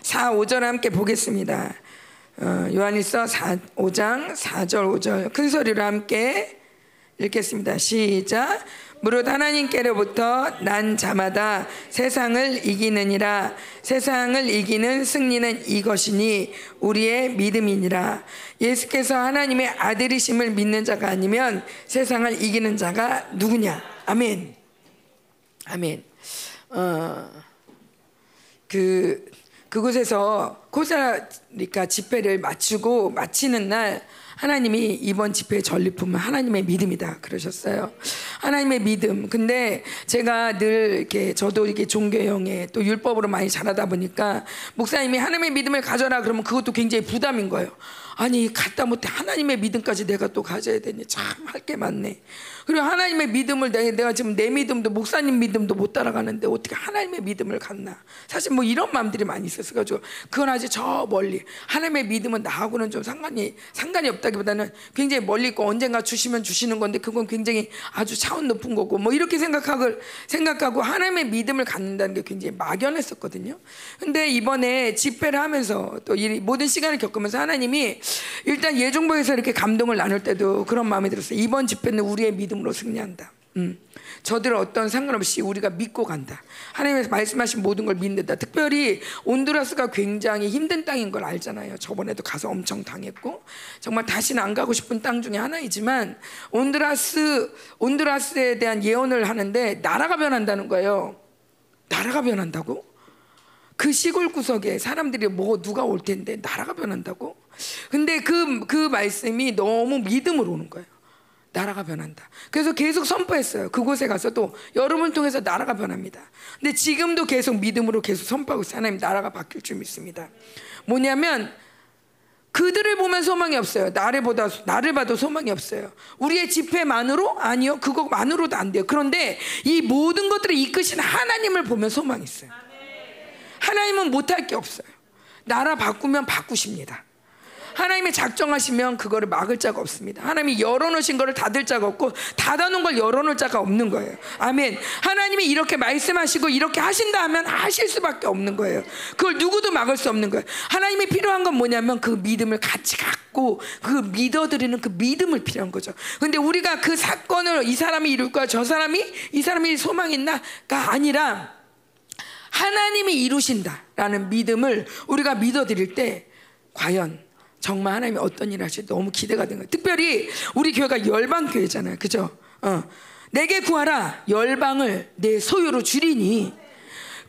4, 5절 함께 보겠습니다. 어, 요한일서 4, 5장 4절 5절 큰 소리로 함께 읽겠습니다. 시작. 무릇 하나님께로부터 난 자마다 세상을 이기느니라. 세상을 이기는 승리는 이것이니 우리의 믿음이니라. 예수께서 하나님의 아들이심을 믿는 자가 아니면 세상을 이기는 자가 누구냐? 아멘. 아멘. 어, 그 그곳에서 코 스타리카 집회를 마치고 마치는 날 하나님이 이번 집회의 전리품은 하나님의 믿음이다 그러셨어요. 하나님의 믿음. 근데 제가 늘 이렇게 저도 이렇게 종교형에 또 율법으로 많이 자라다 보니까 목사님이 하나님의 믿음을 가져라 그러면 그것도 굉장히 부담인 거예요. 아니 갖다 못해 하나님의 믿음까지 내가 또 가져야 되니 참 할 게 많네. 그리고 하나님의 믿음을 내가, 지금 내 믿음도 목사님 믿음도 못 따라가는데 어떻게 하나님의 믿음을 갖나? 사실 뭐 이런 마음들이 많이 있었어 가지고 그건 아직 저 멀리 하나님의 믿음은 나하고는 좀 상관이 상관이 없다기보다는 굉장히 멀리 있고 언젠가 주시면 주시는 건데 그건 굉장히 아주 차원 높은 거고 뭐 이렇게 생각하고 생각하고 하나님의 믿음을 갖는다는 게 굉장히 막연했었거든요. 근데 이번에 집회를 하면서 또이 모든 시간을 겪으면서 하나님이 일단 예종보에서 이렇게 감동을 나눌 때도 그런 마음이 들었어요. 이번 집회는 우리의 믿음 으로 승리한다. 음. 저들 어떤 상관없이 우리가 믿고 간다. 하나님께서 말씀하신 모든 걸 믿는다. 특별히 온두라스가 굉장히 힘든 땅인 걸 알잖아요. 저번에도 가서 엄청 당했고 정말 다시는 안 가고 싶은 땅 중에 하나이지만 온두라스 온두라스에 대한 예언을 하는데 나라가 변한다는 거예요. 나라가 변한다고? 그 시골 구석에 사람들이 뭐 누가 올 텐데 나라가 변한다고? 근데 그그 말씀이 너무 믿음으로 오는 거예요. 나라가 변한다. 그래서 계속 선포했어요. 그곳에 가서도 여러분 통해서 나라가 변합니다. 근데 지금도 계속 믿음으로 계속 선포하고 있어요. 하나님 나라가 바뀔 줄 믿습니다. 뭐냐면 그들을 보면 소망이 없어요. 나를 보다 나를 봐도 소망이 없어요. 우리의 집회만으로 아니요. 그것만으로도 안 돼요. 그런데 이 모든 것들을 이끄신 하나님을 보면 소망이 있어요. 하나님은 못할 게 없어요. 나라 바꾸면 바꾸십니다. 하나님이 작정하시면 그거를 막을 자가 없습니다. 하나님이 열어놓으신 거를 닫을 자가 없고 닫아놓은 걸 열어놓을 자가 없는 거예요. 아멘. 하나님이 이렇게 말씀하시고 이렇게 하신다 하면 하실 수밖에 없는 거예요. 그걸 누구도 막을 수 없는 거예요. 하나님이 필요한 건 뭐냐면 그 믿음을 같이 갖고 그 믿어드리는 그 믿음을 필요한 거죠. 근데 우리가 그 사건을 이 사람이 이룰 거야, 저 사람이 이 사람이 소망 있나가 아니라 하나님이 이루신다라는 믿음을 우리가 믿어드릴 때 과연 정말 하나님이 어떤 일을 하실지 너무 기대가 되는 거예요. 특별히 우리 교회가 열방 교회잖아요. 그죠? 어. 내게 구하라 열방을 내 소유로 주리니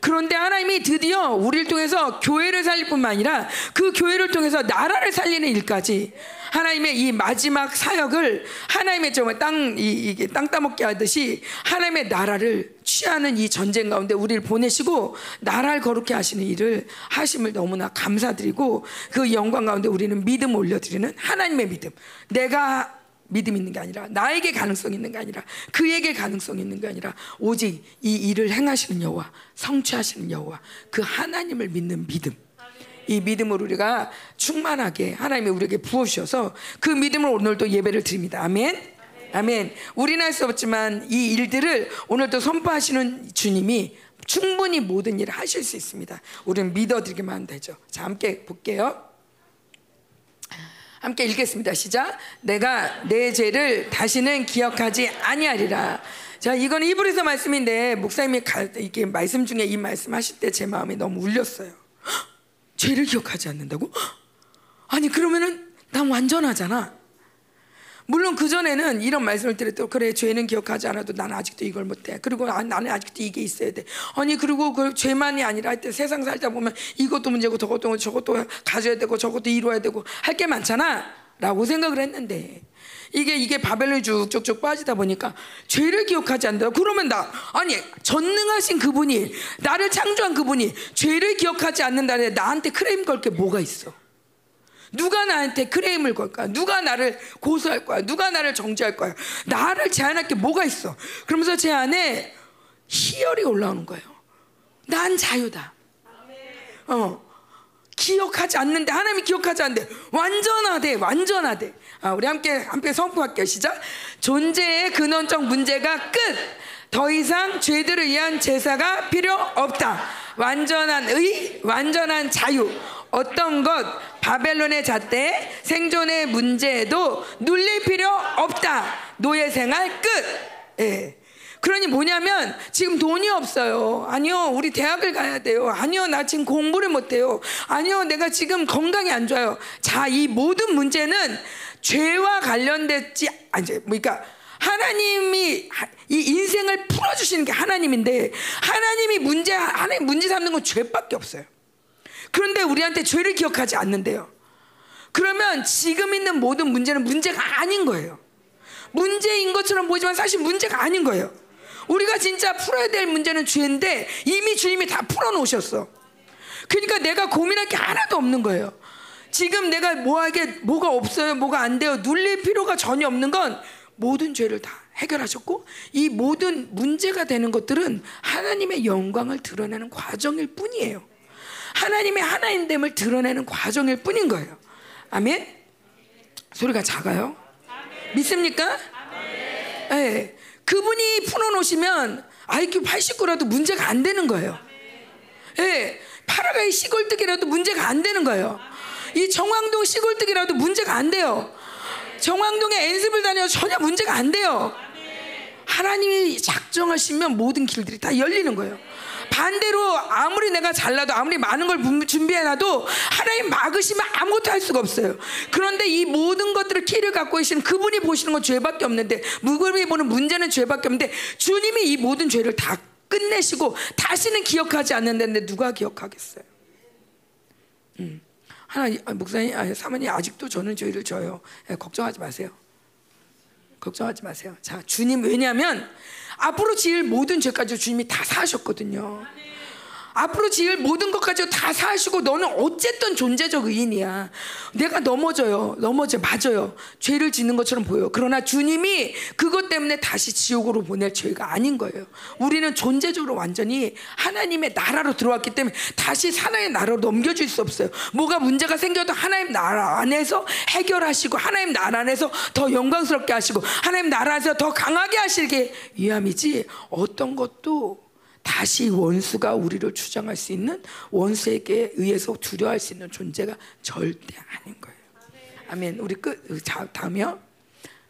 그런데 하나님이 드디어 우리를 통해서 교회를 살릴 뿐만 아니라 그 교회를 통해서 나라를 살리는 일까지 하나님의 이 마지막 사역을 하나님의 정말 땅 이, 이게 땅 따먹게 하듯이 하나님의 나라를 취하는 이 전쟁 가운데 우리를 보내시고 나라를 거룩게 하시는 일을 하심을 너무나 감사드리고 그 영광 가운데 우리는 믿음 올려드리는 하나님의 믿음. 내가 믿음 있는 게 아니라 나에게 가능성 있는 게 아니라 그에게 가능성 있는 게 아니라 오직 이 일을 행하시는 여호와 성취하시는 여호와 그 하나님을 믿는 믿음 이 믿음을 우리가 충만하게 하나님이 우리에게 부어주셔서 그 믿음을 오늘도 예배를 드립니다 아멘 아멘 우리는 할 수 없지만 이 일들을 오늘도 선포하시는 주님이 충분히 모든 일을 하실 수 있습니다 우리는 믿어드리기만 되죠 자 함께 볼게요 함께 읽겠습니다. 시작. 내가 내 죄를 다시는 기억하지 아니하리라. 자, 이건 히브리서 말씀인데 목사님이 가, 이게 말씀 중에 이 말씀 하실 때 제 마음이 너무 울렸어요. 헉, 죄를 기억하지 않는다고? 헉, 아니 그러면은 난 완전하잖아. 물론 그 전에는 이런 말씀을 드렸도 그래 죄는 기억하지 않아도 나는 아직도 이걸 못해. 그리고 아, 나는 아직도 이게 있어야 돼. 아니 그리고 그 죄만이 아니라 하여튼 세상 살다 보면 이것도 문제고 저것도 저것도 가져야 되고 저것도 이루어야 되고 할 게 많잖아.라고 생각을 했는데 이게 이게 바벨론이 쭉쭉쭉 빠지다 보니까 죄를 기억하지 않는다. 그러면 나 아니 전능하신 그분이 나를 창조한 그분이 죄를 기억하지 않는다는데 나한테 크레임 걸 게 뭐가 있어? 누가 나한테 크레임을 걸까? 누가 나를 고소할 거야? 누가 나를 정죄할 거야? 나를 제한할 게 뭐가 있어? 그러면서 제 안에 희열이 올라오는 거예요. 난 자유다. 어. 기억하지 않는데 하나님이 기억하지 않는데 완전하대 완전하대 아, 우리 함께 함께 선포할게요. 시작. 존재의 근원적 문제가 끝. 더 이상 죄들을 위한 제사가 필요 없다. 완전한 의 완전한 자유. 어떤 것 바벨론의 잣대 생존의 문제에도 눌릴 필요 없다. 노예 생활 끝. 예. 그러니 뭐냐면 지금 돈이 없어요. 아니요, 우리 대학을 가야 돼요. 아니요, 나 지금 공부를 못 해요. 아니요, 내가 지금 건강이 안 좋아요. 자, 이 모든 문제는 죄와 관련됐지, 아니, 그러니까 하나님이 이 인생을 풀어 주시는 게 하나님인데 하나님이 문제, 하나님 문제 삼는 건 죄밖에 없어요. 그런데 우리한테 죄를 기억하지 않는데요. 그러면 지금 있는 모든 문제는 문제가 아닌 거예요. 문제인 것처럼 보이지만 사실 문제가 아닌 거예요. 우리가 진짜 풀어야 될 문제는 죄인데 이미 주님이 다 풀어놓으셨어. 그러니까 내가 고민할 게 하나도 없는 거예요. 지금 내가 뭐하게 뭐가 없어요, 뭐가 안 돼요, 눌릴 필요가 전혀 없는 건 모든 죄를 다 해결하셨고 이 모든 문제가 되는 것들은 하나님의 영광을 드러내는 과정일 뿐이에요. 하나님의 하나님됨을 드러내는 과정일 뿐인 거예요. 아멘. 소리가 작아요? 믿습니까? 네. 그분이 풀어놓으시면 IQ 89라도 문제가 안 되는 거예요. 예, 파라가이 시골뜨기라도 문제가 안 되는 거예요. 이 정왕동 시골뜨기라도 문제가 안 돼요. 정왕동에 엔습을 다녀도 전혀 문제가 안 돼요. 하나님이 작정하시면 모든 길들이 다 열리는 거예요. 반대로 아무리 내가 잘나도 아무리 많은 걸 분- 준비해놔도 하나님 막으시면 아무것도 할 수가 없어요. 그런데 이 모든 것들을 키를 갖고 계시는 그분이 보시는 건 죄밖에 없는데 무급이 보는 문제는 죄밖에 없는데 주님이 이 모든 죄를 다 끝내시고 다시는 기억하지 않는다는데 누가 기억하겠어요? 음. 하나 아, 목사님, 아, 사모님 아직도 저는 죄를 져요. 예, 걱정하지 마세요. 걱정하지 마세요. 자, 주님 왜냐하면 앞으로 지을 모든 죄까지 주님이 다 사하셨거든요. 앞으로 지을 모든 것까지 다 사하시고 너는 어쨌든 존재적 의인이야. 내가 넘어져요. 넘어져 맞아요. 죄를 짓는 것처럼 보여. 그러나 주님이 그것 때문에 다시 지옥으로 보낼 죄가 아닌 거예요. 우리는 존재적으로 완전히 하나님의 나라로 들어왔기 때문에 다시 하나님의 나라로 넘겨줄 수 없어요. 뭐가 문제가 생겨도 하나님 나라 안에서 해결하시고 하나님 나라 안에서 더 영광스럽게 하시고 하나님 나라에서 더 강하게 하시게 위함이지 어떤 것도 다시 원수가 우리를 주장할 수 있는 원수에게 의해서 두려워할 수 있는 존재가 절대 아닌 거예요. 아멘. 우리 끝 자, 다음이요.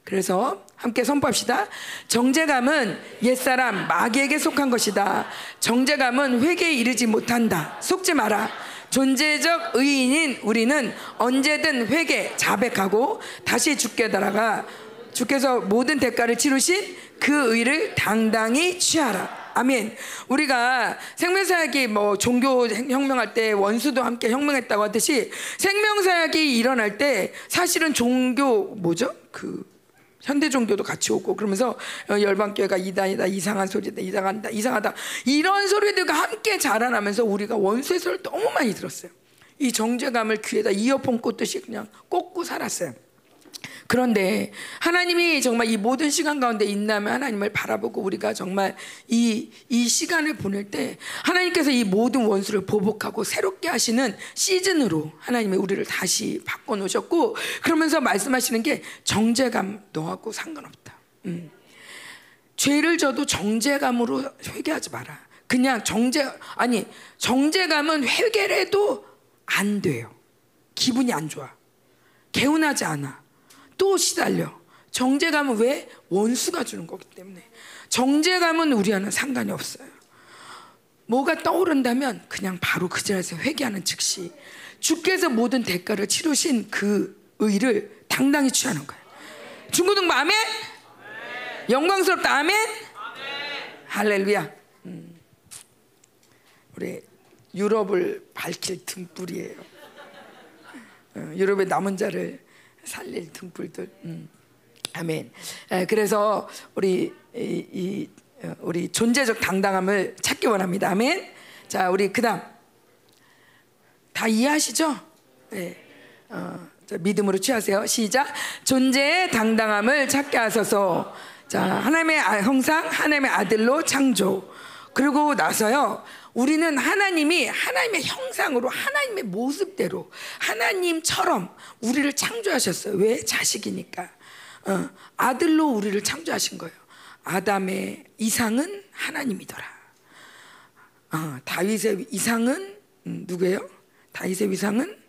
그래서 함께 선포합시다. 정제감은 옛사람 마귀에게 속한 것이다. 정제감은 회개에 이르지 못한다. 속지 마라. 존재적 의인인 우리는 언제든 회개, 자백하고 다시 주께 달아가 주께서 모든 대가를 치르신 그 의를 당당히 취하라. 아멘. 우리가 생명사역이 뭐 종교 혁명할 때 원수도 함께 혁명했다고 하듯이 생명사역이 일어날 때 사실은 종교 뭐죠? 그 현대 종교도 같이 오고 그러면서 어, 열방교회가 이단이다 이상한 소리다 이상한다 이상하다 이런 소리들과 함께 자라나면서 우리가 원수의 소리를 너무 많이 들었어요. 이 정죄감을 귀에다 이어폰 꽂듯이 그냥 꽂고 살았어요. 그런데 하나님이 정말 이 모든 시간 가운데 있나면 하나님을 바라보고 우리가 정말 이, 이 시간을 보낼 때 하나님께서 이 모든 원수를 보복하고 새롭게 하시는 시즌으로 하나님이 우리를 다시 바꿔놓으셨고 그러면서 말씀하시는 게 정제감 너하고 상관없다. 음. 죄를 져도 정제감으로 회개하지 마라. 그냥 정제 아니 정제감은 회개를 해도 안 돼요. 기분이 안 좋아. 개운하지 않아. 또 시달려. 정제감은 왜? 원수가 주는 거기 때문에. 정제감은 우리와는 상관이 없어요. 뭐가 떠오른다면 그냥 바로 그 자리에서 회개하는 즉시 주께서 모든 대가를 치르신 그 의를 당당히 취하는 거예요. 중고등 아멘? 영광스럽다 아멘? 할렐루야. 음. 우리 유럽을 밝힐 등불이에요. 어, 유럽의 남은 자를 살릴 등불들. 음. 아멘. 에, 그래서 우리 이, 이 어, 우리 존재적 당당함을 찾기 원합니다. 아멘. 자, 우리 그다음 다 이해하시죠? 네. 어, 자, 믿음으로 취하세요. 시작. 존재의 당당함을 찾게 하소서. 자, 하나님의 아- 형상, 하나님의 아들로 창조. 그리고 나서요. 우리는 하나님이 하나님의 형상으로 하나님의 모습대로 하나님처럼 우리를 창조하셨어요. 왜? 자식이니까. 어, 아들로 우리를 창조하신 거예요. 아담의 이상은 하나님이더라. 어, 다윗의 이상은 음, 누구예요? 다윗의 이상은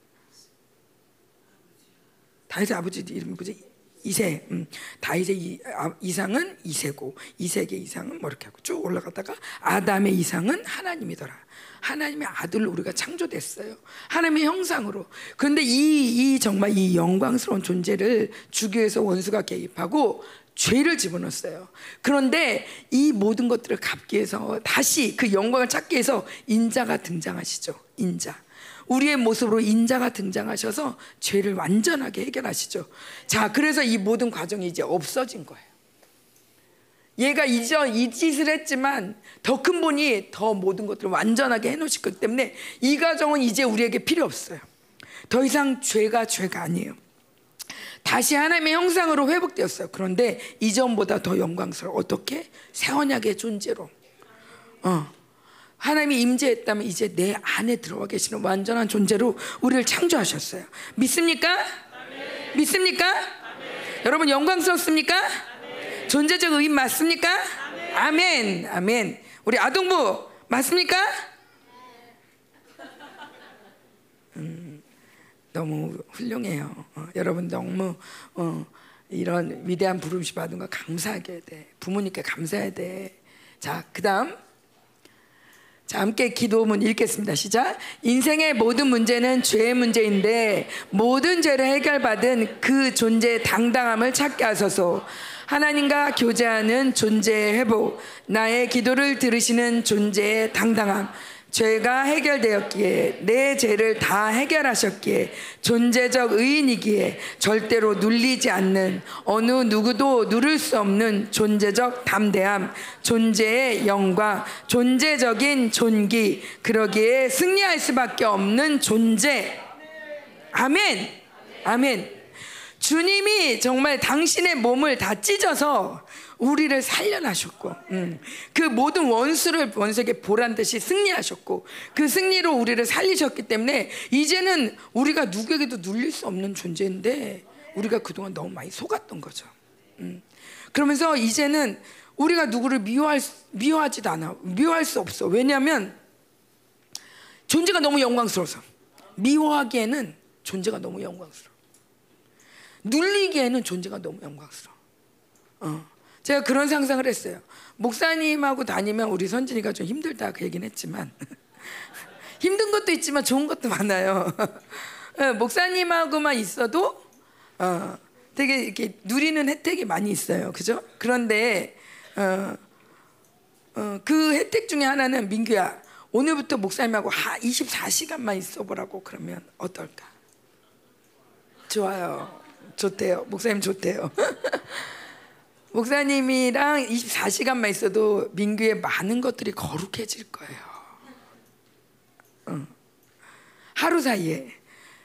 다윗의 아버지 이름이 뭐지? 이세. 음, 다윗의 이, 아, 이상은 이세고 이세의 이상은 뭐 이렇게 하고 쭉 올라가다가 아담의 이상은 하나님이더라. 하나님의 아들로 우리가 창조됐어요. 하나님의 형상으로. 그런데 이, 이 정말 이 영광스러운 존재를 주기 위해서 원수가 개입하고 죄를 집어넣었어요. 그런데 이 모든 것들을 갚기 위해서 다시 그 영광을 찾기 위해서 인자가 등장하시죠. 인자. 우리의 모습으로 인자가 등장하셔서 죄를 완전하게 해결하시죠. 자, 그래서 이 모든 과정이 이제 없어진 거예요. 얘가 이전 이 짓을 했지만 더 큰 분이 더 모든 것들을 완전하게 해놓으실 거기 때문에 이 과정은 이제 우리에게 필요 없어요. 더 이상 죄가 죄가 아니에요. 다시 하나님의 형상으로 회복되었어요. 그런데 이전보다 더 영광스러워. 어떻게? 새 언약의 존재로. 어. 하나님이 임재했다면 이제 내 안에 들어와 계시는 완전한 존재로 우리를 창조하셨어요. 믿습니까? 믿습니까? 여러분 영광스럽습니까? 존재적 의인 맞습니까? 아멘. 아멘. 우리 아동부 맞습니까? 음, 너무 훌륭해요. 어, 여러분 너무 어, 이런 위대한 부름씨 받은 거 감사하게 돼. 부모님께 감사해야 돼. 자, 그다음 자, 함께 기도문 읽겠습니다. 시작. 인생의 모든 문제는 죄의 문제인데 모든 죄를 해결받은 그 존재의 당당함을 찾게 하소서. 하나님과 교제하는 존재의 회복, 나의 기도를 들으시는 존재의 당당함, 죄가 해결되었기에 내 죄를 다 해결하셨기에 존재적 의인이기에 절대로 눌리지 않는 어느 누구도 누를 수 없는 존재적 담대함, 존재의 영광, 존재적인 존귀, 그러기에 승리할 수밖에 없는 존재. 아멘. 아멘. 주님이 정말 당신의 몸을 다 찢어서 우리를 살려나셨고, 음, 그 모든 원수를 원수에게 보란 듯이 승리하셨고, 그 승리로 우리를 살리셨기 때문에 이제는 우리가 누구에게도 눌릴 수 없는 존재인데 우리가 그동안 너무 많이 속았던 거죠. 음. 그러면서 이제는 우리가 누구를 미워할 수- 미워하지도 않아, 미워할 수 없어. 왜냐하면 존재가 너무 영광스러워서 미워하기에는 존재가 너무 영광스러워. 눌리기에는 존재가 너무 영광스러워. 어. 제가 그런 상상을 했어요. 목사님하고 다니면 우리 선진이가 좀 힘들다 그 얘기는 했지만 힘든 것도 있지만 좋은 것도 많아요. 예, 목사님하고만 있어도 어, 되게 이렇게 누리는 혜택이 많이 있어요. 그죠? 그런데 어, 어, 그 혜택 중에 하나는 민규야 오늘부터 목사님하고 하 24시간만 있어보라고 그러면 어떨까? 좋아요. 좋대요. 목사님 좋대요. 목사님이랑 24시간만 있어도 민규의 많은 것들이 거룩해질 거예요. 응. 하루 사이에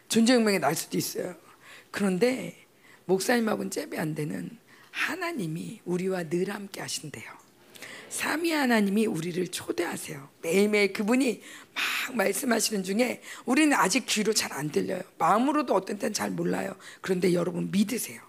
존재혁명이 날 수도 있어요. 그런데 목사님하고는 잽이 안 되는 하나님이 우리와 늘 함께 하신대요. 삼위 하나님이 우리를 초대하세요. 매일매일 그분이 막 말씀하시는 중에 우리는 아직 귀로 잘 안 들려요. 마음으로도 어떤 때는 잘 몰라요. 그런데 여러분 믿으세요.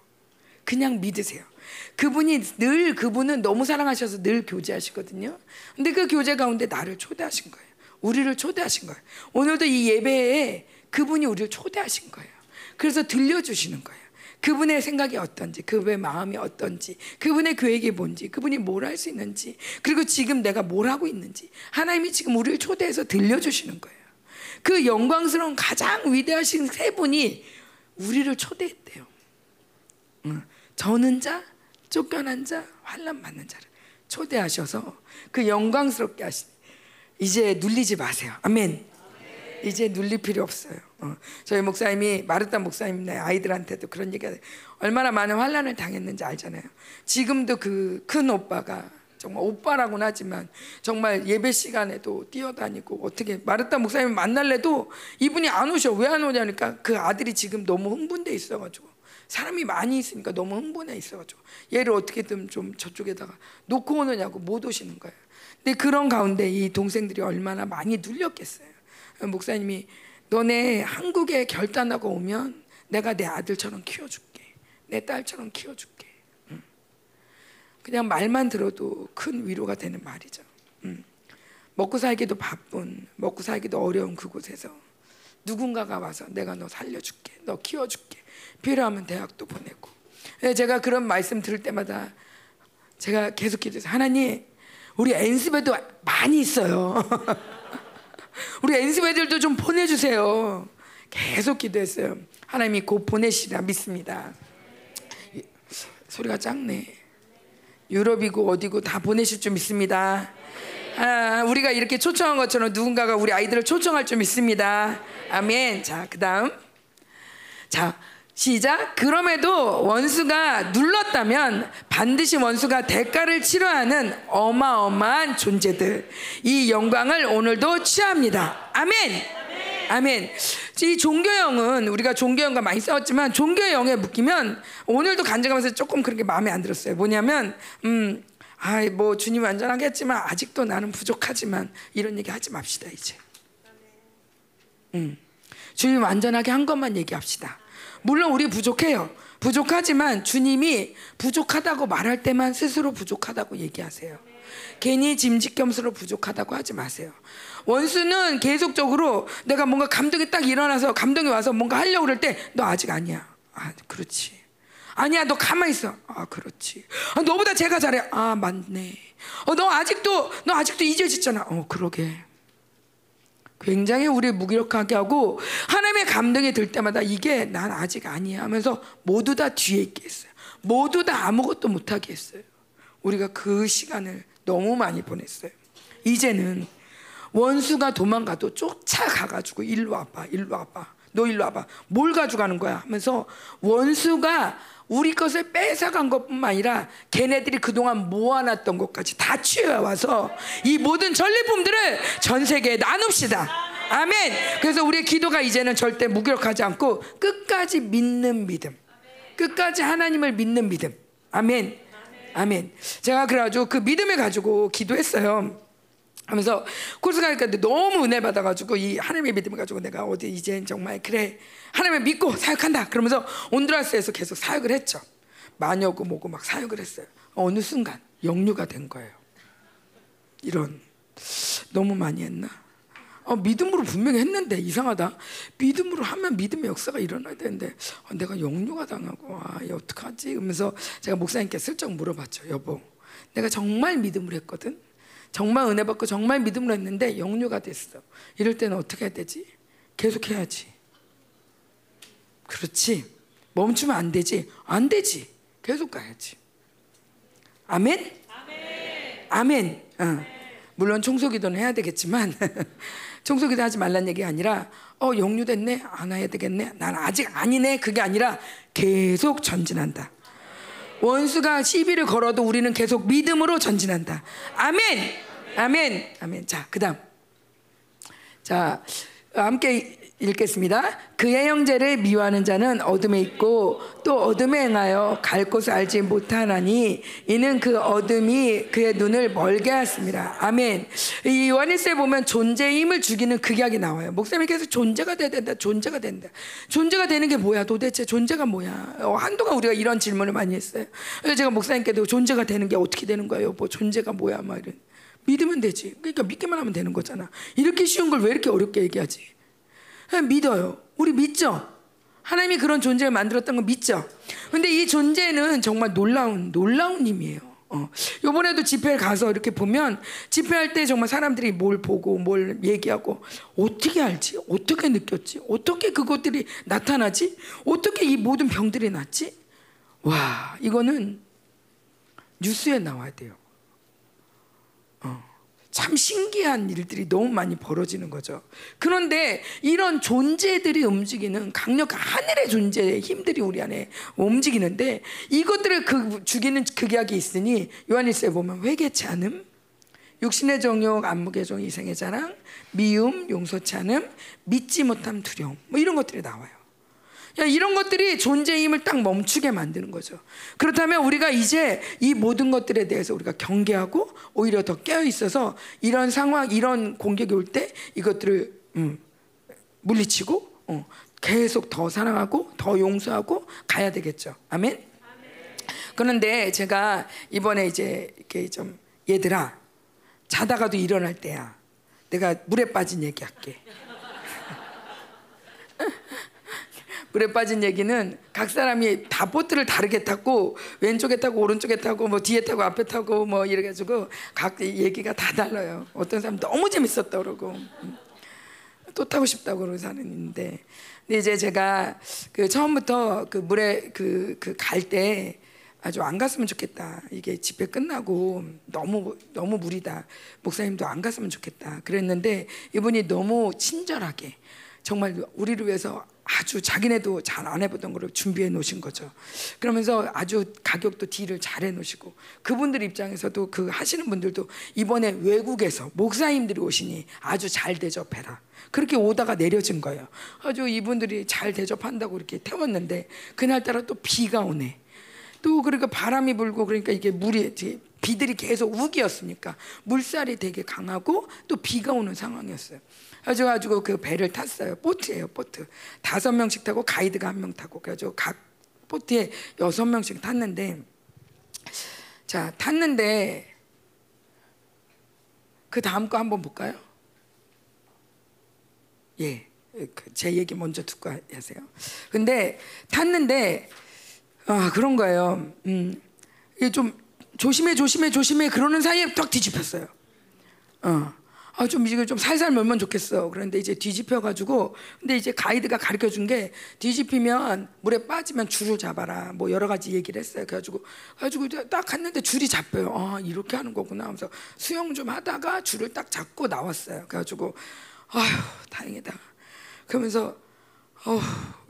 그냥 믿으세요. 그분이 늘 그분은 너무 사랑하셔서 늘 교제하시거든요. 근데 그 교제 가운데 나를 초대하신 거예요. 우리를 초대하신 거예요. 오늘도 이 예배에 그분이 우리를 초대하신 거예요. 그래서 들려주시는 거예요. 그분의 생각이 어떤지, 그분의 마음이 어떤지, 그분의 계획이 뭔지, 그분이 뭘 할 수 있는지, 그리고 지금 내가 뭘 하고 있는지, 하나님이 지금 우리를 초대해서 들려주시는 거예요. 그 영광스러운 가장 위대하신 세 분이 우리를 초대했대요. 응. 저는 자, 쫓겨난 자, 환란 받는 자를 초대하셔서 그 영광스럽게 하시. 이제 눌리지 마세요. 아멘. 이제 눌릴 필요 없어요. 어. 저희 목사님이 마르타 목사님네 아이들한테도 그런 얘기가 얼마나 많은 환란을 당했는지 알잖아요. 지금도 그 큰 오빠가 정말 오빠라고는 하지만 정말 예배 시간에도 뛰어다니고 어떻게 마르타 목사님 만날래도 이분이 안 오셔 왜 안 오냐니까 그 아들이 지금 너무 흥분돼 있어가지고 사람이 많이 있으니까 너무 흥분해 있어가지고 얘를 어떻게든 좀 저쪽에다가 놓고 오느냐고 못 오시는 거예요. 근데 그런 가운데 이 동생들이 얼마나 많이 눌렸겠어요. 목사님이 너네 한국에 결단하고 오면 내가 내 아들처럼 키워줄게. 내 딸처럼 키워줄게. 응. 그냥 말만 들어도 큰 위로가 되는 말이죠. 응. 먹고 살기도 바쁜, 먹고 살기도 어려운 그곳에서 누군가가 와서 내가 너 살려줄게, 너 키워줄게. 필요하면 대학도 보내고. 예, 제가 그런 말씀 들을 때마다 제가 계속 기도해서 하나님, 우리 엔스베도 많이 있어요. 우리 엔스베 애들도 좀 보내주세요. 계속 기도했어요. 하나님이 곧 보내시리라 믿습니다. 소리가 작네. 유럽이고 어디고 다 보내실 줄 믿습니다. 아, 우리가 이렇게 초청한 것처럼 누군가가 우리 아이들을 초청할 줄 믿습니다. 아멘. 자, 그 다음. 자, 시작. 그럼에도 원수가 눌렀다면 반드시 원수가 대가를 치러야 하는 어마어마한 존재들. 이 영광을 오늘도 취합니다. 아멘. 아멘. 이 종교형은 우리가 종교형과 많이 싸웠지만 종교형에 묶이면 오늘도 간증하면서 조금 그렇게 마음에 안 들었어요. 뭐냐면 음, 아이 뭐 주님 완전하겠지만 아직도 나는 부족하지만 이런 얘기 하지 맙시다 이제. 음. 주님 완전하게 한 것만 얘기합시다. 물론 우리 부족해요. 부족하지만 주님이 부족하다고 말할 때만 스스로 부족하다고 얘기하세요. 괜히 짐짓겸수로 부족하다고 하지 마세요. 원수는 계속적으로 내가 뭔가 감동이 딱 일어나서 감동이 와서 뭔가 하려고 그럴 때 너 아직 아니야. 아, 그렇지. 아니야 너 가만 있어. 아 그렇지. 아, 너보다 제가 잘해. 아 맞네. 어, 너 아직도 너 아직도 잊어졌잖아. 어 그러게. 굉장히 우리 무기력하게 하고 하나님의 감동이 들 때마다 이게 난 아직 아니야 하면서 모두 다 뒤에 있게 했어요. 모두 다 아무것도 못하게 했어요. 우리가 그 시간을 너무 많이 보냈어요. 이제는 원수가 도망가도 쫓아가가지고 일로 와봐, 일로 와봐, 너 일로 와봐. 뭘 가져가는 거야? 하면서 원수가 우리 것을 뺏어간 것뿐만 아니라 걔네들이 그동안 모아놨던 것까지 다 취해와서 이 모든 전리품들을 전 세계에 나눕시다. 아멘. 그래서 우리의 기도가 이제는 절대 무기력하지 않고 끝까지 믿는 믿음. 끝까지 하나님을 믿는 믿음. 아멘. 아멘. 제가 그래가지고 그 믿음을 가지고 기도했어요. 하면서 코스 가니까 너무 은혜 받아가지고 이 하나님의 믿음을 가지고 내가 어디 이제 정말 그래 하나님을 믿고 사역한다 그러면서 온드라스에서 계속 사역을 했죠. 마녀고 뭐고 막 사역을 했어요. 어느 순간 영류가 된 거예요. 이런 너무 많이 했나? 어, 믿음으로 분명히 했는데 이상하다. 믿음으로 하면 믿음의 역사가 일어나야 되는데 어, 내가 영류가 당하고 아 어떡하지? 그러면서 제가 목사님께 슬쩍 물어봤죠. 여보 내가 정말 믿음으로 했거든 정말 은혜 받고 정말 믿음으로 했는데 영류가 됐어. 이럴 때는 어떻게 해야 되지? 계속 해야지. 그렇지. 멈추면 안 되지. 안 되지. 계속 가야지. 아멘? 아멘. 어. 물론 청소기도는 해야 되겠지만 청소기도 하지 말란 얘기 아니라 어 영류됐네 안 해야 되겠네 난 아직 아니네 그게 아니라 계속 전진한다. 원수가 시비를 걸어도 우리는 계속 믿음으로 전진한다. 아멘. 아멘. 아멘. 자, 그다음. 자, 함께 읽겠습니다. 그의 형제를 미워하는 자는 어둠에 있고 또 어둠에 행하여 갈 곳을 알지 못하나니 이는 그 어둠이 그의 눈을 멀게 하였습니다. 아멘. 이 요한일서에 보면 존재의 힘을 죽이는 극약이 나와요. 목사님이 계속 존재가 돼야 된다. 존재가 된다. 존재가 되는 게 뭐야? 도대체 존재가 뭐야? 어, 한동안 우리가 이런 질문을 많이 했어요. 그래서 제가 목사님께도 존재가 되는 게 어떻게 되는 거예요? 뭐 존재가 뭐야? 막 이런. 믿으면 되지. 그러니까 믿기만 하면 되는 거잖아. 이렇게 쉬운 걸 왜 이렇게 어렵게 얘기하지? 그냥 믿어요. 우리 믿죠? 하나님이 그런 존재를 만들었던 거 믿죠? 근데 이 존재는 정말 놀라운, 놀라운 힘이에요. 어. 요번에도 집회를 가서 이렇게 보면 집회할 때 정말 사람들이 뭘 보고 뭘 얘기하고 어떻게 알지? 어떻게 느꼈지? 어떻게 그것들이 나타나지? 어떻게 이 모든 병들이 났지? 와, 이거는 뉴스에 나와야 돼요. 참 신기한 일들이 너무 많이 벌어지는 거죠. 그런데 이런 존재들이 움직이는 강력한 하늘의 존재의 힘들이 우리 안에 움직이는데 이것들을 그 죽이는 극약이 있으니 요한일서에 보면 회개치 않음, 육신의 정욕, 안목의 정, 이생의 자랑, 미움, 용서치 않음, 믿지 못함, 두려움 뭐 이런 것들이 나와요. 야, 이런 것들이 존재의 힘을 딱 멈추게 만드는 거죠. 그렇다면 우리가 이제 이 모든 것들에 대해서 우리가 경계하고 오히려 더 깨어 있어서 이런 상황, 이런 공격이 올 때 이것들을 음, 물리치고 어, 계속 더 사랑하고 더 용서하고 가야 되겠죠. 아멘. 그런데 제가 이번에 이제 이렇게 좀 얘들아 자다가도 일어날 때야. 내가 물에 빠진 얘기할게. 물에 빠진 얘기는 각 사람이 다 보트를 다르게 탔고 왼쪽에 타고 오른쪽에 타고 뭐 뒤에 타고 앞에 타고 뭐 이래 가지고 각 얘기가 다 달라요. 어떤 사람 너무 재밌었다 그러고 음. 또 타고 싶다고 그러는 사람이 있는데 근데 이제 제가 그 처음부터 그 물에 그 그 갈 때 아주 안 갔으면 좋겠다. 이게 집회 끝나고 너무 너무 무리다. 목사님도 안 갔으면 좋겠다. 그랬는데 이분이 너무 친절하게 정말 우리를 위해서 아주 자기네도 잘 안 해보던 거를 준비해 놓으신 거죠. 그러면서 아주 가격도 딜을 잘 해 놓으시고 그분들 입장에서도 그 하시는 분들도 이번에 외국에서 목사님들이 오시니 아주 잘 대접해라. 그렇게 오다가 내려진 거예요. 아주 이분들이 잘 대접한다고 이렇게 태웠는데 그날따라 또 비가 오네. 또 그러니까 바람이 불고 그러니까 이게 물이 비들이 계속 우기였으니까 물살이 되게 강하고 또 비가 오는 상황이었어요. 그래가지고 그 배를 탔어요. 보트예요, 보트. 다섯 명씩 타고 가이드가 한 명 타고 그래가지고 각 보트에 여섯 명씩 탔는데 자 탔는데 그 다음 거 한번 볼까요? 예, 그제 얘기 먼저 듣고 하세요. 근데 탔는데 아 그런 거예요. 음, 이게 좀 조심해 조심해 조심해 그러는 사이에 딱 뒤집혔어요. 어. 아, 좀 이거 좀 살살 몰면 좋겠어. 그런데 이제 뒤집혀 가지고 근데 이제 가이드가 가르쳐 준 게 뒤집히면 물에 빠지면 줄을 잡아라. 뭐 여러 가지 얘기를 했어요. 그래 가지고 가지고 이제 딱 갔는데 줄이 잡혀요. 아, 이렇게 하는 거구나 하면서 수영 좀 하다가 줄을 딱 잡고 나왔어요. 그래 가지고 아휴, 다행이다. 그러면서 어,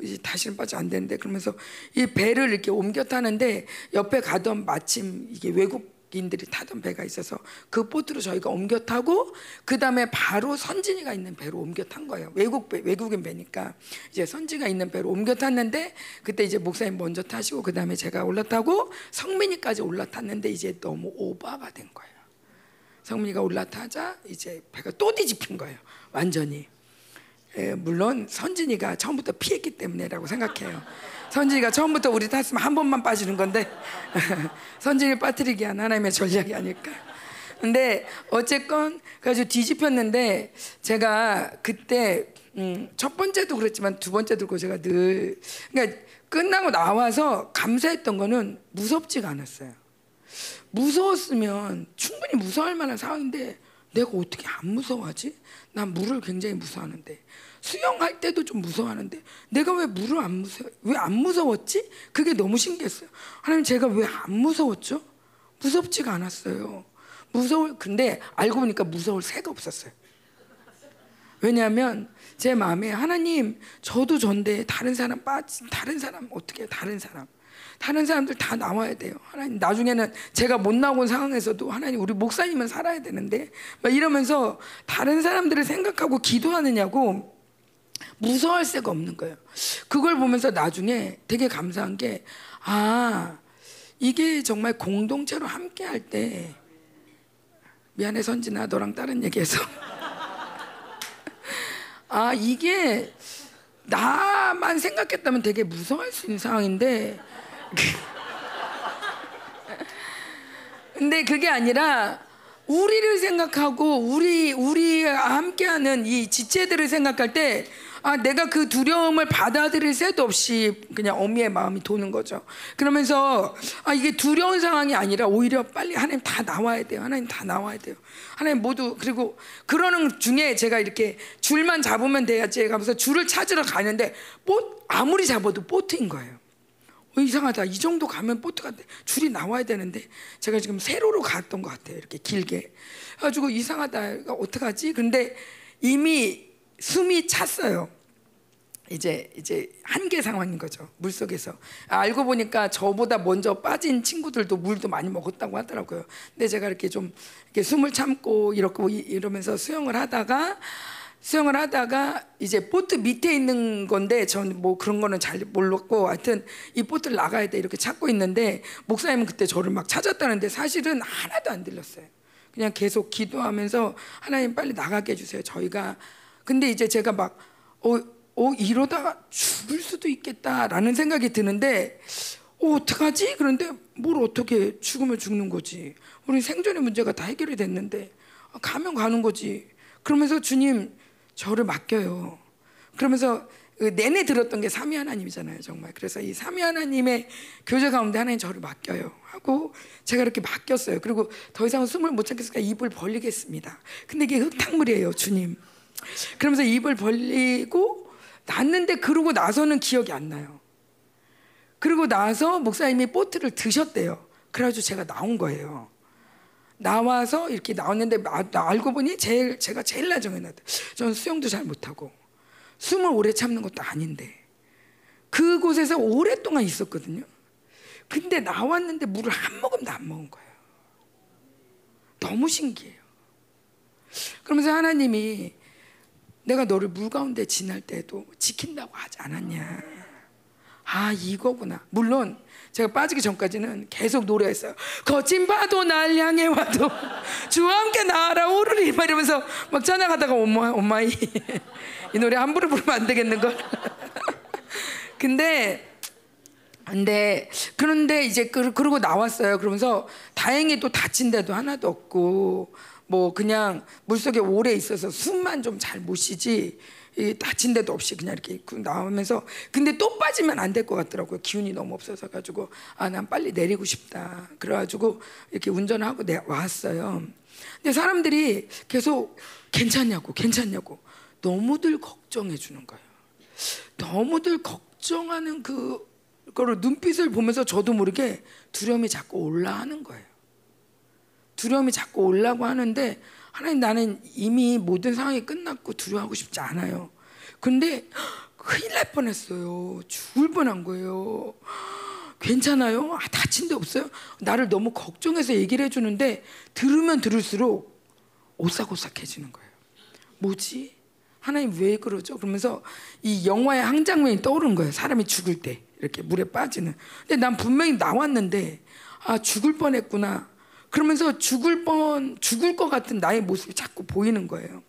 이제 다시는 빠져 안 되는데 그러면서 이 배를 이렇게 옮겨 타는데 옆에 가던 마침 이게 외국 인들이 타던 배가 있어서 그 보트로 저희가 옮겨 타고 그 다음에 바로 선진이가 있는 배로 옮겨 탄 거예요. 외국 배, 외국인 배니까 이제 선지가 있는 배로 옮겨 탔는데 그때 이제 목사님 먼저 타시고 그 다음에 제가 올라타고 성민이까지 올라탔는데 이제 너무 오버가 된 거예요. 성민이가 올라타자 이제 배가 또 뒤집힌 거예요. 완전히. 예, 물론 선진이가 처음부터 피했기 때문에라고 생각해요. 선진이가 처음부터 우리 탔으면 한 번만 빠지는 건데 선진이를 빠뜨리기 위한 하나님의 전략이 아닐까. 근데 어쨌건 그래가지고 뒤집혔는데 제가 그때 음, 첫 번째도 그랬지만 두 번째도 제가 늘 그러니까 끝나고 나와서 감사했던 거는 무섭지가 않았어요. 무서웠으면 충분히 무서워할 만한 상황인데 내가 어떻게 안 무서워하지? 난 물을 굉장히 무서워하는데 수영할 때도 좀 무서워하는데 내가 왜 물을 안 무서워? 왜 안 무서웠지? 그게 너무 신기했어요. 하나님 제가 왜 안 무서웠죠? 무섭지가 않았어요. 무서울 근데 알고 보니까 무서울 새가 없었어요. 왜냐하면 제 마음에 하나님 저도 전데 다른 사람 빠진 다른 사람 어떻게? 다른 사람 다른 사람들 다 나와야 돼요. 하나님 나중에는 제가 못 나온 상황에서도 하나님 우리 목사님은 살아야 되는데 막 이러면서 다른 사람들을 생각하고 기도하느냐고 무서워할 새가 없는 거예요. 그걸 보면서 나중에 되게 감사한 게 아, 이게 정말 공동체로 함께 할 때 미안해 선진아 너랑 다른 얘기해서 아, 이게 나만 생각했다면 되게 무서워할 수 있는 상황인데 근데 그게 아니라 우리를 생각하고 우리 우리 함께하는 이 지체들을 생각할 때 아, 내가 그 두려움을 받아들일 새도 없이 그냥 어미의 마음이 도는 거죠. 그러면서 아, 이게 두려운 상황이 아니라 오히려 빨리 하나님 다 나와야 돼요. 하나님 다 나와야 돼요. 하나님 모두 그리고 그러는 중에 제가 이렇게 줄만 잡으면 돼야지 하면서 줄을 찾으러 가는데 보, 아무리 잡아도 보트인 거예요. 어, 이상하다. 이 정도 가면 보트가 돼. 줄이 나와야 되는데 제가 지금 세로로 갔던 것 같아요. 이렇게 길게. 그래가지고 이상하다. 어떡하지? 근데 이미 숨이 찼어요. 이제 이제 한계 상황인 거죠 물 속에서 아, 알고 보니까 저보다 먼저 빠진 친구들도 물도 많이 먹었다고 하더라고요. 근데 제가 이렇게 좀 이렇게 숨을 참고 이렇게 이러면서 수영을 하다가 수영을 하다가 이제 보트 밑에 있는 건데 저는 뭐 그런 거는 잘 몰랐고 하여튼 이 보트를 나가야 돼 이렇게 찾고 있는데 목사님은 그때 저를 막 찾았다는데 사실은 하나도 안 들렸어요. 그냥 계속 기도하면서 하나님 빨리 나가게 해주세요. 저희가 근데 이제 제가 막 어, 어 이러다가 죽을 수도 있겠다라는 생각이 드는데 어, 어떡하지? 그런데 뭘 어떻게 죽으면 죽는 거지. 우리 생존의 문제가 다 해결이 됐는데 아, 가면 가는 거지. 그러면서 주님 저를 맡겨요. 그러면서 그 내내 들었던 게 삼위 하나님이잖아요, 정말. 그래서 이 삼위 하나님의 교제 가운데 하나님 저를 맡겨요. 하고 제가 이렇게 맡겼어요. 그리고 더 이상 숨을 못 참겠으니까 입을 벌리겠습니다. 근데 이게 흙탕물이에요, 주님. 그러면서 입을 벌리고 났는데 그러고 나서는 기억이 안 나요. 그리고 나서 목사님이 보트를 드셨대요. 그래가지고 제가 나온 거예요. 나와서 이렇게 나왔는데 아, 알고 보니 제일 제가 제일 나중에 나왔 저는 수영도 잘 못하고 숨을 오래 참는 것도 아닌데 그곳에서 오랫동안 있었거든요. 근데 나왔는데 물을 한 모금도 안 먹은 거예요. 너무 신기해요. 그러면서 하나님이 내가 너를 물 가운데 지날 때도 지킨다고 하지 않았냐. 아, 이거구나. 물론 제가 빠지기 전까지는 계속 노래했어요. 거친 파도 날 향해 와도 주와 함께 날아오르리 막 이러면서 막 찬양하다가 엄마 엄마이 이 노래 함부로 부르면 안 되겠는 걸. 근데 근데 그런데 이제 그, 그러고 나왔어요. 그러면서 다행히 또 다친 데도 하나도 없고 뭐 그냥 물속에 오래 있어서 숨만 좀 잘 못 쉬지 이 다친 데도 없이 그냥 이렇게 입고 나오면서 근데 또 빠지면 안 될 것 같더라고요. 기운이 너무 없어서 가지고 아 난 빨리 내리고 싶다. 그래가지고 이렇게 운전하고 내 왔어요. 근데 사람들이 계속 괜찮냐고 괜찮냐고 너무들 걱정해 주는 거예요. 너무들 걱정하는 그 거를 눈빛을 보면서 저도 모르게 두려움이 자꾸 올라하는 거예요. 두려움이 자꾸 올라고 하는데 하나님 나는 이미 모든 상황이 끝났고 두려워하고 싶지 않아요. 근데 큰일 날 뻔했어요. 죽을 뻔한 거예요. 괜찮아요? 아, 다친 데 없어요? 나를 너무 걱정해서 얘기를 해주는데 들으면 들을수록 오싹오싹해지는 거예요. 뭐지? 하나님 왜 그러죠? 그러면서 이 영화의 한 장면이 떠오른 거예요. 사람이 죽을 때 이렇게 물에 빠지는. 근데 난 분명히 나왔는데 아 죽을 뻔했구나. 그러면서 죽을 뻔 죽을 것 같은 나의 모습이 자꾸 보이는 거예요.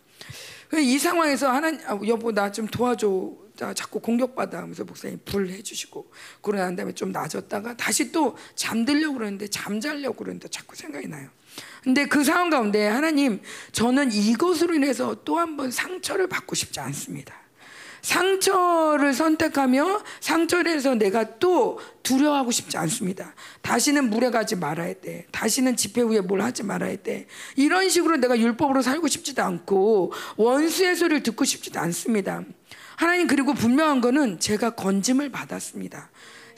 이 상황에서 하나님 아, 여보 나 좀 도와줘. 자, 자꾸 공격받아 하면서 목사님 불 해주시고 그러고 난 다음에 좀 나아졌다가 다시 또 잠들려고 그러는데 잠자려고 그러는데 자꾸 생각이 나요. 근데 그 상황 가운데 하나님 저는 이것으로 인해서 또 한 번 상처를 받고 싶지 않습니다. 상처를 선택하며 상처를 해서 내가 또 두려워하고 싶지 않습니다. 다시는 물에 가지 말아야 돼. 다시는 집회 후에 뭘 하지 말아야 돼. 이런 식으로 내가 율법으로 살고 싶지도 않고 원수의 소리를 듣고 싶지도 않습니다. 하나님 그리고 분명한 거는 제가 건짐을 받았습니다.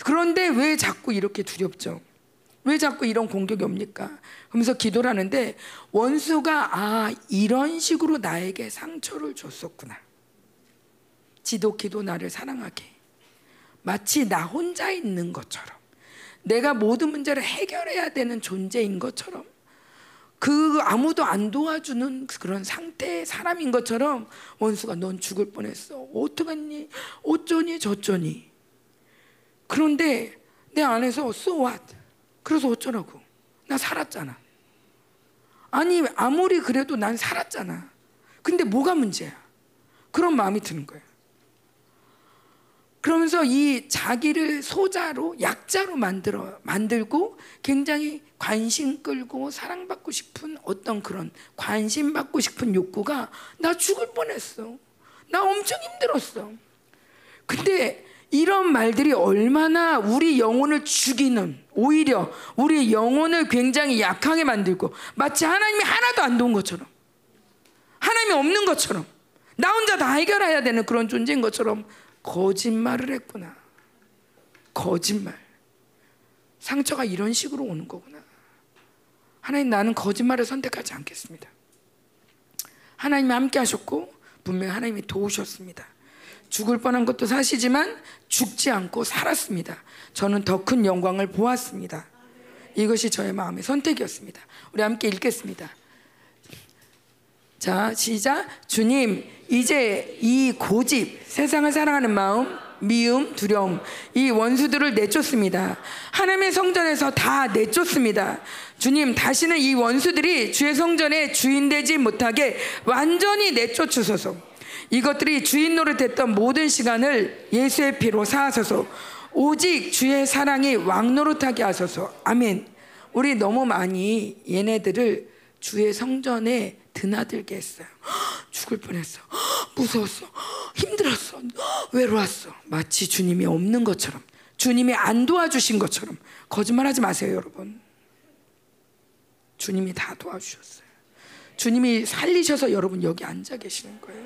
그런데 왜 자꾸 이렇게 두렵죠? 왜 자꾸 이런 공격이 옵니까? 그러면서 기도를 하는데 원수가 아 이런 식으로 나에게 상처를 줬었구나. 지독히도 나를 사랑하게. 마치 나 혼자 있는 것처럼 내가 모든 문제를 해결해야 되는 존재인 것처럼 그 아무도 안 도와주는 그런 상태의 사람인 것처럼 원수가 넌 죽을 뻔했어. 어떡하니? 어쩌니? 저쩌니? 그런데 내 안에서 so what? 그래서 어쩌라고? 나 살았잖아. 아니 아무리 그래도 난 살았잖아. 근데 뭐가 문제야? 그런 마음이 드는 거예요 그러면서 이 자기를 소자로 약자로 만들어 만들고 굉장히 관심 끌고 사랑받고 싶은 어떤 그런 관심 받고 싶은 욕구가 나 죽을 뻔했어. 나 엄청 힘들었어. 근데 이런 말들이 얼마나 우리 영혼을 죽이는 오히려 우리 영혼을 굉장히 약하게 만들고 마치 하나님이 하나도 안 도운 것처럼 하나님이 없는 것처럼 나 혼자 다 해결해야 되는 그런 존재인 것처럼 거짓말을 했구나. 거짓말. 상처가 이런 식으로 오는 거구나. 하나님 나는 거짓말을 선택하지 않겠습니다. 하나님이 함께 하셨고 분명히 하나님이 도우셨습니다. 죽을 뻔한 것도 사실이지만 죽지 않고 살았습니다. 저는 더 큰 영광을 보았습니다. 이것이 저의 마음의 선택이었습니다. 우리 함께 읽겠습니다. 자, 시작. 주님, 이제 이 고집, 세상을 사랑하는 마음, 미움, 두려움, 이 원수들을 내쫓습니다. 하나님의 성전에서 다 내쫓습니다. 주님, 다시는 이 원수들이 주의 성전에 주인 되지 못하게 완전히 내쫓으소서. 이것들이 주인 노릇했던 모든 시간을 예수의 피로 사하소서. 오직 주의 사랑이 왕 노릇하게 하소서. 아멘. 우리 너무 많이 얘네들을 주의 성전에 드나들게 했어요. 죽을 뻔했어. 무서웠어. 힘들었어. 외로웠어. 마치 주님이 없는 것처럼, 주님이 안 도와주신 것처럼 거짓말하지 마세요, 여러분. 주님이 다 도와주셨어요. 주님이 살리셔서 여러분 여기 앉아 계시는 거예요.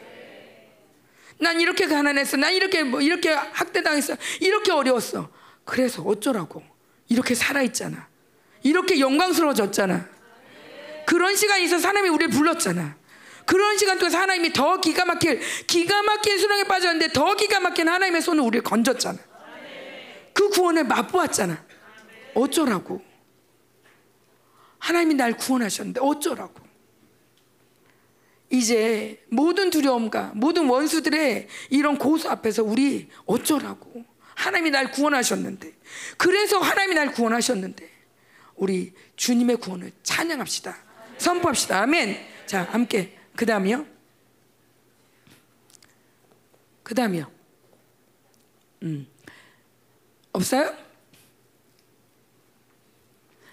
난 이렇게 가난했어. 난 이렇게 뭐 이렇게 학대당했어. 이렇게 어려웠어. 그래서 어쩌라고? 이렇게 살아 있잖아. 이렇게 영광스러워졌잖아. 그런 시간이 있어서 하나님이 우리를 불렀잖아. 그런 시간 동안 하나님이 더 기가 막힐 기가 막힌 수렁에 빠졌는데 더 기가 막힌 하나님의 손을 우리를 건졌잖아. 그 구원을 맛보았잖아. 어쩌라고? 하나님이 날 구원하셨는데 어쩌라고? 이제 모든 두려움과 모든 원수들의 이런 고수 앞에서 우리 어쩌라고? 하나님이 날 구원하셨는데 그래서 하나님이 날 구원하셨는데 우리 주님의 구원을 찬양합시다. 선포합시다. 아멘. 자, 함께 그 다음이요. 그 다음이요. 음. 없어요?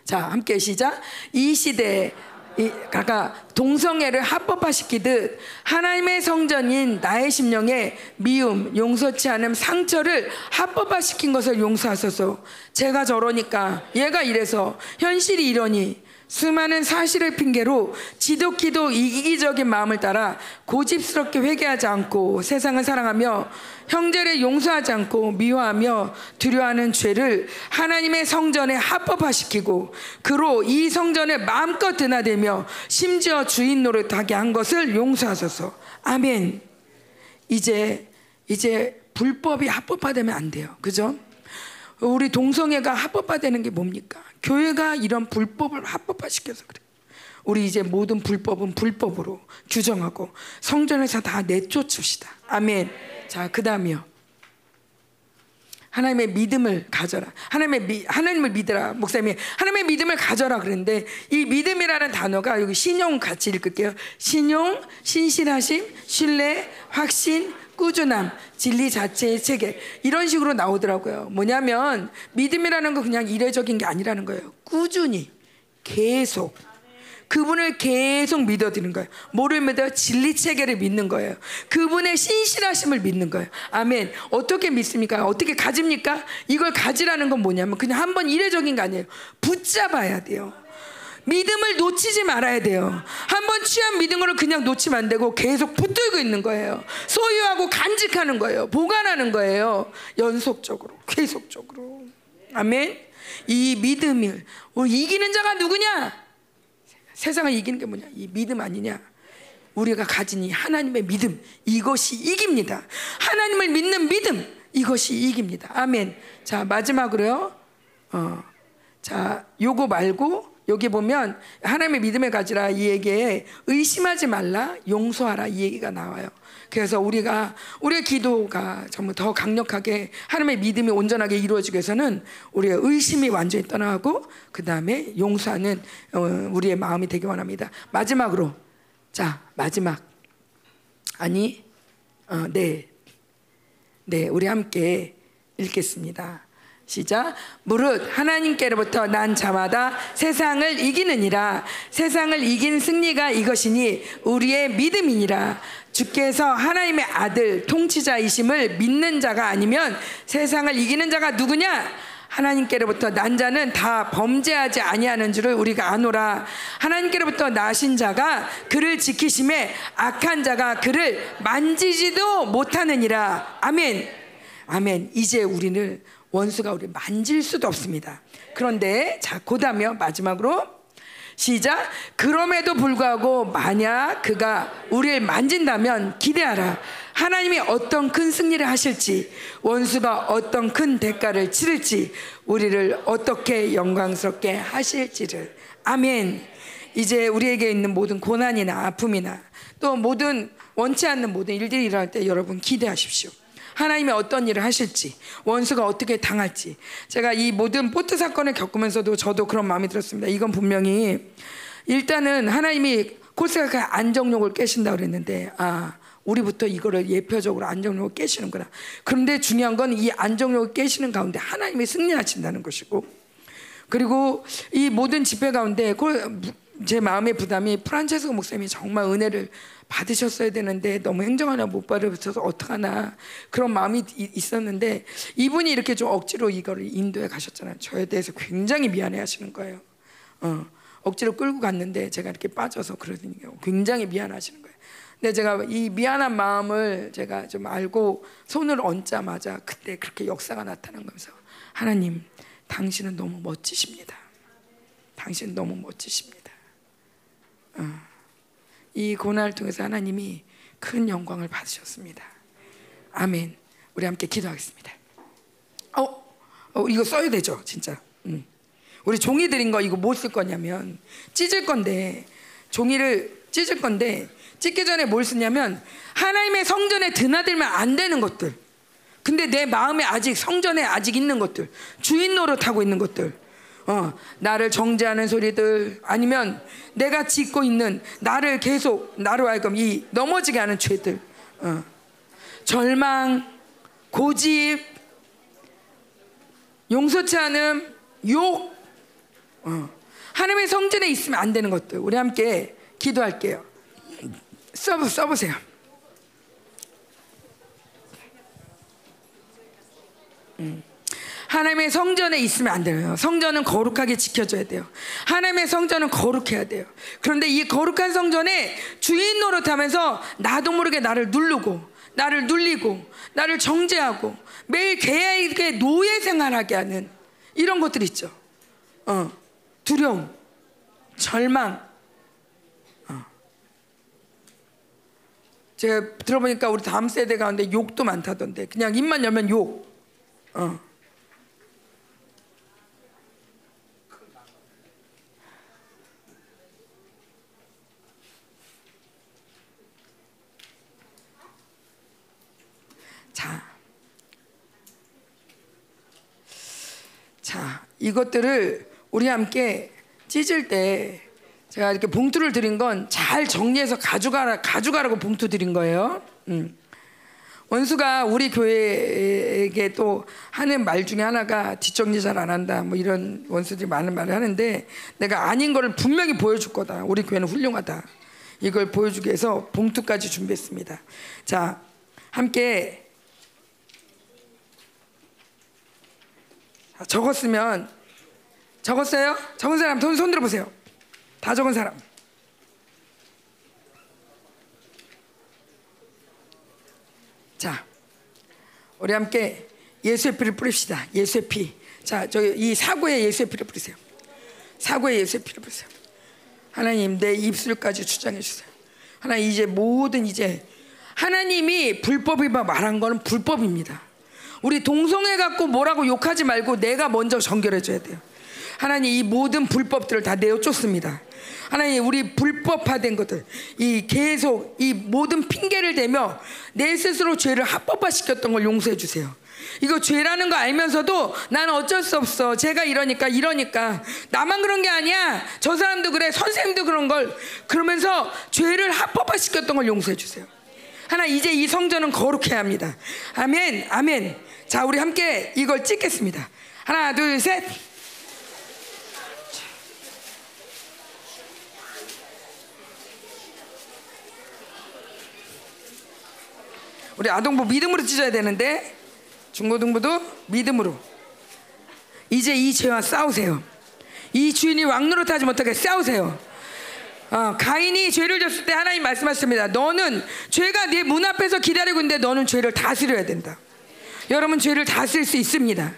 자, 함께 시작. 이 시대에 이 아까 동성애를 합법화시키듯 하나님의 성전인 나의 심령에 미움, 용서치 않음, 상처를 합법화시킨 것을 용서하소서. 제가 저러니까 얘가 이래서 현실이 이러니 수많은 사실을 핑계로 지독히도 이기적인 마음을 따라 고집스럽게 회개하지 않고 세상을 사랑하며 형제를 용서하지 않고 미워하며 두려워하는 죄를 하나님의 성전에 합법화시키고 그로 이 성전을 마음껏 드나들며 심지어 주인 노릇하게 한 것을 용서하소서. 아멘. 이제 이제 불법이 합법화되면 안 돼요. 그죠? 우리 동성애가 합법화되는 게 뭡니까? 교회가 이런 불법을 합법화시켜서 그래. 우리 이제 모든 불법은 불법으로 규정하고 성전에서 다 내쫓읍시다. 아멘. 자, 그다음이요. 하나님의 믿음을 가져라. 하나님의 미, 하나님을 믿으라. 목사님이 하나님의 믿음을 가져라 그랬는데 이 믿음이라는 단어가 여기 신용 같이 읽을게요. 신용, 신실하심, 신뢰, 확신, 꾸준함, 진리 자체의 체계 이런 식으로 나오더라고요. 뭐냐면 믿음이라는 거 그냥 이례적인 게 아니라는 거예요. 꾸준히 계속 그분을 계속 믿어드리는 거예요. 뭐를 믿어요? 진리 체계를 믿는 거예요. 그분의 신실하심을 믿는 거예요. 아멘. 어떻게 믿습니까? 어떻게 가집니까? 이걸 가지라는 건 뭐냐면 그냥 한 번 이례적인 거 아니에요. 붙잡아야 돼요. 믿음을 놓치지 말아야 돼요. 한번 취한 믿음을 그냥 놓치면 안 되고 계속 붙들고 있는 거예요. 소유하고 간직하는 거예요. 보관하는 거예요. 연속적으로, 계속적으로. 아멘. 이 믿음을 우리 이기는 자가 누구냐? 세상을 이기는 게 뭐냐? 이 믿음 아니냐? 우리가 가진 이 하나님의 믿음 이것이 이깁니다. 하나님을 믿는 믿음 이것이 이깁니다. 아멘. 자 마지막으로요. 어, 자 요거 말고 여기 보면 하나님의 믿음을 가지라 이 얘기에 의심하지 말라 용서하라 이 얘기가 나와요. 그래서 우리가 우리의 기도가 정말 더 강력하게 하나님의 믿음이 온전하게 이루어지기 위해서는 우리의 의심이 완전히 떠나고 그 다음에 용서하는 어, 우리의 마음이 되기 원합니다. 마지막으로 자 마지막 아니 어, 네 네, 우리 함께 읽겠습니다. 시작. 무릇 하나님께로부터 난 자마다 세상을 이기느니라. 세상을 이긴 승리가 이것이니 우리의 믿음이니라. 주께서 하나님의 아들 통치자이심을 믿는 자가 아니면 세상을 이기는 자가 누구냐? 하나님께로부터 난 자는 다 범죄하지 아니하는 줄을 우리가 아노라. 하나님께로부터 나신 자가 그를 지키심에 악한 자가 그를 만지지도 못하느니라. 아멘. 아멘. 이제 우리는 원수가 우리 만질 수도 없습니다. 그런데 자 고다며 마지막으로 시작. 그럼에도 불구하고 만약 그가 우리를 만진다면 기대하라. 하나님이 어떤 큰 승리를 하실지, 원수가 어떤 큰 대가를 치를지, 우리를 어떻게 영광스럽게 하실지를. 아멘. 이제 우리에게 있는 모든 고난이나 아픔이나 또 모든 원치 않는 모든 일들이 일어날 때 여러분 기대하십시오. 하나님이 어떤 일을 하실지, 원수가 어떻게 당할지. 제가 이 모든 포트 사건을 겪으면서도 저도 그런 마음이 들었습니다. 이건 분명히 일단은 하나님이 코스가 안정욕을 깨신다 그랬는데, 아, 우리부터 이거를 예표적으로 안정욕을 깨시는구나. 그런데 중요한 건 이 안정욕을 깨시는 가운데 하나님이 승리하신다는 것이고, 그리고 이 모든 집회 가운데 제 마음의 부담이 프란체스코 목사님이 정말 은혜를 받으셨어야 되는데 너무 행정하냐 못 받으셔서 어떡하나 그런 마음이 이- 있었는데 이분이 이렇게 좀 억지로 이거를 인도에 가셨잖아요. 저에 대해서 굉장히 미안해 하시는 거예요. 어, 억지로 끌고 갔는데 제가 이렇게 빠져서 그러니까 굉장히 미안하시는 거예요. 근데 제가 이 미안한 마음을 제가 좀 알고 손을 얹자마자 그때 그렇게 역사가 나타난 거면서 하나님 당신은 너무 멋지십니다. 당신 너무 멋지십니다. 어. 이 고난을 통해서 하나님이 큰 영광을 받으셨습니다. 아멘. 우리 함께 기도하겠습니다. 어, 어 이거 써야 되죠, 진짜. 음. 우리 종이 드린 거 이거 뭐 쓸 거냐면 찢을 건데 종이를 찢을 건데 찢기 전에 뭘 쓰냐면 하나님의 성전에 드나들면 안 되는 것들. 근데 내 마음에 아직 성전에 아직 있는 것들, 주인 노릇하고 있는 것들, 어, 나를 정죄하는 소리들, 아니면 내가 짓고 있는 나를 계속 나로 하여금 이 넘어지게 하는 죄들, 어, 절망, 고집, 용서치 않음, 욕, 어, 하나님의 성전에 있으면 안 되는 것들 우리 함께 기도할게요. 써 써보세요. 음. 하나님의 성전에 있으면 안 돼요. 성전은 거룩하게 지켜져야 돼요. 하나님의 성전은 거룩해야 돼요. 그런데 이 거룩한 성전에 주인 노릇하면서 나도 모르게 나를 누르고, 나를 눌리고, 나를 정죄하고, 매일 개에게 노예 생활하게 하는 이런 것들 있죠. 어, 두려움, 절망. 어. 제가 들어보니까 우리 다음 세대 가운데 욕도 많다던데 그냥 입만 열면 욕. 어. 자 이것들을 우리 함께 찢을 때 제가 이렇게 봉투를 드린 건 잘 정리해서 가져가라 가져가라고 봉투 드린 거예요. 음. 원수가 우리 교회에게 또 하는 말 중에 하나가 뒷정리 잘 안 한다 뭐 이런 원수들이 많은 말을 하는데 내가 아닌 거를 분명히 보여줄 거다 우리 교회는 훌륭하다 이걸 보여주기 위해서 봉투까지 준비했습니다 자 함께 적었으면 적었어요? 적은 사람 손, 손 들어보세요 다 적은 사람 자, 우리 함께 예수의 피를 뿌립시다. 예수의 피. 자, 저기 이 사고에 예수의 피를 뿌리세요. 사고에 예수의 피를 뿌리세요. 하나님 내 입술까지 주장해 주세요. 하나님 이제 모든 이제 하나님이 불법이다 말한 거는 불법입니다. 우리 동성애 갖고 뭐라고 욕하지 말고 내가 먼저 정결해 줘야 돼요. 하나님 이 모든 불법들을 다 내어 쫓습니다. 하나님 우리 불법화된 것들 이 계속 이 모든 핑계를 대며 내 스스로 죄를 합법화 시켰던 걸 용서해 주세요. 이거 죄라는 거 알면서도 나는 어쩔 수 없어. 제가 이러니까 이러니까 나만 그런 게 아니야. 저 사람도 그래. 선생님도 그런 걸 그러면서 죄를 합법화 시켰던 걸 용서해 주세요. 하나 이제 이 성전은 거룩해야 합니다. 아멘. 아멘. 자, 우리 함께 이걸 찍겠습니다. 하나, 둘, 셋. 우리 아동부 믿음으로 찢어야 되는데 중고등부도 믿음으로 이제 이 죄와 싸우세요. 이 주인이 왕노릇하지 못하게 싸우세요. 어, 가인이 죄를 졌을 때 하나님 말씀하셨습니다. 너는 죄가 네 문 앞에서 기다리고 있는데 너는 죄를 다스려야 된다. 여러분 죄를 다스릴 수 있습니다.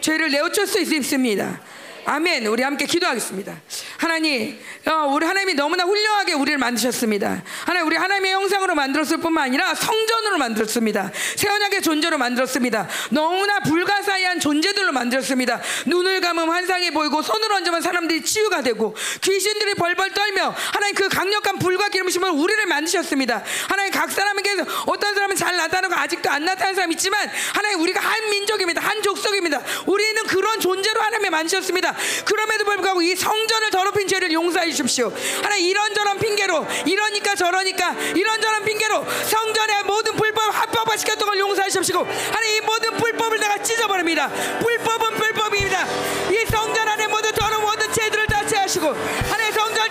죄를 내어쫓을 수 있습니다. 아멘. 우리 함께 기도하겠습니다. 하나님, 어, 우리 하나님이 너무나 훌륭하게 우리를 만드셨습니다. 하나님, 우리 하나님의 형상으로 만들었을 뿐만 아니라 성전으로 만들었습니다. 새 언약의 존재로 만들었습니다. 너무나 불가사의한 존재들로 만들었습니다. 눈을 감으면 환상이 보이고 손을 얹으면 사람들이 치유가 되고 귀신들이 벌벌 떨며 하나님 그 강력한 불과 기름심을 우리를 만드셨습니다. 하나님 각 사람에게 어떤 사람은 잘 나타나고 아직도 안 나타나는 사람 있지만 하나님 우리가 한 민족입니다. 한 족속입니다. 우리는 그런 존재로 하나님이 만드셨습니다. 그럼에도 불구하고 이 성전을 더럽힌 죄를 용서해 주십시오. 하나님 이런저런 핑계로 이러니까 저러니까 이런저런 핑계로 성전의 모든 불법 합법화 시켰던 걸 용서해 주십시오. 하나님 이 모든 불법을 내가 찢어버립니다. 불법은 불법입니다. 이 성전 안에 모든 더러운 모든 죄들을 다 제하시고 하나님 성전을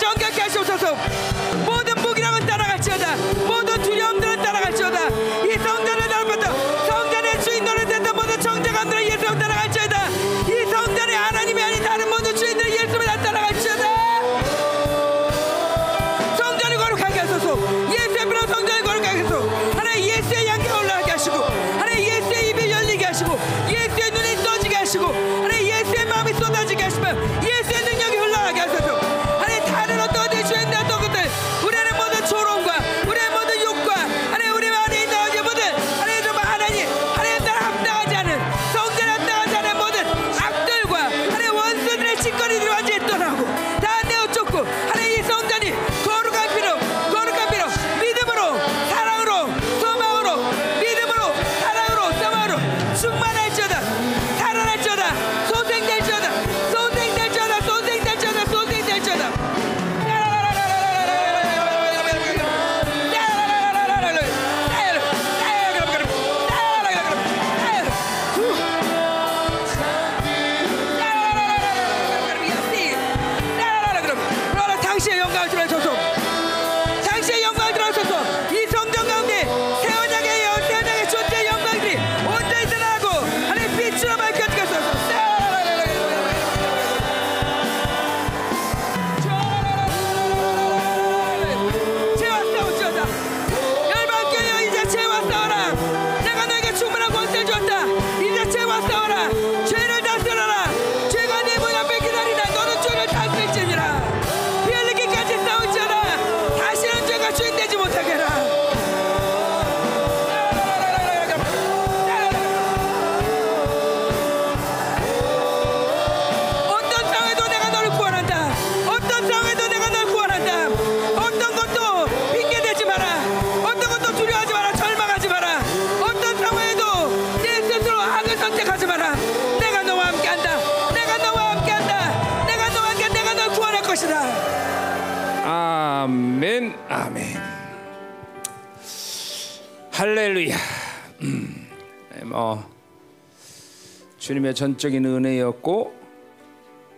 주님의 전적인 은혜였고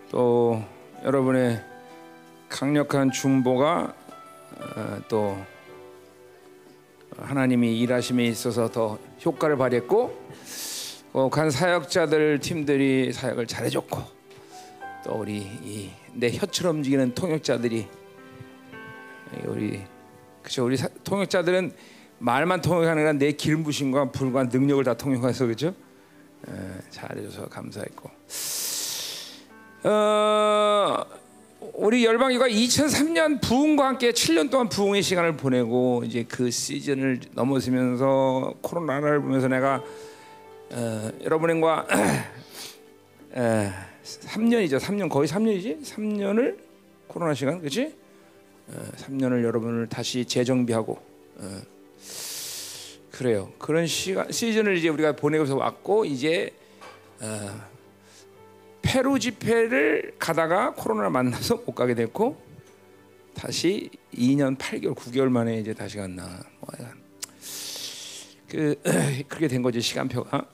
또 여러분의 강력한 중보가 어, 또 하나님이 일하심에 있어서 더 효과를 발휘했고 어, 간 사역자들 팀들이 사역을 잘해줬고 또 우리 이내 혀처럼 움직이는 통역자들이 우리 그죠 우리 사, 통역자들은 말만 통역하는 게 아니라 내 기름 부심과 불과 능력을 다 통역해서 그죠 에, 잘해줘서 감사했고 어, 우리 열방교가 2003년 부흥과 함께 7년 동안 부흥의 시간을 보내고 이제 그 시즌을 넘어서면서 코로나를 보면서 내가 어, 여러분과 에, 3년이죠. 3년 거의 3년이지. 3년을 코로나 시간 그렇지? 어, 3년을 여러분을 다시 재정비하고 어, 그래요. 그런 시간 시즌을 이제 우리가 보내고서 왔고 이제 어, 페루 집회를 가다가 코로나를 만나서 못 가게 됐고 다시 2년 8개월 9개월 만에 이제 다시 갔나 뭐그 그렇게 된 거지 시간표가.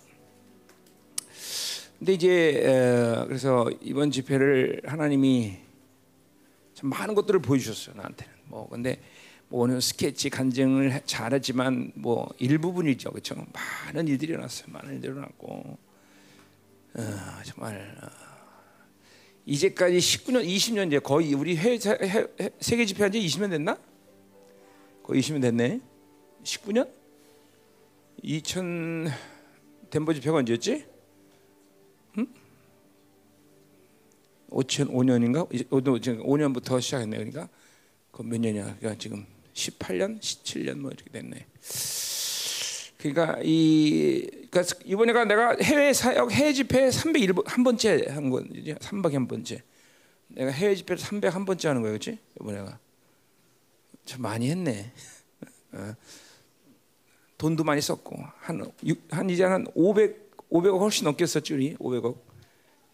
근데 이제 에, 그래서 이번 집회를 하나님이 참 많은 것들을 보여주셨어요 나한테는. 뭐 근데 뭐 오늘 스케치 간증을 해- 잘했지만 뭐 일부분이죠, 그렇죠? 많은 일들이 일어났어요. 많은 일들이 일어났고 어, 정말 어, 이제까지 19년, 20년 이제 거의 우리 해외, 해, 해, 세계 집회한 지 20년 됐나? 거의 20년 됐네. 19년? 2000 덴버 집회가 언제였지? 응? 2005년인가? 지금 5년부터 시작했네. 그러니까 그 몇 년이야? 그러니까 지금 18년, 17년 뭐 이렇게 됐네. 그러니까 이 그러니까 이번에가 내가 해외 사역 해외 집회 301번 한 번째 한 거지 300한 한 번째 내가 해외 집회를 300한 번째 하는 거야 그렇지 이번에가 참 많이 했네 어. 돈도 많이 썼고 한, 육- 한 이제 한 500, 500억 훨씬 넘게 썼지 우리 500억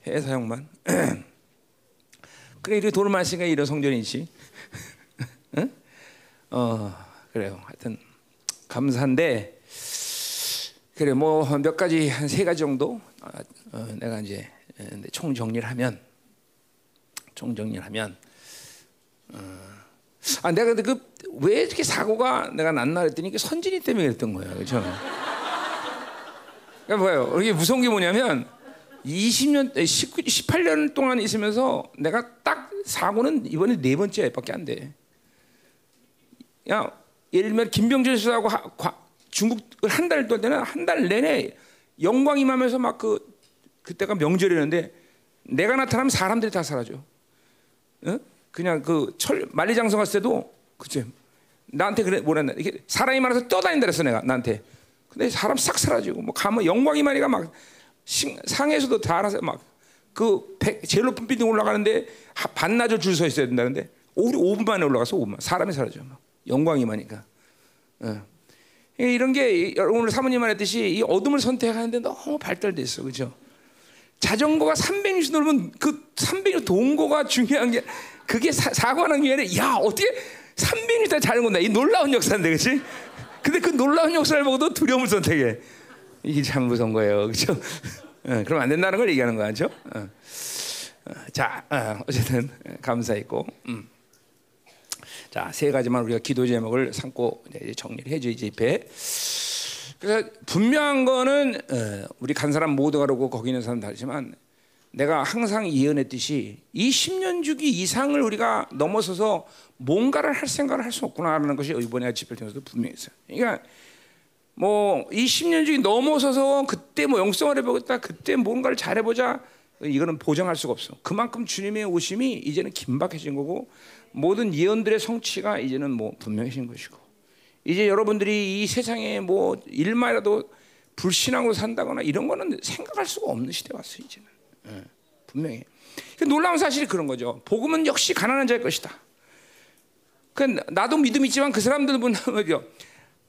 해외 사역만 그래 이렇게 돈을 많이 쓰니까 이런 성전이지 응? 어 그래요 하여튼 감사한데 그래 뭐 몇 가지 한 세 가지 정도 아, 어, 내가 이제 에, 총 정리를 하면 총 정리를 하면 어, 아 내가 근데 그 왜 이렇게 사고가 내가 났나 했더니 이게 선진이 때문에 그랬던 거예요 그렇죠? 그러니까 뭐예요 이게 무서운 게 뭐냐면 20년 19, 18년 동안 있으면서 내가 딱 사고는 이번에 네 번째밖에 안 돼. 야 예를 들면 김병준 씨하고 중국을 한달 동안 때는 한 달 내내 영광 임하면서 막 그 그때가 명절이었는데 내가 나타나면 사람들이 다 사라져. 응? 그냥 그 철 만리장성 갔을 때도 그치 나한테 그래 뭐랬나 이게 사람이 많아서 떠다닌다 그랬어 내가 나한테. 근데 사람 싹 사라지고 뭐 가면 영광 임하니까 막 신- 상에서도 다 알아서 막그 제일 높은 빌딩 올라가는데 하- 반나절 줄 서 있어야 된다는데 우리 5분 만에 올라가서 5분 사람이 사라져 막 영광이 임하니까. 어. 이- 이런 게 이- 오늘 사모님 말했듯이 이 어둠을 선택하는데 너무 발달돼 있어, 그렇죠? 자전거가 360 넘으면 그360 동거가 중요한 게 그게 사, 사고하는 게 아니라 야 어떻게 360다 자전거다 이 놀라운 역사인데, 그렇지? 근데 그 놀라운 역사를 보고도 두려움을 선택해. 이게 참 무서운 거예요, 그렇죠? 어, 그럼 안 된다는 걸 얘기하는 거죠. 어. 어, 자, 어, 어쨌든 감사했고. 음. 자, 세 가지만 우리가 기도 제목을 삼고 이제 정리를 해줘 이 집회. 그래서 분명한 거는 어, 우리 간 사람 모두가 그러고 거기 있는 사람 다르지만 내가 항상 예언했듯이 이 10년 주기 이상을 우리가 넘어서서 뭔가를 할 생각을 할 수 없구나라는 것이 이번에 집회를 통해서도 분명했어요. 그러니까 뭐 이 10년 주기 넘어서서 그때 뭐 영성을 해보겠다, 그때 뭔가를 잘해보자 이거는 보장할 수가 없어. 그만큼 주님의 오심이 이제는 긴박해진 거고 모든 예언들의 성취가 이제는 뭐 분명해진 것이고 이제 여러분들이 이 세상에 뭐 일만이라도 불신앙으로 산다거나 이런 거는 생각할 수가 없는 시대 왔어 요 이제는 예, 분명히 그 놀라운 사실이 그런 거죠. 복음은 역시 가난한 자의 것이다. 그 나도 믿음 있지만 그 사람들은 뭐죠?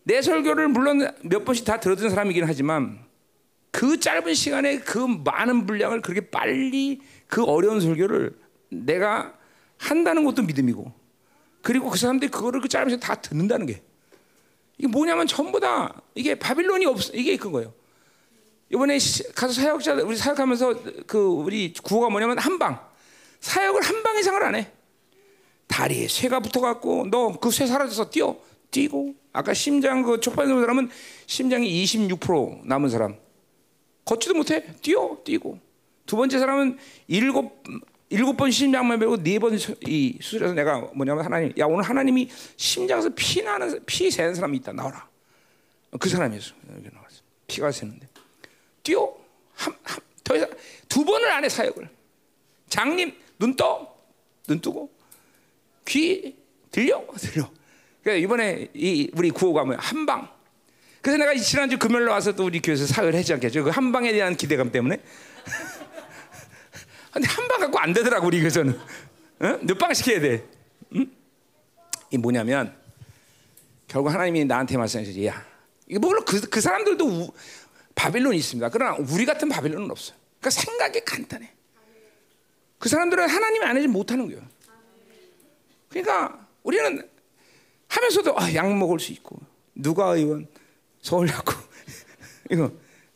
내 설교를 물론 몇 번씩 다 들었던 사람이긴 하지만 그 짧은 시간에 그 많은 분량을 그렇게 빨리 그 어려운 설교를 내가 한다는 것도 믿음이고 그리고 그 사람들이 그거를 그 짧으면서 다 듣는다는 게. 이게 뭐냐면 전부 다 이게 바빌론이 없 이게 그거예요. 이번에 시- 가서 사역자 우리 사역하면서 그 우리 구호가 뭐냐면 한 방. 사역을 한 방 이상을 안 해. 다리에 쇠가 붙어갖고 너 그 쇠 사라져서 뛰어. 뛰고. 아까 심장 그 촉발 남은 사람은 심장이 26% 남은 사람. 걷지도 못해. 뛰어. 뛰고. 두 번째 사람은 일곱 일곱 번 심장만 배우고 네번 이 수술해서 내가 뭐냐면 하나님 야 오늘 하나님이 심장에서 피 나는 피 새는 사람이 있다. 나와라. 그 사람이었어. 여기 나왔어. 피가 새는데. 뛰어. 한한더 이상 두 번을 안 해 사역을. 장님 눈 떠. 눈 뜨고. 귀 들려? 들려. 그러니까 이번에 이 우리 구호가 뭐야 한방. 그래서 내가 지난주 금요일 와서 또 우리 교회에서 사회를 하지 않겠죠? 그 한방에 대한 기대감 때문에 근데 한 방 갖고 안 되더라고 우리 교회에서는 어? 몇방 시켜야 돼. 응? 이 뭐냐면 결국 하나님이 나한테 말씀하시지 야. 이게 물론 그, 그 사람들도 우, 바빌론이 있습니다. 그러나 우리 같은 바빌론은 없어요. 그러니까 생각이 간단해. 그 사람들은 하나님이 안 해지 못하는 거예요. 그러니까 우리는 하면서도 아, 약 먹을 수 있고 누가 의원? 서울야구 이거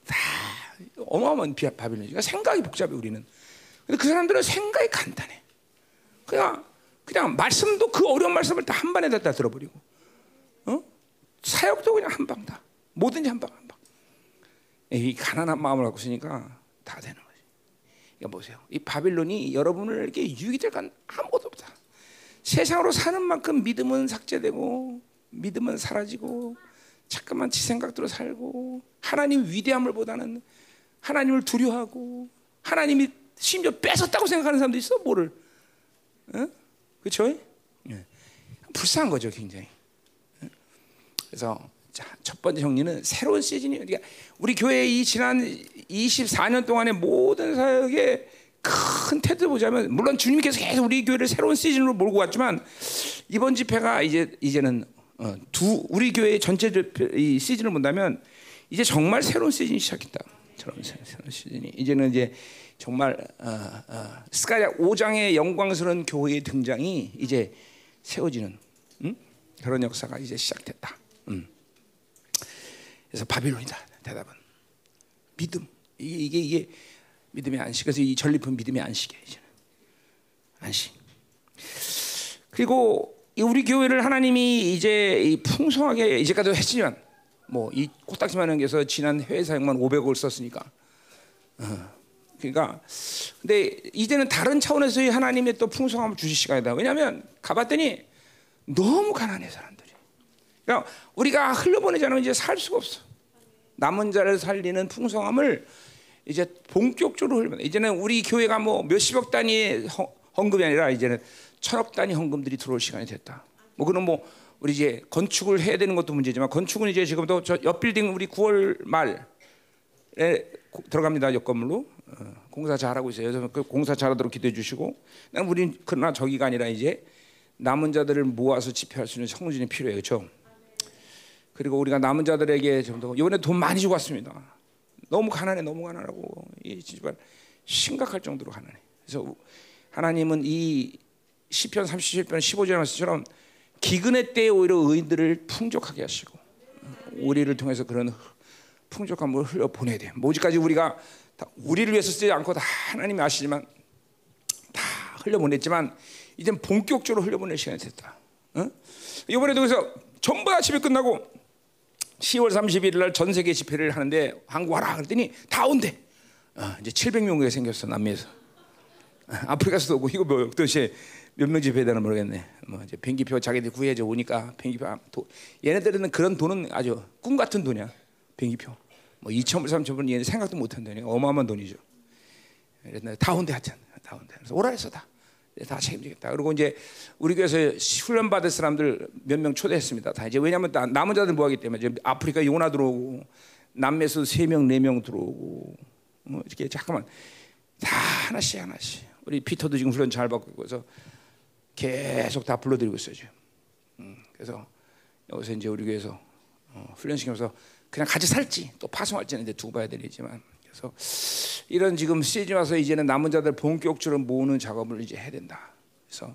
다 어마어마한 비- 바빌론이니까 그러니까 생각이 복잡해 우리는. 그 사람들은 생각이 간단해. 그냥 그냥 말씀도 그 어려운 말씀을 다 한 번에 다 들어버리고, 어? 사역도 그냥 한 방 다. 뭐든지 한 방 한 방. 이 가난한 마음을 갖고 있으니까 다 되는 거지. 이거 보세요. 이 바빌론이 여러분을 이렇게 유익이 될건 아무것도 없다. 세상으로 사는 만큼 믿음은 삭제되고 믿음은 사라지고 자꾸만 지 생각대로 살고 하나님 위대함을 보다는 하나님을 두려워하고 하나님이 심지어 뺏었다고 생각하는 사람도 있어 뭐를 어? 그렇죠? 예. 불쌍한 거죠 굉장히 예. 그래서 자, 첫 번째 정리는 새로운 시즌이 우리가 우리 교회 이 지난 24년 동안의 모든 사역의 큰 태도 보자면 물론 주님께서 계속 우리 교회를 새로운 시즌으로 몰고 왔지만 이번 집회가 이제 이제는 어, 두 우리 교회 전체 이 시즌을 본다면 이제 정말 새로운 시즌이 시작했다. 새로운 시즌이 이제는 이제 정말 어, 어, 스가랴 5장의 영광스러운 교회의 등장이 이제 세워지는 음? 그런 역사가 이제 시작됐다. 음. 그래서 바빌론이다. 대답은 믿음. 이게 이게, 이게 믿음의 안식. 그래서 이 전리품 믿음의 안식이야 이제는 안식. 그리고 이 우리 교회를 하나님이 이제 이 풍성하게 이제까지도 했지만 뭐 이 코딱지만 한 게서 지난 해외 사역만 500억을 썼으니까. 어. 그러니까 근데 이제는 다른 차원에서의 하나님의 또 풍성함을 주실 시간이다. 왜냐하면 가봤더니 너무 가난해 사람들이. 그러니까 우리가 흘려보내지 않으면 이제 살 수가 없어. 남은 자를 살리는 풍성함을 이제 본격적으로 흘리면 이제는 우리 교회가 뭐 몇십억 단위의 헌- 헌금이 아니라 이제는 천억 단위 헌금들이 들어올 시간이 됐다. 뭐 그는 뭐 우리 이제 건축을 해야 되는 것도 문제지만 건축은 이제 지금도 저 옆 빌딩 우리 9월 말에 고- 들어갑니다 옆 건물로 어, 공사 잘하고 있어요. 그래서 그 공사 잘하도록 기도해 주시고, 난 우린 그러나 저기가 아니라 이제 남은 자들을 모아서 집회할 수 있는 성진이 필요해요, 그렇죠? 그리고 우리가 남은 자들에게 좀 더 이번에 돈 많이 주고 왔습니다. 너무 가난해, 너무 가난하고 이 집안 심각할 정도로 가난해. 그래서 하나님은 이 시편 37편 15절 말씀처럼 기근의 때에 오히려 의인들을 풍족하게 하시고 우리를 통해서 그런 풍족함을 흘려 보내야 돼. 뭐지까지 우리가 다 우리를 위해서 쓰지 않고 다 하나님이 아시지만 다 흘려 보냈지만 이제 본격적으로 흘려 보낼 시간이 됐다. 어? 이번에도 그래서 전부 다 집회 끝나고 10월 31일 날 전 세계 집회를 하는데 한국 와라 그랬더니 다 온대. 어, 이제 700명이 생겼어 남미에서. 어, 아프리카에서도 오고 이거 뭐 도대체 몇명 집회되나 모르겠네. 뭐 이제 비행기표 자기들 구해줘 오니까 비행기표 아, 도, 얘네들은 그런 돈은 아주 꿈 같은 돈이야. 비행기표. 뭐 2천 불, 3천 불 얘네 생각도 못한 돈이 어마어마한 돈이죠. 그래서 다 온대 하여튼 다 온대. 그래서 오라 했어 다. 다 책임지겠다. 그리고 이제 우리 교회에서 훈련 받을 사람들 몇 명 초대했습니다. 다 이제 왜냐하면 다 남은 자들 모아기 때문에 이제 아프리카 요나 들어오고 남미에서 세 명, 네 명 들어오고 뭐 이렇게 잠깐만 다 하나씩 하나씩. 우리 피터도 지금 훈련 잘 받고 있어서 계속 다 불러드리고 있어요 지금. 음, 그래서 여기서 이제 우리 교회에서 어, 훈련시키면서 그냥 같이 살지 또 파송할지는 이제 두고 봐야 되겠지만 그래서 이런 지금 시즌 와서 이제는 남은 자들 본격적으로 모으는 작업을 이제 해야 된다. 그래서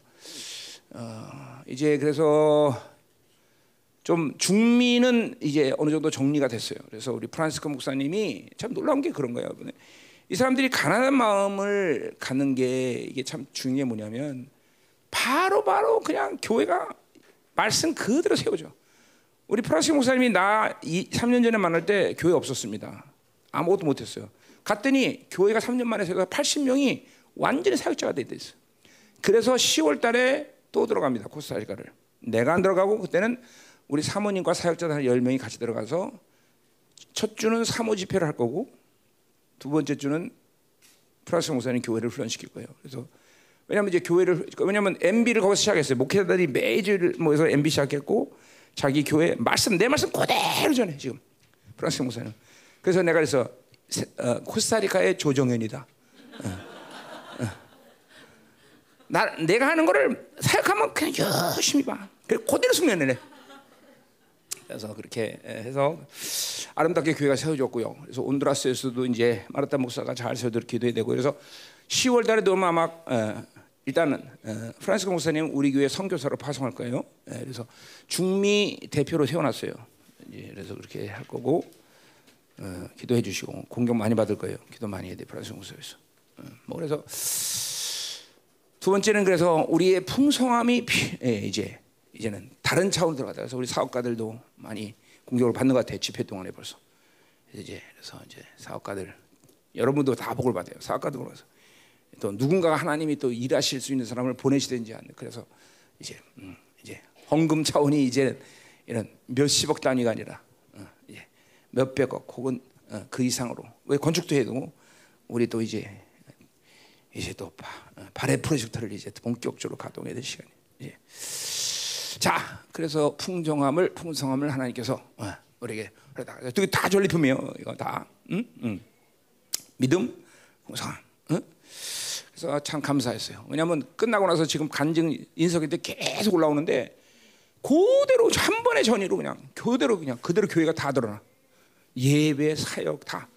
어, 이제 그래서 좀 중미는 이제 어느 정도 정리가 됐어요. 그래서 우리 프란시스코 목사님이 참 놀라운 게 그런 거예요. 이 사람들이 가난한 마음을 갖는 게 이게 참 중요한 게 뭐냐면 바로 바로 그냥 교회가 말씀 그대로 세우죠. 우리 프란시스코 목사님이 나 2, 3년 전에 만날 때 교회 없었습니다. 아무것도 못했어요. 갔더니 교회가 3년 만에 세가 80명이 완전히 사역자가 돼 있어요. 그래서 10월 달에 또 들어갑니다. 코스타리카를. 내가 안 들어가고 그때는 우리 사모님과 사역자들 한 10명이 같이 들어가서 첫 주는 사모 집회를 할 거고 두 번째 주는 프랑스 목사님 교회를 훈련시킬 거예요. 그래서 왜냐하면 이제 교회를 왜냐하면 MB를 거기서 시작했어요. 목회자들이 매주 모여서 MB 시작했고 자기 교회 말씀 내 말씀 그대로 전해 지금 프랑스 목사님. 그래서 내가 그래서 세- 어, 코스타리카의 조정현이다. 어, 어. 나 내가 하는 거를 사역하면 그냥 열심히 봐. 그래 그대로 숙련을 해. 그래서 그렇게 해서 아름답게 교회가 세워졌고요. 그래서 온두라스에서도 이제 마르타 목사가 잘 세워도록 기도해야 되고 그래서 10월 달에도 아마 어, 일단은 어, 프란시스 목사님 우리 교회 선교사로 파송할 거예요. 예, 그래서 중미 대표로 세워놨어요. 이제 그래서 그렇게 할 거고 어, 기도해 주시고 공격 많이 받을 거예요. 기도 많이 해야 돼 프란시스 목사에서. 어, 뭐 그래서 두 번째는 그래서 우리의 풍성함이 피- 예, 이제 이제는 다른 차원으로 들어가다. 그래서 우리 사업가들도 많이 공격을 받는 것 같아요. 집회 동안에 벌써. 이제 그래서 이제 사업가들 여러분도 다 복을 받아요. 사업가도 그래서 또 누군가가 하나님이 또 일하실 수 있는 사람을 보내시든지 않는 그래서 이제 음, 이제 헌금 차원이 이제 이런 몇십억 단위가 아니라 어, 이제 몇백억 혹은 어, 그 이상으로 왜 건축도 해도 우리 또 이제 이제 또 바, 어, 발해 프로젝트를 이제 본격적으로 가동해야 될 시간이 이제 자 그래서 풍성함을 풍성함을 하나님께서 어, 우리에게 그러다 이게 다 전리품이에요 이거 다 응? 응. 믿음 풍성함 응? 그래서 참 감사했어요. 왜냐하면 끝나고 나서 지금 간증 인석일 때 계속 올라오는데 그대로 한 번의 전의로 그냥 교대로 그냥 그대로 교회가 다 드러나. 예배 사역 다.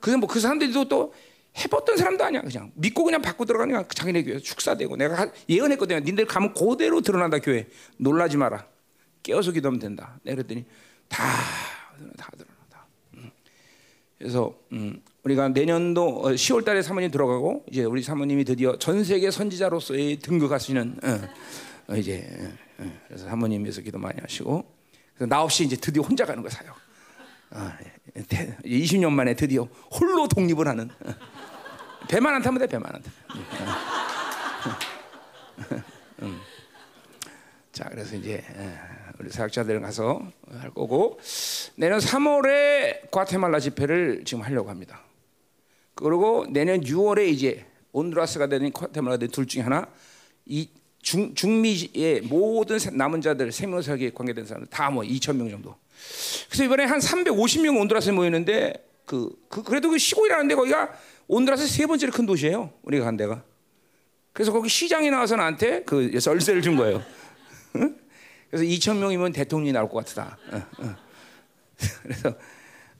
그래서 뭐 그 사람들도 또 해봤던 사람도 아니야 그냥. 믿고 그냥 받고 들어가니까 자기네 교회. 축사되고. 내가 하- 예언했거든요 니들 가면 그대로 드러난다 교회. 놀라지 마라. 깨어서 기도하면 된다. 내가 그랬더니 다다 드러난다. 음. 그래서 음, 우리가 내년도 10월 달에 사모님 들어가고 이제 우리 사모님이 드디어 전 세계 선지자로서의 등극하시는 어, 어, 이제 어, 어, 그래서 사모님 위해서 기도 많이 하시고 그래서 나 없이 이제 드디어 혼자 가는 거야 사역. 어, 예, 대- 20년 만에 드디어 홀로 독립을 하는 어. 배만 안 타면 돼 배만 안 타면. 음. 자 그래서 이제 예, 우리 사역자들 가서 할 거고 내년 3월에 과테말라 집회를 지금 하려고 합니다. 그리고 내년 6월에 이제 온두라스가 되는 과테말라 되는 둘 중에 하나 이 중, 중미의 모든 세- 남은 자들 생명사역에 관계된 사람들 다뭐 2천 명 정도. 그래서 이번에 한 350명 온두라스에 모이는데 그, 그 그래도 그 시골이라는 데 거기가 온두라스 세 번째로 큰 도시예요. 우리가 간 데가. 그래서 거기 시장에 나와서 나한테 그 썰세를 준 거예요. 응? 그래서 2천 명이면 대통령이 나올 것 같다. 어, 어. 그래서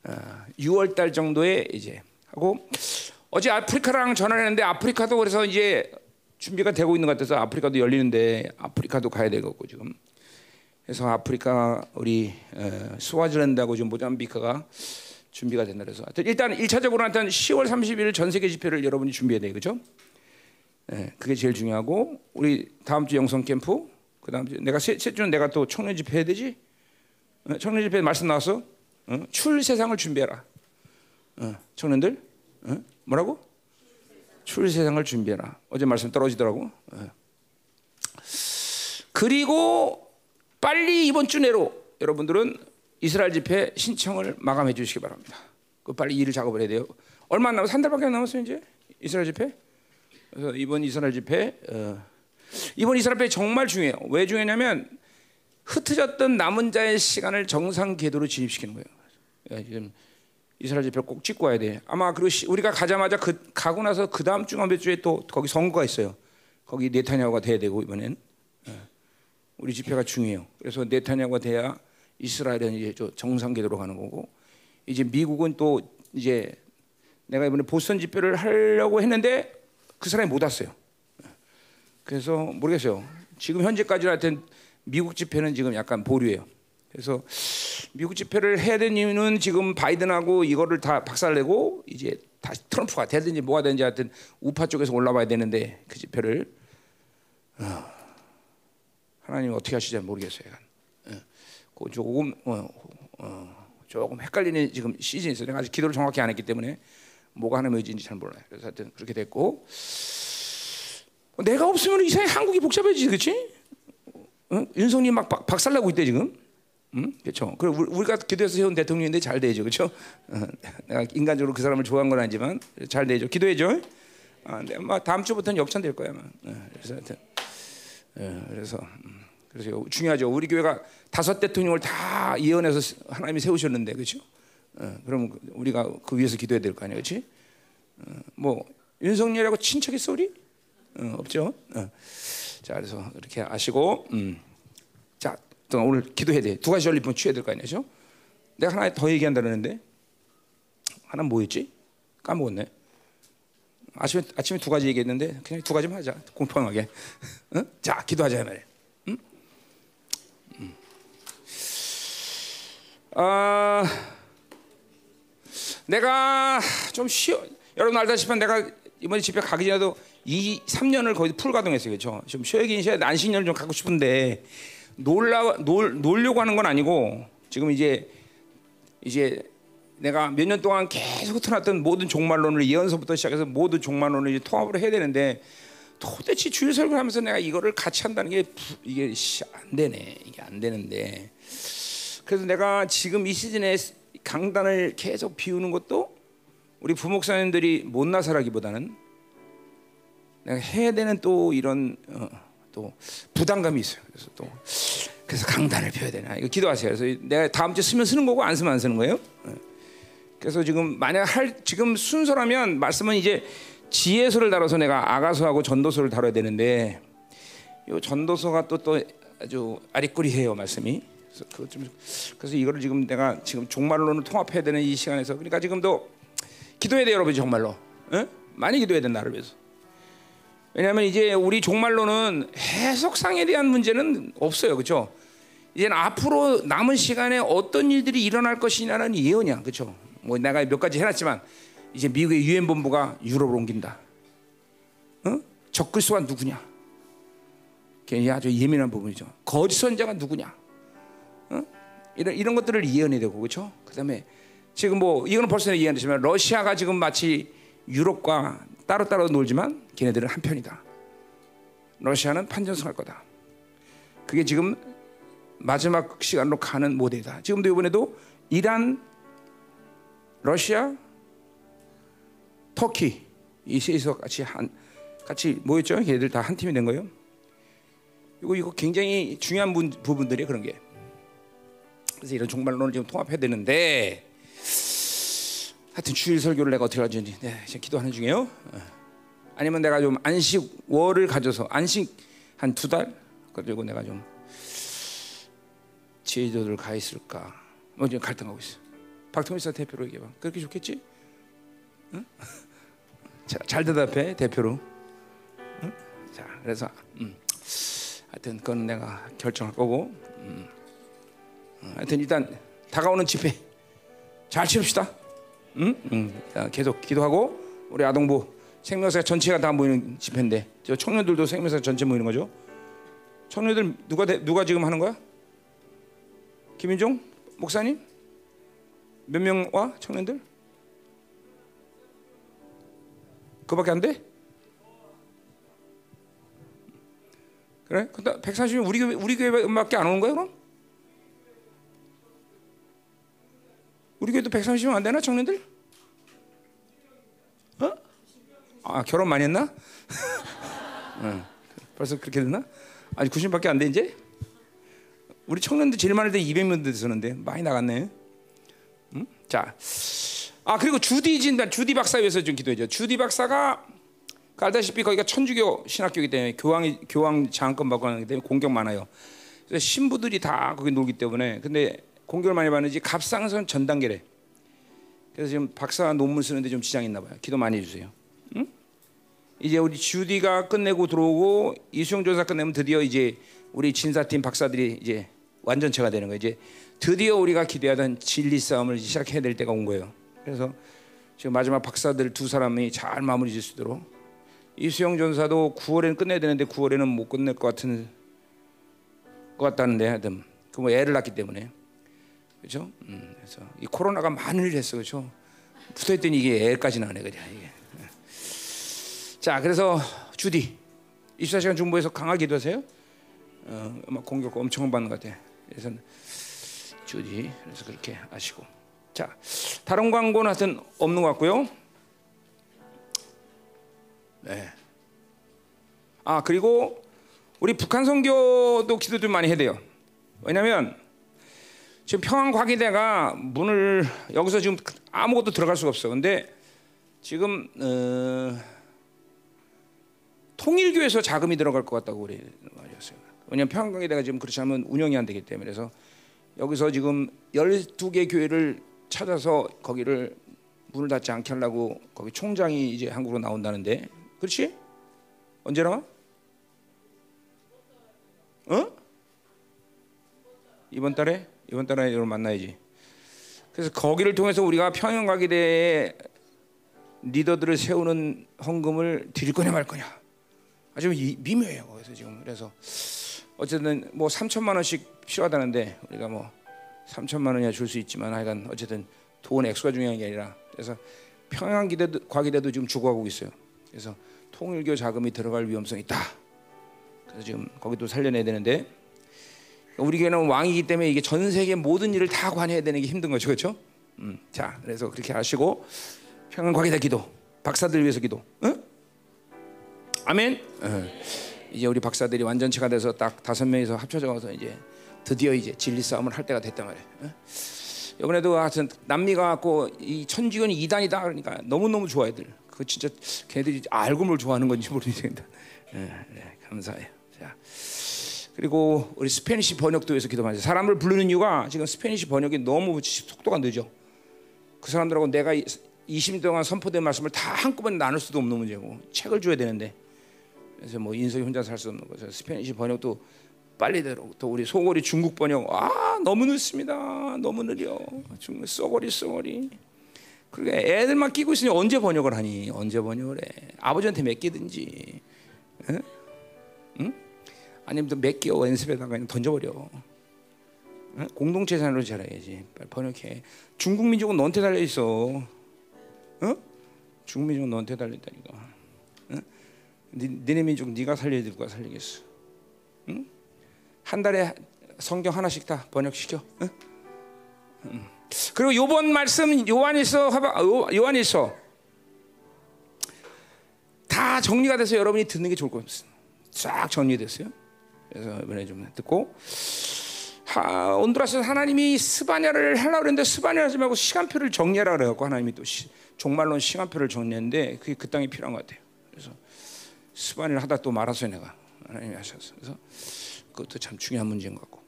어, 6월 달 정도에 이제 하고 어제 아프리카랑 전화했는데 아프리카도 그래서 이제 준비가 되고 있는 것 같아서 아프리카도 열리는데 아프리카도 가야 되겠고 지금 그래서 아프리카 우리 어, 스와질랜드하고 지금 모잠비크가 준비가 된다 그래서 일단 1차적으로 하여튼 10월 30일 전 세계 집회를 여러분이 준비해야 돼 그죠? 예, 그게 제일 중요하고 우리 다음 주 영성 캠프 그다음 주 내가 세, 세 주는 내가 또 청년 집회 해야 되지? 어, 청년 집회 말씀 나왔어? 어? 출 세상을 준비해라. 어, 청년들 어? 뭐라고? 출 세상을 준비해라. 어제 말씀 떨어지더라고. 어. 그리고 빨리 이번 주 내로 여러분들은 이스라엘 집회 신청을 마감해 주시기 바랍니다. 그 빨리 일을 작업을 해야 돼요. 얼마 안 남았어? 한 달밖에 안 남았어요 이제 이스라엘 집회. 그래서 이번 이스라엘 집회 어, 이번 이스라엘 집회 정말 중요해요. 왜 중요냐면 흩어졌던 남은 자의 시간을 정상 궤도로 진입시키는 거예요. 예, 지금 이스라엘 집회 꼭 찍고 와야 돼. 아마 그리고 시- 우리가 가자마자 그 가고 나서 그 다음 주가 몇 주에 또 거기 선거가 있어요. 거기 네타냐후가 돼야 되고 이번엔 예. 우리 집회가 중요해요. 그래서 네타냐후가 돼야 이스라엘은 이제 저 정상 궤도로 가는 거고 이제 미국은 또 이제 내가 이번에 보선 집회를 하려고 했는데 그 사람이 못 왔어요. 그래서 모르겠어요. 지금 현재까지 하여튼 미국 집회는 지금 약간 보류예요. 그래서 미국 집회를 해야 되는 이유는 지금 바이든하고 이거를 다 박살내고 이제 다시 트럼프가 되든지 뭐가 되든지 하여튼 우파 쪽에서 올라와야 되는데 그 집회를 어, 하나님 어떻게 하실지 모르겠어요. 예. 그 조금 어, 어, 조금 헷갈리는 지금 시즌이 있어요. 아직 기도를 정확히 안 했기 때문에 뭐가 하나님의 의지인지 잘 몰라요. 그래서 하여튼 그렇게 됐고 내가 없으면 이상하게 한국이 복잡해지지, 그렇지? 어? 윤석님 막 박, 박살나고 있대 지금. 응? 그렇죠. 그리고 우리- 우리가 기도해서 세운 대통령인데 잘 되죠, 그렇죠? 어, 내가 인간적으로 그 사람을 좋아한 건 아니지만 잘 되죠. 기도해줘. 아, 근데 막 다음 주부터는 역전될 거야, 아마. 어, 그래서 하여튼, 어, 그래서 음, 그래서 중요하죠. 우리 교회가 다섯 대통령을 다 예언해서 하나님이 세우셨는데, 그렇죠? 어, 그럼 그- 우리가 그 위해서 기도해야 될 거 아니에요, 그렇지? 어, 뭐 윤석열하고 우리? 어, 없죠. 어. 자, 그래서 이렇게 아시고, 음. 자, 또 오늘 기도해야 돼. 두 가지 전리품 취해야 될 거 아니죠? 내가 하나 더 얘기한다 그러는데 하나 뭐였지? 까먹었네. 아침에 아침에 두 가지 얘기했는데 그냥 두 가지만 하자. 공평하게. 어? 자, 기도하자 말이야. 음? 음. 아, 내가 좀 쉬어. 여러분 알다시피 내가 이번에 집회 가기 전에도 이 3년을 거의 풀 가동했어요. 그렇죠? 좀 쉬어긴 쉬어야 안식년을 좀 갖고 싶은데 놀라 놀 놀려고 하는 건 아니고 지금 이제 이제 내가 몇 년 동안 계속 틀어놨던 모든 종말론을 예언서부터 시작해서 모든 종말론을 이제 통합을 해야 되는데 도대체 주일 설교를 하면서 내가 이거를 같이 한다는 게 부- 이게 씨, 안 되네. 이게 안 되는데 그래서 내가 지금 이 시즌에 강단을 계속 비우는 것도 우리 부목사님들이 못나서라기보다는 내가 해야 되는 또 이런 어, 또 부담감이 있어요. 그래서 또 그래서 강단을 펴야 되나 이거 기도하세요. 그래서 내가 다음 주에 쓰면 쓰는 거고 안 쓰면 안 쓰는 거예요. 어. 그래서 지금 만약 할 지금 순서라면 말씀은 이제 지혜서를 다뤄서 내가 아가서하고 전도서를 다뤄야 되는데 이 전도서가 또 또 아주 아리꾸리해요 말씀이. 그래서 그것 좀 그래서 이거를 지금 내가 지금 종말론을 통합해야 되는 이 시간에서 그러니까 지금도 기도해야 돼요 여러분 정말로 어? 많이 기도해야 된다 나를 위해서 왜냐하면 이제 우리 종말론은 해석상에 대한 문제는 없어요. 그렇죠? 이제는 앞으로 남은 시간에 어떤 일들이 일어날 것이냐는 예언이야. 그렇죠? 뭐 내가 몇 가지 해놨지만 이제 미국의 유엔 본부가 유럽으로 옮긴다. 어? 적글수가 누구냐? 굉장히 아주 예민한 부분이죠. 거짓 선자가 누구냐? 어? 이런 이런 것들을 예언해야 되고 그렇죠? 그다음에 지금 뭐 이거는 벌써 얘기했지만 러시아가 지금 마치 유럽과 따로따로 놀지만 걔네들은 한 편이다. 러시아는 판전승할 거다. 그게 지금 마지막 시간으로 가는 모델이다. 지금도 이번에도 이란, 러시아, 터키 이 셋이서 같이 한 같이 모였죠. 걔들 다 한 팀이 된 거예요. 이거 이거 굉장히 중요한 분, 부분들이 그런 게. 그래서 이런 종말론을 지금 통합해야 되는데 하여튼 주일 설교를 내가 어떻게 하지? 네, 지금 기도하는 중이에요. 어. 아니면 내가 좀 안식 월을 가져서 안식 한 두 달 그리고 내가 좀 제주도를 가 있을까? 뭐 지금 갈등하고 있어. 박통일사 대표로 얘기해 봐. 그렇게 좋겠지? 응? 자, 잘 대답해 대표로. 응? 자, 그래서 음. 하여튼 그건 내가 결정할 거고. 음. 어, 하여튼 일단 다가오는 집회 잘 치릅시다. 응? 응. 자, 계속 기도하고 우리 아동부 생명사 전체가 다 모이는 집회인데 저 청년들도 생명사 전체 모이는 거죠. 청년들 누가 대- 누가 지금 하는 거야? 김인종 목사님 몇 명 와 청년들? 그밖에 안 돼? 그래? 근데 130명 우리 교회 우리 교회밖에 안 오는 거야 그럼? 우리 교회도 130명 안 되나 청년들? 어? 아 결혼 많이 했나? 응. 벌써 그렇게 됐나? 아직 90밖에 안 돼 이제? 우리 청년들 제일 많을 때 200명 됐었는데 많이 나갔네. 응? 자, 아 그리고 주디 진단 주디 박사 위해서 좀 기도해줘. 주디 박사가 그 알다시피 거기가 천주교 신학교이기 때문에 교황이 교황 장학금 받고 하기 때문에 공격 많아요. 그래서 신부들이 다 거기 놀기 때문에 근데 공격을 많이 받는지 갑상선 전 단계래. 그래서 지금 박사 논문 쓰는데 좀 지장이 있나 봐요. 기도 많이 해주세요. 응? 이제 우리 주디가 끝내고 들어오고 이수영 조사 끝내면 드디어 이제 우리 진사팀 박사들이 이제 완전체가 되는 거예요. 이제 드디어 우리가 기대하던 진리 싸움을 시작해야 될 때가 온 거예요. 그래서 지금 마지막 박사들 두 사람이 잘 마무리 질 수 있도록 이수영 전사도 9월에는 끝내야 되는데 9월에는 못 끝낼 것 같은 것 같다는데 하여튼 그뭐 애를 낳기 때문에 그렇죠? 음, 그래서 이 코로나가 많은 일을 했어 그렇죠? 붙어있더니 이게 애까지 나네 그냥 이게. 자 그래서 주디 24시간 중보에서 강하게 기도하세요. 어, 막 공격 엄청 받는 것 같아. 그래서 주디 그래서 그렇게 하시고 자 다른 광고는 하여튼 없는 것 같고요. 네. 아 그리고 우리 북한 선교도 기도 좀 많이 해야 돼요. 왜냐하면 지금 평안과기대가 문을 여기서 지금 아무것도 들어갈 수가 없어. 근데 지금 어, 통일교에서 자금이 들어갈 것 같다고 우리 말이었어요. 왜냐하면 평안과기대가 지금 그렇지 않으면 운영이 안 되기 때문에 그래서 여기서 지금 12개 교회를 찾아서 거기를 문을 닫지 않게 하려고 거기 총장이 이제 한국으로 나온다는데 그렇지? 언제 나와? 어? 이번 달에 이번 달에 여러분 만나야지. 그래서 거기를 통해서 우리가 평양과기대의 리더들을 세우는 헌금을 드릴 거냐 말 거냐 아주 이- 미묘해요. 거기서 지금 그래서 어쨌든 뭐 3천만 원씩 필요하다는데 우리가 뭐 3천만 원이야 줄 수 있지만 하여간 어쨌든 돈 액수가 중요한 게 아니라 그래서 평양 기대도 과기대도 지금 죽어가고 있어요. 그래서 통일교 자금이 들어갈 위험성이 있다. 그래서 지금 거기도 살려내야 되는데 우리 교회는 왕이기 때문에 이게 전 세계 모든 일을 다 관여해야 되는 게 힘든 거죠, 그렇죠? 음, 자, 그래서 그렇게 하시고 평안 과기대 기도, 박사들 위해서 기도, 응? 아멘. 어. 이제 우리 박사들이 완전체가 돼서 딱 다섯 명이서 합쳐져서 이제 드디어 이제 진리 싸움을 할 때가 됐단 말이에요. 어? 이번에도 하여튼 남미가 갖고 이 천지견이 이단이다 그러니까 너무 너무 좋아 애들. 그 진짜 걔들이 알고 뭘 좋아하는 건지 모르겠다. 예, 네, 감사해요. 자. 그리고 우리 Spanish 번역도 위해서 기도하세요. 사람을 부르는 이유가 지금 Spanish 번역이 너무 속도가 늦어. 그 사람들하고 내가 20년 동안 선포된 말씀을 다 한꺼번에 나눌 수도 없는 문제고 책을 줘야 되는데 그래서 뭐 인석이 혼자 살 수 없는 거죠. 스페니시 번역도 빨리 들어. 또 우리 소골이 중국 번역 아 너무 늦습니다. 너무 느려. 중국 쏘거리 쏘거리. 그러니까 애들만 끼고 있으니 언제 번역을 하니? 언제 번역을 해? 아버지한테 맡기든지. 응? 응? 아니면 또 맡겨 연습에다가 그냥 던져버려. 응? 공동체 잘해야지. 빨리 번역해. 중국 민족은 너한테 달려 있어. 응? 중국 민족은 너한테 달려 있다니까. 응? 니, 니네 민족 네가 살려야 돼 누가 살리겠어? 응? 한 달에 성경 하나씩 다 번역시켜. 응? 음. 그리고 요번 말씀 요한일서 요- 요한일서 다 정리가 돼서 여러분이 듣는 게 좋을 것 같습니다. 싹 정리됐어요. 그래서 이번에 좀 듣고 하, 온두라스 하나님이 스바냐를 하려고 했는데 스바냐 하지 말고 시간표를 정리하라 그래갖고 하나님이 또 시, 종말론 시간표를 정리했는데 그게 그 땅에 필요한 것 같아요. 그래서 스바냐를 하다 또 말았어요 내가 하나님이 하셔서 그래서 그것도 참 중요한 문제인 것 같고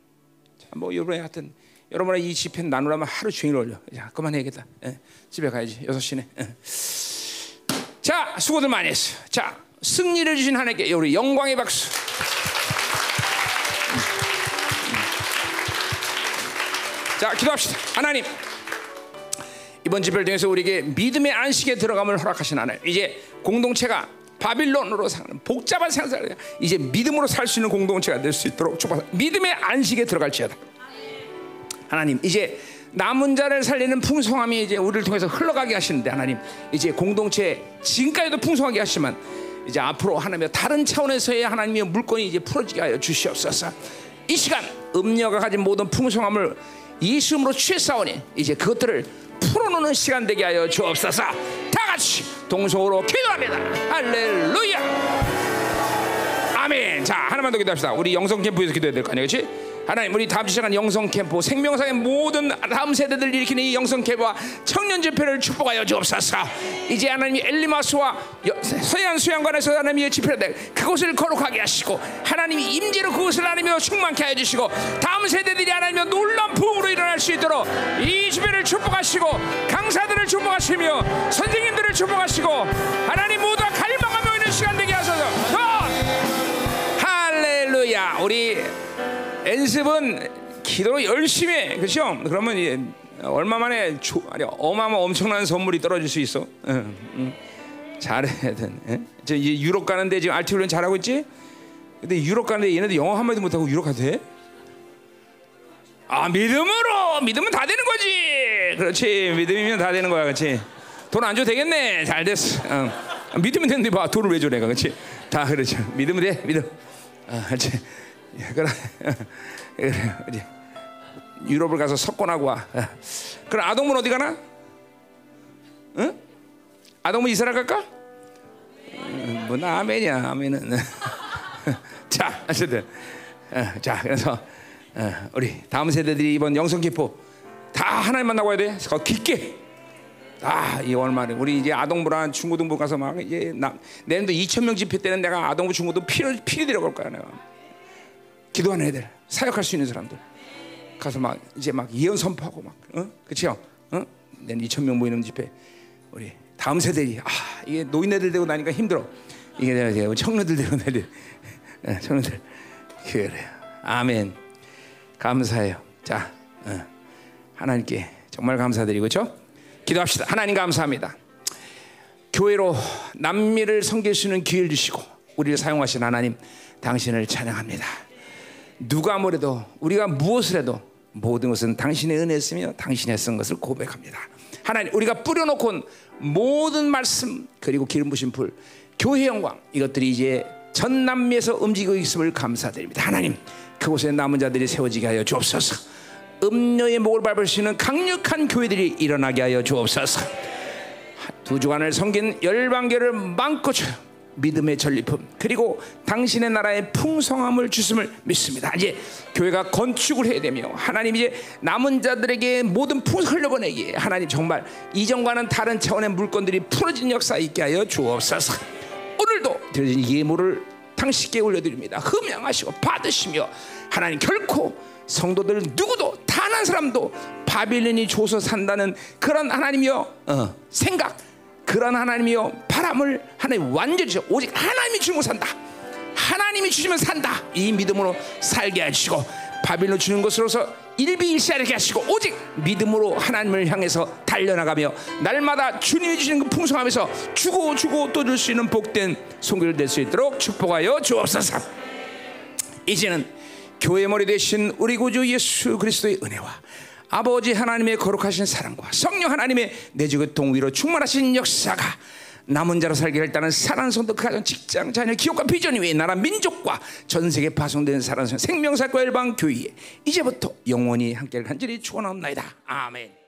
자, 뭐 여러분의 하여튼 여러분의 이 집회 나누려면 하루 종일 걸려. 야 그만해야겠다. 예, 집에 가야지. 6 시네. 예. 자 수고들 많이 했어. 자 승리를 주신 하나님께 우리 영광의 박수. 자 기도합시다. 하나님 이번 집회를 통해서 우리에게 믿음의 안식에 들어감을 허락하신 하나님. 이제 공동체가 바빌론으로 사는 복잡한 생활을 이제 믿음으로 살 수 있는 공동체가 될 수 있도록 축복합니다. 믿음의 안식에 들어갈지어다. 하나님 이제 남은 자를 살리는 풍성함이 이제 우리를 통해서 흘러가게 하시는데 하나님 이제 공동체 지금까지도 풍성하게 하시지만 이제 앞으로 하나님의 다른 차원에서의 하나님의 물건이 이제 풀어지게 하여 주시옵소서. 이 시간 음녀가 가진 모든 풍성함을 예수님으로 취했사오니 이제 그것들을 풀어놓는 시간 되게 하여 주옵소서. 다 같이 동성으로 기도합니다. 할렐루야. 아멘. 자 하나만 더 기도합시다. 우리 영성 캠프에서 기도해야 될거 그렇지? 하나님 우리 다음 주 시간 영성 캠프 생명상의 모든 다음 세대들 일으키는 이 영성 캠프와 청년 집회를 축복하여 주옵소서. 이제 하나님이 엘리마스와 서해안 수양관에서 하나님이 집회를 내 그곳을 거룩하게 하시고 하나님이 임재로 그곳을 하나님이 충만케 하여 주시고 다음 세대들이 하나님이 놀란 부흥으로 일어날 수 있도록 이 집회를 축복하시고 강사들을 축복하시며 선생님들을 축복하시고 하나님 모두가 갈망하며 있는 시간 되게 하소서. 더! 할렐루야. 우리 연습은 기도 열심히 해. 그렇죠? 그러면 이제 얼마 만에 조, 아니 어마어마 엄청난 선물이 떨어질 수 있어. 응, 응. 잘해야 돼. 이제 유럽 가는데 지금 알티 훈련 잘하고 있지? 근데 유럽 가는데 얘네들 영어 한 마디도 못하고 유럽 가도 돼? 아 믿음으로 믿으면 다 되는 거지. 그렇지 믿음이면 다 되는 거야, 그렇지? 돈 안 줘도 되겠네. 잘 됐어. 응. 믿으면 되는데 봐 돈을 왜 줘 내가, 그렇지? 다 그렇죠. 믿으면 돼, 믿음. 아, 그렇지. 예, 그래, 그래. 유럽을 가서 석권하고 와. 어. 그럼 아동문 어디 가나? 응? 아동문 이스라엘 갈까? 음, 뭐 나 아멘이야 아멘은. 자, 어쨌든 어, 자 그래서 어, 우리 다음 세대들이 이번 영성 기포 다 하나님 만나고 해야 돼. 더 깊게. 아, 이 얼마나 우리 이제 아동부랑 중고등부 가서 막 이제 나 내년도 2천 명 집회 때는 내가 아동부 중고등 필요 필요 데려갈 거야 내가. 기도하는 애들, 사역할 수 있는 사람들 가서 막 이제 막 예언 선포하고 막, 어, 그렇죠? 어, 내년 2천 명 모이는 집회 우리 다음 세대이 아 이게 노인네들 되고 나니까 힘들어. 이게 내가 청년들 되고 나니 예, 청년들 그래. 아멘. 감사해요. 자, 어, 하나님께 정말 감사드리고 죠 기도합시다. 하나님 감사합니다. 교회로 남미를 섬길 수 있는 기회를 주시고 우리를 사용하신 하나님 당신을 찬양합니다. 누가 뭐래도 우리가 무엇을 해도 모든 것은 당신의 은혜였으며 당신의 쓴 것을 고백합니다. 하나님 우리가 뿌려놓고 온 모든 말씀 그리고 기름 부신 불 교회 영광 이것들이 이제 전 남미에서 움직이고 있음을 감사드립니다. 하나님 그곳에 남은 자들이 세워지게 하여 주옵소서. 음료의 목을 밟을 수 있는 강력한 교회들이 일어나게 하여 주옵소서. 두 주간을 섬긴 열방교를 많고 줘 믿음의 전리품 그리고 당신의 나라의 풍성함을 주심을 믿습니다. 이제 교회가 건축을 해야 되며 하나님 이제 남은 자들에게 모든 풍성을 흘려보내기에 하나님 정말 이전과는 다른 차원의 물건들이 풀어진 역사 있게 하여 주옵소서. 오늘도 드려진 예물을 당신께 올려드립니다. 흠양하시고 받으시며 하나님 결코 성도들 누구도 단 한 사람도 바빌론이 줘서 산다는 그런 하나님이여 어, 생각 그런 하나님이여 바람을 하나님 완전히 주셔. 오직 하나님이 주면 산다. 하나님이 주시면 산다. 이 믿음으로 살게 해주시고 바빌론 주는 것으로서 일비일시하게 하시고 오직 믿음으로 하나님을 향해서 달려나가며 날마다 주님이 주시는 그 풍성함에서 주고 주고 또 줄 수 있는 복된 손길을 될수 있도록 축복하여 주옵소서. 이제는 교회 머리 대신 우리 구주 예수 그리스도의 은혜와 아버지 하나님의 거룩하신 사랑과 성령 하나님의 내주의 동위로 충만하신 역사가 남은 자로 살기를 일단은 사랑하는 성도 그 가정 직장 자녀 기업과 비전 위에 나라 민족과 전 세계 파송된 사랑하는 생명사과 일방 교회에 이제부터 영원히 함께 간절히 축원합니다 아멘.